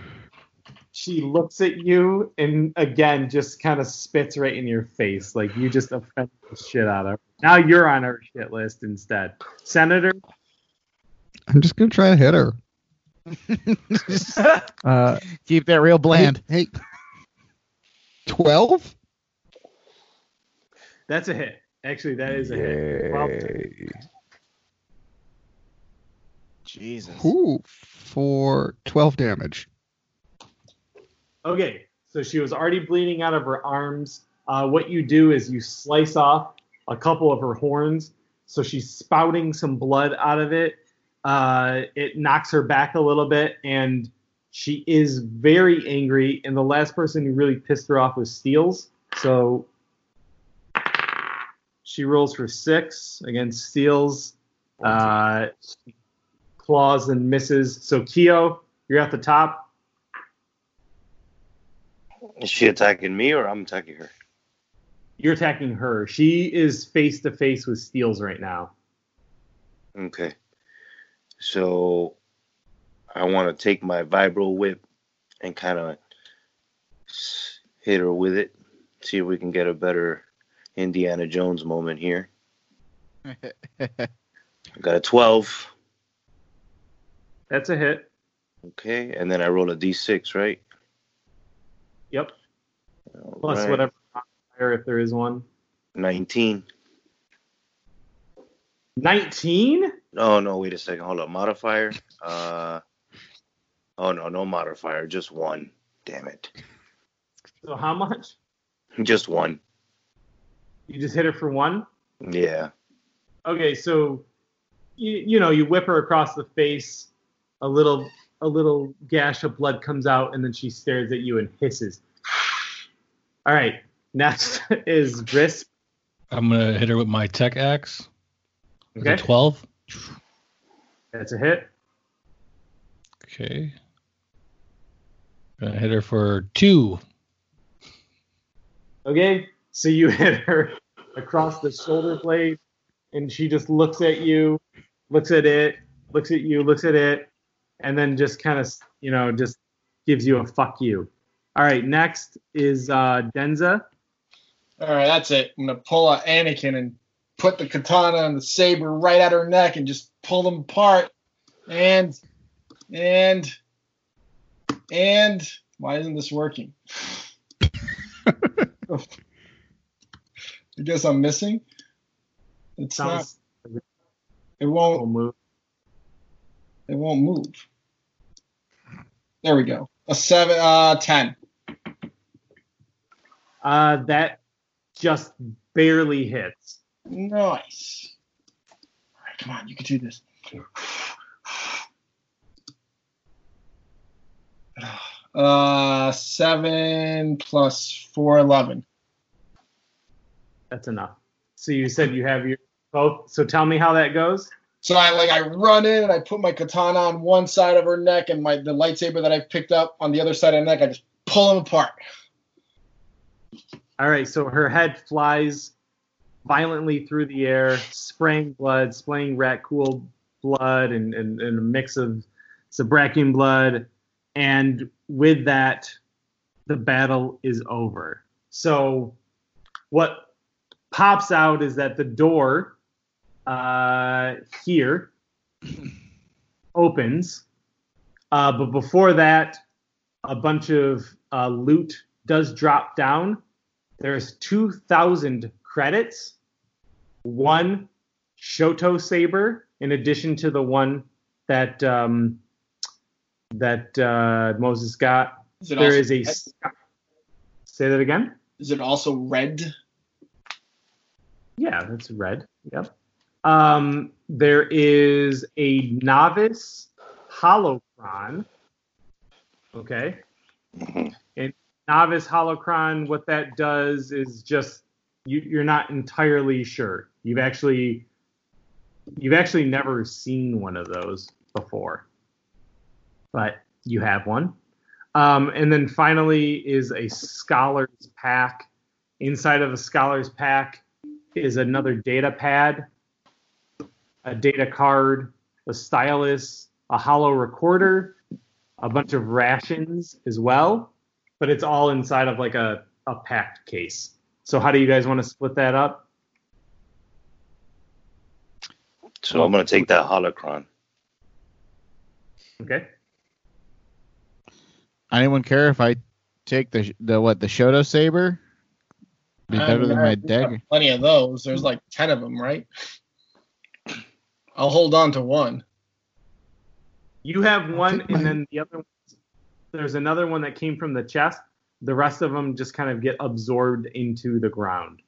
She looks at you and again just kind of spits right in your face, like you just offended the shit out of her. Now you're on her shit list instead, Senator. I'm just gonna try to hit her. Uh, Keep that real bland. Hey, twelve. That's a hit. Actually, that is a hit. Well, Yay. Jesus. Ooh, for twelve damage. Okay, so she was already bleeding out of her arms. Uh, what you do is you slice off a couple of her horns, so she's spouting some blood out of it. Uh, it knocks her back a little bit, and she is very angry. And the last person who really pissed her off was Steels. So she rolls for six against Steels. Uh, claws and misses. So Kyo, you're at the top. Is she attacking me or I'm attacking her? You're attacking her. She is face to face with Steels right now. Okay. So I want to take my vibro whip and kind of hit her with it. See if we can get a better Indiana Jones moment here. I got a 12. That's a hit. Okay. And then I roll a d6, right? Yep. All Plus right. whatever modifier if there is one. 19. 19? Oh, no. Wait a second. Hold up. Modifier. Uh, oh, no. No modifier. Just one. Damn it. So how much? Just one. You just hit her for one? Yeah. Okay, so you, you know, you whip her across the face, a little a little gash of blood comes out, and then she stares at you and hisses. All right, next is Brisk. I'm gonna hit her with my tech axe. Okay. 12? That's a hit. Okay. Gonna hit her for two. Okay, so you hit her across the shoulder blade, and she just looks at you, looks at it, looks at you, looks at it, and then just kind of, you know, just gives you a fuck you. All right, next is uh, Denza. All right, that's it. I'm gonna pull out Anakin and put the katana and the saber right at her neck and just pull them apart. And and and why isn't this working? I guess I'm missing. It's Sounds not. It won't. move. It won't move. There we go. A seven. Uh, ten. Uh, that just barely hits. Nice. All right, come on, you can do this. Uh, seven plus four, eleven. That's enough. So you said you have your both. So tell me how that goes. So I like I run in and I put my katana on one side of her neck and my the lightsaber that I picked up on the other side of her neck. I just pull them apart. All right, so her head flies violently through the air, spraying blood, spraying rat ghoul blood, and, and, and a mix of Sabrakian blood. And with that, the battle is over. So, what pops out is that the door uh, here opens. Uh, but before that, a bunch of uh, loot does drop down. There's 2,000 credits, one Shoto saber, in addition to the one that um, that uh, Moses got. Is There is a. red? Say that again. Is it also red? Yeah, that's red. Yep. Um, there is a novice holocron. Okay. And novice holocron, what that does is just you, you're not entirely sure. You've actually you've actually never seen one of those before, but you have one. Um, and then finally is a scholar's pack. Inside of a scholar's pack is another data pad, a data card, a stylus, a holo recorder, a bunch of rations as well, but it's all inside of like a, a packed case. So how do you guys want to split that up? So I'm gonna take that holocron. Okay. Anyone care if I take the the what the Shoto saber? Be I better mean, than my we've dagger. Plenty of those. There's like ten of them, right? I'll hold on to one. You have one, my- and then the other one, there's another one that came from the chest. The rest of them just kind of get absorbed into the ground.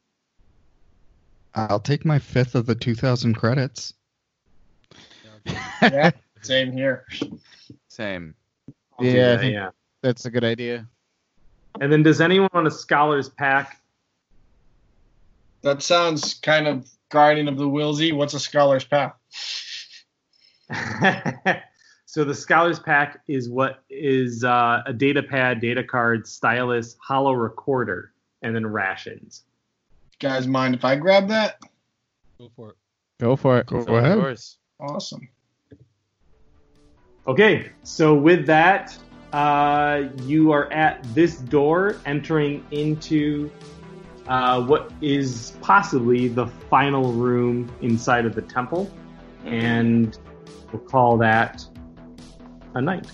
I'll take my fifth of the 2,000 credits. Yeah, same here. Same. I'll do Yeah, I that, think- yeah. That's a good idea. And then does anyone want a scholar's pack? That sounds kind of Guardian of the Wilsey. What's a scholar's path? so the scholars pack is what is uh, a data pad, data card, stylus, holo recorder, and then rations. Guys, mind if I grab that? Go for it. Go for it. Go So ahead. yours. Awesome. Okay, so with that, uh, you are at this door entering into uh, what is possibly the final room inside of the temple, and we'll call that a night.